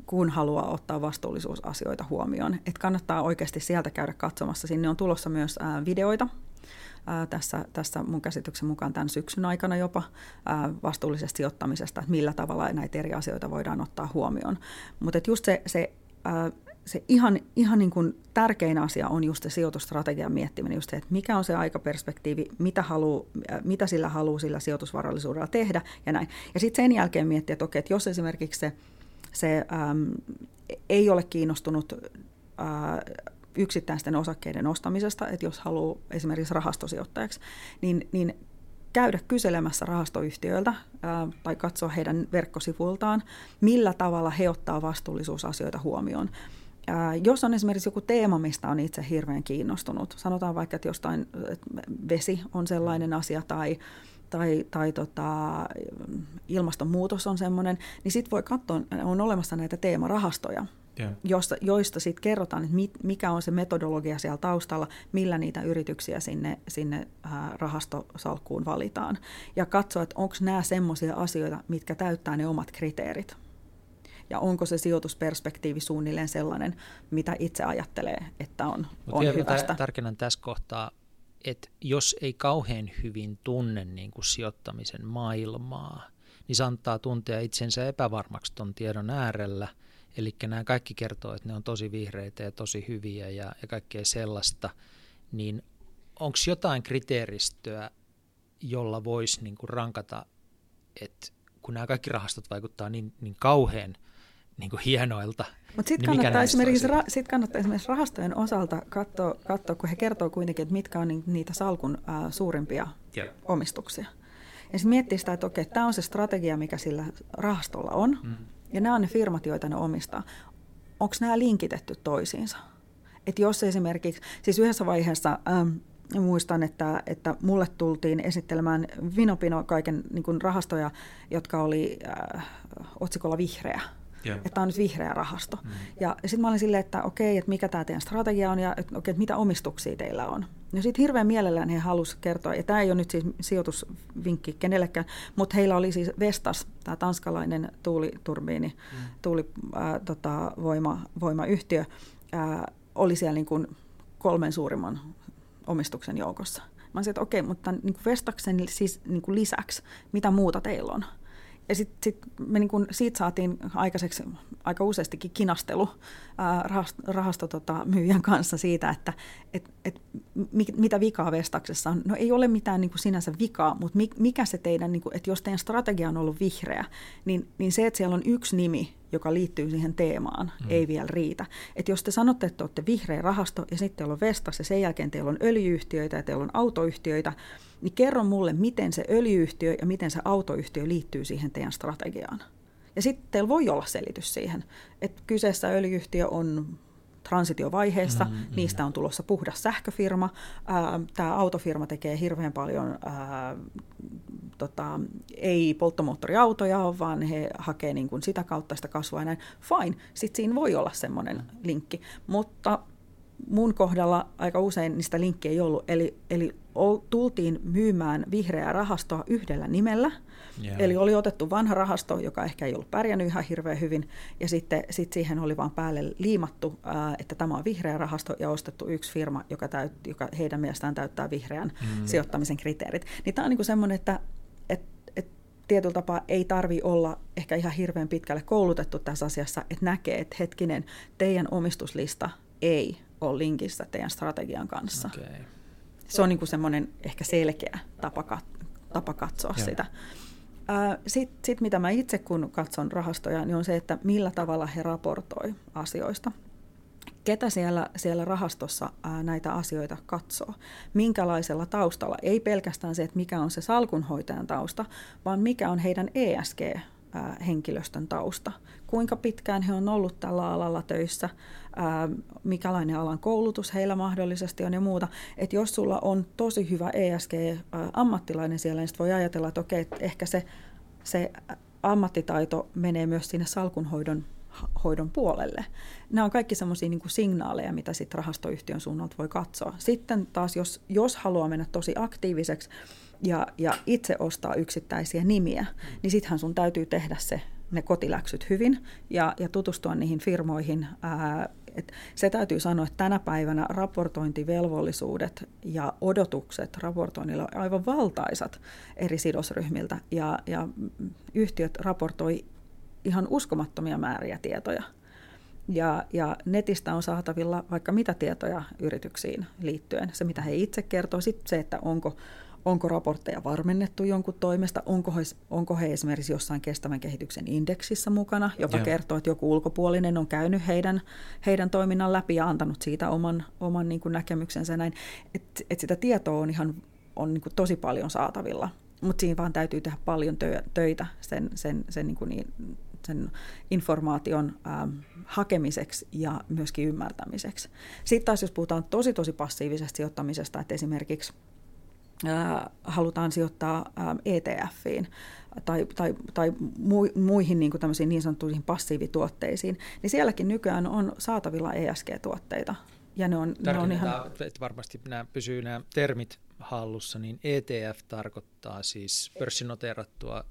kun haluaa ottaa vastuullisuusasioita huomioon. Et kannattaa oikeasti sieltä käydä katsomassa. Sinne on tulossa myös videoita tässä, tässä mun käsityksen mukaan tämän syksyn aikana jopa vastuullisesta sijoittamisesta, että millä tavalla näitä eri asioita voidaan ottaa huomioon. Mutta just se, se se ihan, ihan niin kuin tärkein asia on just se sijoitusstrategian miettiminen, just se, että mikä on se aikaperspektiivi, mitä, haluu, mitä sillä haluaa sillä sijoitusvarallisuudella tehdä ja näin. Ja sitten sen jälkeen miettiä, että okei, että jos esimerkiksi se, se äm, ei ole kiinnostunut ää, yksittäisten osakkeiden ostamisesta, että jos haluaa esimerkiksi rahastosijoittajaksi, niin, niin käydä kyselemässä rahastoyhtiöiltä ää, tai katsoa heidän verkkosivuiltaan, millä tavalla he ottaa vastuullisuusasioita huomioon jos on esimerkiksi joku teema, mistä on itse hirveän kiinnostunut, sanotaan vaikka, että jostain että vesi on sellainen asia tai, tai, tai tota, ilmastonmuutos on sellainen, niin sitten voi katsoa, on olemassa näitä teemarahastoja, yeah. joista, joista sitten kerrotaan, että mit, mikä on se metodologia siellä taustalla, millä niitä yrityksiä sinne, sinne rahastosalkkuun valitaan. Ja katsoa, että onko nämä sellaisia asioita, mitkä täyttää ne omat kriteerit ja onko se sijoitusperspektiivi suunnilleen sellainen, mitä itse ajattelee, että on, on hyvästä. Tärkeänä tässä kohtaa, että jos ei kauhean hyvin tunne niin kuin sijoittamisen maailmaa, niin se antaa tuntea itsensä epävarmaksi tuon tiedon äärellä. Eli nämä kaikki kertoo, että ne on tosi vihreitä ja tosi hyviä ja, ja kaikkea sellaista. Niin onko jotain kriteeristöä, jolla voisi niin kuin rankata, että kun nämä kaikki rahastot vaikuttaa niin, niin kauhean niin kuin hienoilta. Mutta sitten niin kannattaa, esimerkiksi ra- sit kannattaa esimerkiksi rahastojen osalta katsoa, katsoa, kun he kertoo kuitenkin, että mitkä on niitä salkun äh, suurimpia yeah. omistuksia. Ja sitten miettii sitä, että okei, tämä on se strategia, mikä sillä rahastolla on, mm. ja nämä on ne firmat, joita ne omistaa. Onko nämä linkitetty toisiinsa? Että jos esimerkiksi, siis yhdessä vaiheessa ähm, muistan, että, että mulle tultiin esittelemään Vinopino kaiken niin rahastoja, jotka oli äh, otsikolla vihreä. Yeah. Että tämä on nyt vihreä rahasto. Mm. Ja sitten mä olin silleen, että okei, että mikä tämä teidän strategia on ja että, okei, että mitä omistuksia teillä on. Ja sitten hirveän mielellään he halusivat kertoa, ja tämä ei ole nyt siis sijoitusvinkki kenellekään, mutta heillä oli siis Vestas, tämä tanskalainen tuuliturbiini, mm. tuuli, äh, tota, voima, voimayhtiö, äh, oli siellä niin kuin kolmen suurimman omistuksen joukossa. Mä olisin, että okei, mutta niin kuin Vestaksen siis niin kuin lisäksi, mitä muuta teillä on? Ja sitten sit me niin kun siitä saatiin aikaiseksi aika useastikin kinastelu ää, rahasto, tota, myyjän kanssa siitä, että et, et, mi, mitä vikaa Vestaksessa on. No ei ole mitään niin kuin sinänsä vikaa, mutta mikä se teidän, niin kuin, että jos teidän strategia on ollut vihreä, niin, niin se, että siellä on yksi nimi, joka liittyy siihen teemaan, mm. ei vielä riitä. Että jos te sanotte, että olette vihreä rahasto ja sitten teillä on Vestas ja sen jälkeen teillä on öljyyhtiöitä ja teillä on autoyhtiöitä, niin kerro mulle, miten se öljyyhtiö ja miten se autoyhtiö liittyy siihen teidän strategiaan. Ja sitten teillä voi olla selitys siihen, että kyseessä öljyyhtiö on transitiovaiheessa, mm-hmm. niistä on tulossa puhdas sähköfirma. Tämä autofirma tekee hirveän paljon, ää, tota, ei polttomoottoriautoja, vaan he hakee niin kuin sitä kautta sitä kasvua ja näin. Fine, sitten siinä voi olla semmoinen linkki, mutta mun kohdalla aika usein niistä linkkiä ei ollut. Eli, eli tultiin myymään vihreää rahastoa yhdellä nimellä. Yeah. Eli oli otettu vanha rahasto, joka ehkä ei ollut pärjännyt ihan hirveän hyvin, ja sitten sit siihen oli vaan päälle liimattu, ää, että tämä on vihreä rahasto, ja ostettu yksi firma, joka, täyt, joka heidän mielestään täyttää vihreän mm. sijoittamisen kriteerit. Niin tämä on niinku semmoinen, että et, et tietyllä tapaa ei tarvi olla ehkä ihan hirveän pitkälle koulutettu tässä asiassa, että näkee, että hetkinen, teidän omistuslista ei ole linkissä teidän strategian kanssa. Okay. Se on niin semmoinen ehkä selkeä tapa, tapa katsoa Joo. sitä. Sitten sit mitä mä itse kun katson rahastoja, niin on se, että millä tavalla he raportoi asioista. Ketä siellä, siellä rahastossa ää, näitä asioita katsoo? Minkälaisella taustalla? Ei pelkästään se, että mikä on se salkunhoitajan tausta, vaan mikä on heidän ESG-henkilöstön tausta. Kuinka pitkään he on ollut tällä alalla töissä, mikälainen alan koulutus heillä mahdollisesti on ja muuta. Et jos sulla on tosi hyvä ESG-ammattilainen siellä, niin voi ajatella, että okei, että ehkä se, se ammattitaito menee myös sinne salkunhoidon hoidon puolelle. Nämä on kaikki sellaisia niin signaaleja, mitä sitten rahastoyhtiön suunnalta voi katsoa. Sitten taas, jos, jos haluaa mennä tosi aktiiviseksi ja, ja itse ostaa yksittäisiä nimiä, niin sittenhän sun täytyy tehdä se ne kotiläksyt hyvin ja, ja tutustua niihin firmoihin. Ää, et se täytyy sanoa, että tänä päivänä raportointivelvollisuudet ja odotukset raportoinnilla on aivan valtaisat eri sidosryhmiltä ja, ja yhtiöt raportoi ihan uskomattomia määriä tietoja. Ja, ja netistä on saatavilla vaikka mitä tietoja yrityksiin liittyen. Se, mitä he itse kertoo, sitten se, että onko, onko raportteja varmennettu jonkun toimesta, onko he, onko he esimerkiksi jossain kestävän kehityksen indeksissä mukana, joka Joo. kertoo, että joku ulkopuolinen on käynyt heidän, heidän toiminnan läpi ja antanut siitä oman, oman niin kuin näkemyksensä. Näin. Et, et sitä tietoa on ihan on niin kuin tosi paljon saatavilla, mutta siinä vaan täytyy tehdä paljon töitä sen, sen, sen niin kuin niin, sen informaation ähm, hakemiseksi ja myöskin ymmärtämiseksi. Sitten taas jos puhutaan tosi tosi passiivisesta sijoittamisesta, että esimerkiksi halutaan sijoittaa ETFiin tai, tai, tai muihin niin, kuin niin sanottuihin passiivituotteisiin, niin sielläkin nykyään on saatavilla ESG-tuotteita. Ja ne on, ne on ihan... että varmasti nämä pysyy nämä termit hallussa, niin ETF tarkoittaa siis pörssinoteerattua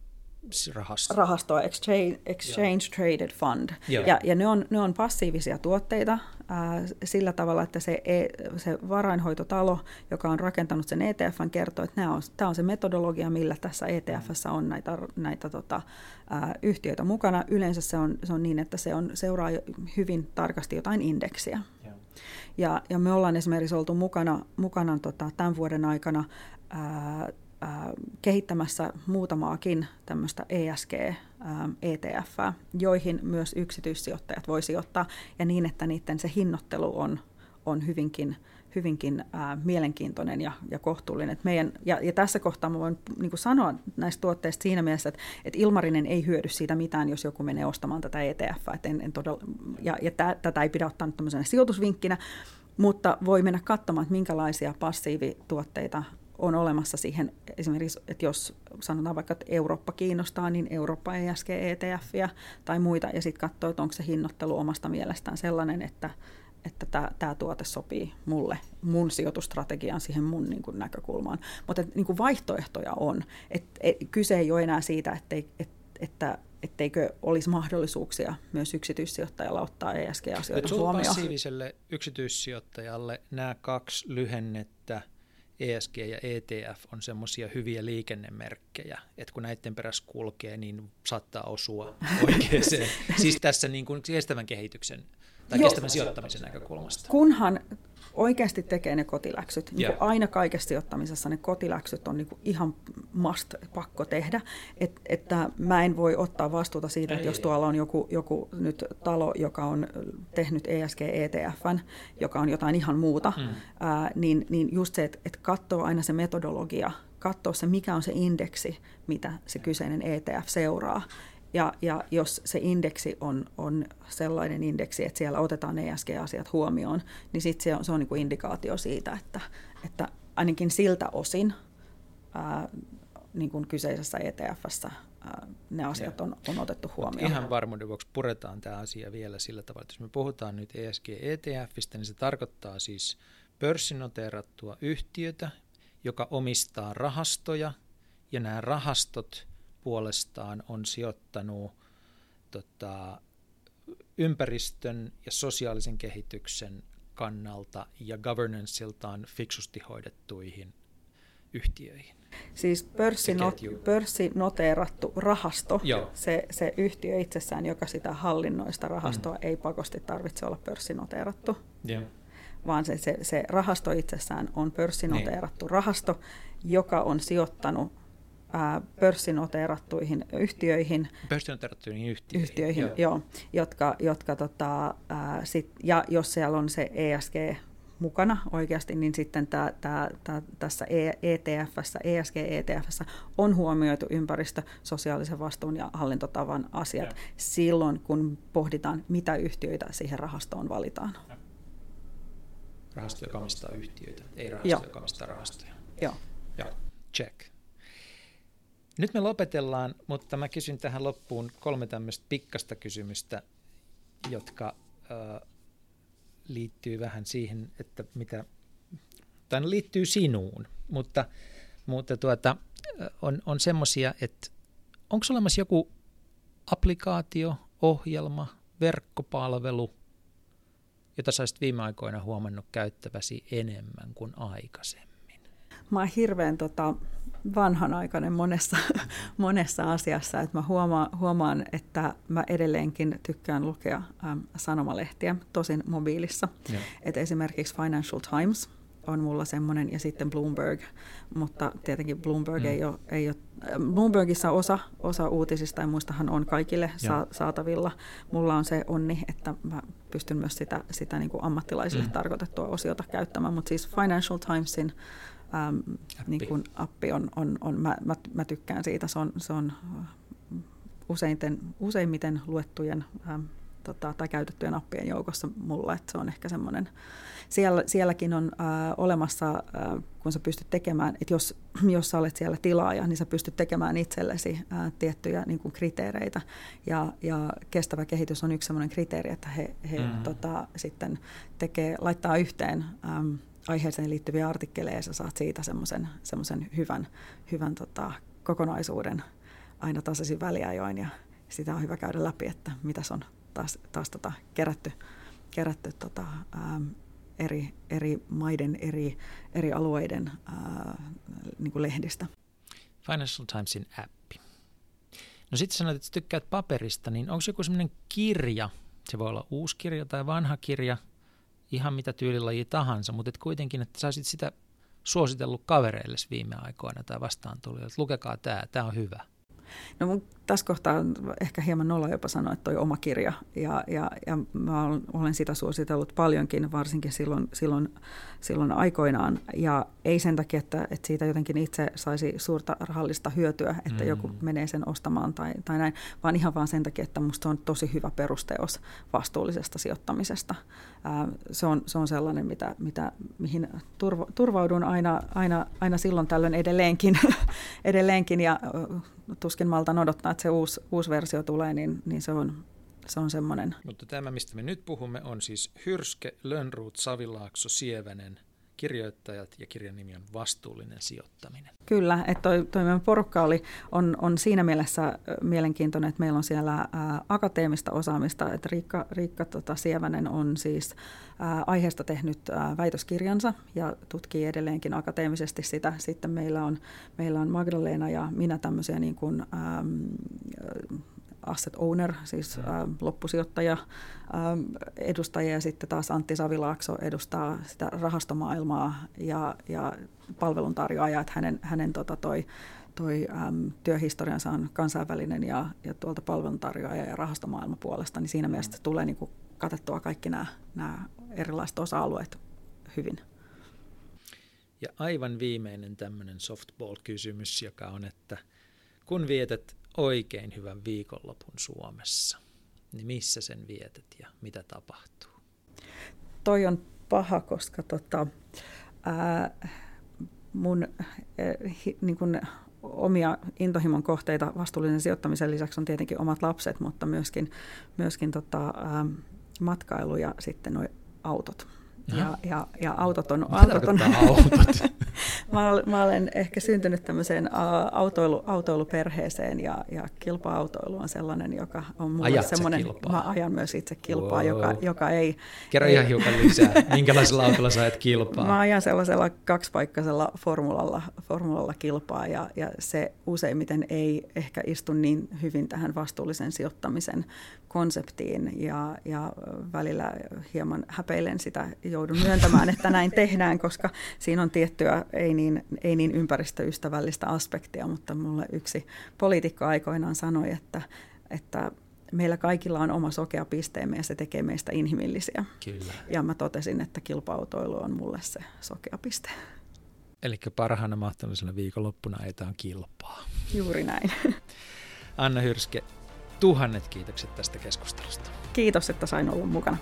rahasto. rahastoa, Exchange, exchange Traded Fund. Ja, ja ne, on, ne on passiivisia tuotteita ää, sillä tavalla, että se, e, se varainhoitotalo, joka on rakentanut sen ETFn, kertoo, että nämä on, tämä on se metodologia, millä tässä ETFssä on näitä, näitä tota, ää, yhtiöitä mukana. Yleensä se on, se on niin, että se on, seuraa hyvin tarkasti jotain indeksiä. Ja, ja me ollaan esimerkiksi oltu mukana, mukana tota, tämän vuoden aikana ää, kehittämässä muutamaakin tämmöistä ESG-ETF, joihin myös yksityissijoittajat voi sijoittaa, ja niin, että niiden se hinnoittelu on, on hyvinkin, hyvinkin ää, mielenkiintoinen ja, ja kohtuullinen. Et meidän, ja, ja tässä kohtaa mä voin niin sanoa näistä tuotteista siinä mielessä, että, että Ilmarinen ei hyödy siitä mitään, jos joku menee ostamaan tätä ETF. Et en, en todella, ja ja tä, tätä ei pidä ottaa nyt sijoitusvinkkinä, mutta voi mennä katsomaan, että minkälaisia passiivituotteita on olemassa siihen, esimerkiksi, että jos sanotaan vaikka, että Eurooppa kiinnostaa, niin Eurooppa ESG ETF tai muita, ja sitten katsoo, että onko se hinnoittelu omasta mielestään sellainen, että, että tämä, tämä tuote sopii mulle, mun sijoitustrategiaan, siihen mun niin kuin, näkökulmaan. Mutta niin kuin vaihtoehtoja on. Et, et, kyse ei ole enää siitä, ettei, et, että etteikö olisi mahdollisuuksia myös yksityissijoittajalla ottaa ESG-asioita huomioon. passiiviselle yksityissijoittajalle nämä kaksi lyhennettä ESG ja ETF on semmoisia hyviä liikennemerkkejä, että kun näiden perässä kulkee, niin saattaa osua oikeaan. siis tässä niin kuin kestävän kehityksen tai Joo. kestävän sijoittamisen näkökulmasta. Kunhan oikeasti tekee ne kotiläksyt. Niin kuin aina kaikessa sijoittamisessa ne kotiläksyt on niin ihan must pakko tehdä. Et, että mä en voi ottaa vastuuta siitä, että jos tuolla on joku, joku nyt talo, joka on tehnyt ESG-ETFn, joka on jotain ihan muuta, mm. ää, niin, niin just se, että, että katsoo aina se metodologia, katsoo se, mikä on se indeksi, mitä se kyseinen ETF seuraa. Ja, ja jos se indeksi on, on sellainen indeksi, että siellä otetaan ESG-asiat huomioon, niin sitten se on, se on niin kuin indikaatio siitä, että, että ainakin siltä osin ää, niin kuin kyseisessä ETFssä ää, ne asiat on, on otettu huomioon. Ihan varmuuden vuoksi puretaan tämä asia vielä sillä tavalla, että jos me puhutaan nyt ESG-ETFistä, niin se tarkoittaa siis pörssinoteerattua yhtiötä, joka omistaa rahastoja, ja nämä rahastot – puolestaan on sijoittanut tota, ympäristön ja sosiaalisen kehityksen kannalta ja governanceiltaan fiksusti hoidettuihin yhtiöihin? Siis pörssino- pörssinoteerattu rahasto, Se, se yhtiö itsessään, joka sitä hallinnoista rahastoa, mm. ei pakosti tarvitse olla pörssinoteerattu. Joo. Vaan se, se, se rahasto itsessään on pörssinoteerattu niin. rahasto, joka on sijoittanut pörssinoteerattuihin yhtiöihin. Pörssinoteerattuihin yhtiöihin. yhtiöihin joo. joo. jotka, jotka tota, ää, sit, ja jos siellä on se ESG mukana oikeasti, niin sitten tää, tää, tää, tässä ETFssä, ESG-ETFssä on huomioitu ympäristö, sosiaalisen vastuun ja hallintotavan asiat ja. silloin, kun pohditaan, mitä yhtiöitä siihen rahastoon valitaan. Rahasto, joka omistaa yhtiöitä, ei rahasto, Joo. joka omistaa rahastoja. Joo. Joo, check. Nyt me lopetellaan, mutta mä kysyn tähän loppuun kolme tämmöistä pikkasta kysymystä, jotka äh, liittyy vähän siihen, että mitä, tai liittyy sinuun, mutta, mutta tuota, on, on semmoisia, että onko olemassa joku applikaatio, ohjelma, verkkopalvelu, jota sä viime aikoina huomannut käyttäväsi enemmän kuin aikaisemmin? Mä oon hirveän tota, vanhanaikainen monessa, monessa asiassa. Että mä huomaan, huomaan, että mä edelleenkin tykkään lukea äm, sanomalehtiä, tosin mobiilissa. Että esimerkiksi Financial Times on mulla semmoinen, ja sitten Bloomberg, mutta tietenkin Bloomberg mm. ei ole, ei ole Bloombergissa osa, osa uutisista, ja muistahan on kaikille sa- saatavilla. Mulla on se onni, että mä pystyn myös sitä, sitä niin kuin ammattilaisille mm. tarkoitettua osiota käyttämään, mutta siis Financial Timesin äm, appi. Niin kuin appi on, on, on mä, mä, mä tykkään siitä, se on, se on useinten, useimmiten luettujen äm, tota, tai käytettyjen appien joukossa mulla, että se on ehkä semmoinen, siellä, sielläkin on äh, olemassa, äh, kun sä pystyt tekemään, että jos, jos sä olet siellä tilaaja, niin sä pystyt tekemään itsellesi äh, tiettyjä niin kuin kriteereitä, ja, ja kestävä kehitys on yksi semmoinen kriteeri, että he, he mm. tota, sitten tekee, laittaa yhteen ähm, aiheeseen liittyviä artikkeleja ja sä saat siitä semmoisen hyvän, hyvän tota, kokonaisuuden aina tasaisin väliajoin ja sitä on hyvä käydä läpi, että mitä on taas, taas tota, kerätty, kerätty tota, ää, eri, eri maiden, eri, eri alueiden ää, niin kuin lehdistä. Financial Timesin appi. No sitten sanoit, että tykkäät paperista, niin onko joku sellainen kirja, se voi olla uusi kirja tai vanha kirja – ihan mitä tyylilaji tahansa, mutta et kuitenkin, että saisit sitä suositellut kavereille viime aikoina tai vastaan tuli, että lukekaa tämä, tämä on hyvä. No mun tässä kohtaa on ehkä hieman nolla jopa sanoa, että toi oma kirja. Ja, ja, ja mä olen sitä suositellut paljonkin, varsinkin silloin, silloin, silloin aikoinaan. Ja ei sen takia, että, että siitä jotenkin itse saisi suurta rahallista hyötyä, että mm. joku menee sen ostamaan tai, tai näin, vaan ihan vaan sen takia, että musta on tosi hyvä perusteos vastuullisesta sijoittamisesta. Ää, se, on, se on sellainen, mitä, mitä, mihin turva, turvaudun aina, aina, aina silloin tällöin edelleenkin, edelleenkin ja tuskin maltan odottaa, että se uusi, uusi versio tulee, niin, niin se on, se on semmoinen. Mutta tämä, mistä me nyt puhumme, on siis Hyrske, Lönnruut, Savilaakso, Sievänen, kirjoittajat ja kirjan nimi on Vastuullinen sijoittaminen. Kyllä, että toi, toi meidän porukka oli, on, on siinä mielessä mielenkiintoinen, että meillä on siellä ää, akateemista osaamista, että Riikka, Riikka tota, Sievänen on siis ää, aiheesta tehnyt ää, väitöskirjansa ja tutkii edelleenkin akateemisesti sitä. Sitten meillä on, meillä on Magdalena ja minä tämmöisiä niin kuin, ää, asset owner, siis ä, loppusijoittaja ä, edustajia ja sitten taas Antti Savilaakso edustaa sitä rahastomaailmaa ja, ja palveluntarjoaja, että hänen, hänen tota toi, toi äm, työhistoriansa on kansainvälinen ja, ja tuolta palveluntarjoaja ja rahastomaailma puolesta, niin siinä mielessä tulee niin kuin katettua kaikki nämä, nämä erilaiset osa-alueet hyvin. Ja aivan viimeinen tämmöinen softball-kysymys, joka on, että kun vietät oikein hyvän viikonlopun Suomessa, niin missä sen vietät ja mitä tapahtuu? Toi on paha, koska tota, ää, mun ää, hi, niin kun omia intohimon kohteita vastuullisen sijoittamisen lisäksi on tietenkin omat lapset, mutta myöskin, myöskin tota, ää, matkailu ja sitten nuo autot. Ja, ja, ja autot on... Mitä autot on, autot? Mä, mä olen ehkä syntynyt tämmöiseen autoilu, autoiluperheeseen ja, ja kilpa-autoilu on sellainen, joka on mulle Ajat semmoinen, kilpaa? mä ajan myös itse kilpaa, wow. joka, joka ei... Kerro ei, ihan hiukan lisää, minkälaisella autolla sä et kilpaa? Mä ajan sellaisella kaksipaikkaisella formulalla, formulalla kilpaa ja, ja se useimmiten ei ehkä istu niin hyvin tähän vastuullisen sijoittamisen konseptiin ja, ja välillä hieman häpeilen sitä, joudun myöntämään, että näin tehdään, koska siinä on tiettyä ei niin, ei niin ympäristöystävällistä aspektia, mutta mulle yksi poliitikko aikoinaan sanoi, että, että meillä kaikilla on oma sokea pisteemme ja se tekee meistä inhimillisiä. Kyllä. Ja mä totesin, että kilpautoilu on mulle se sokea piste. Eli parhaana mahdollisena viikonloppuna ajetaan kilpaa. Juuri näin. Anna Hyrske, tuhannet kiitokset tästä keskustelusta. Kiitos, että sain olla mukana.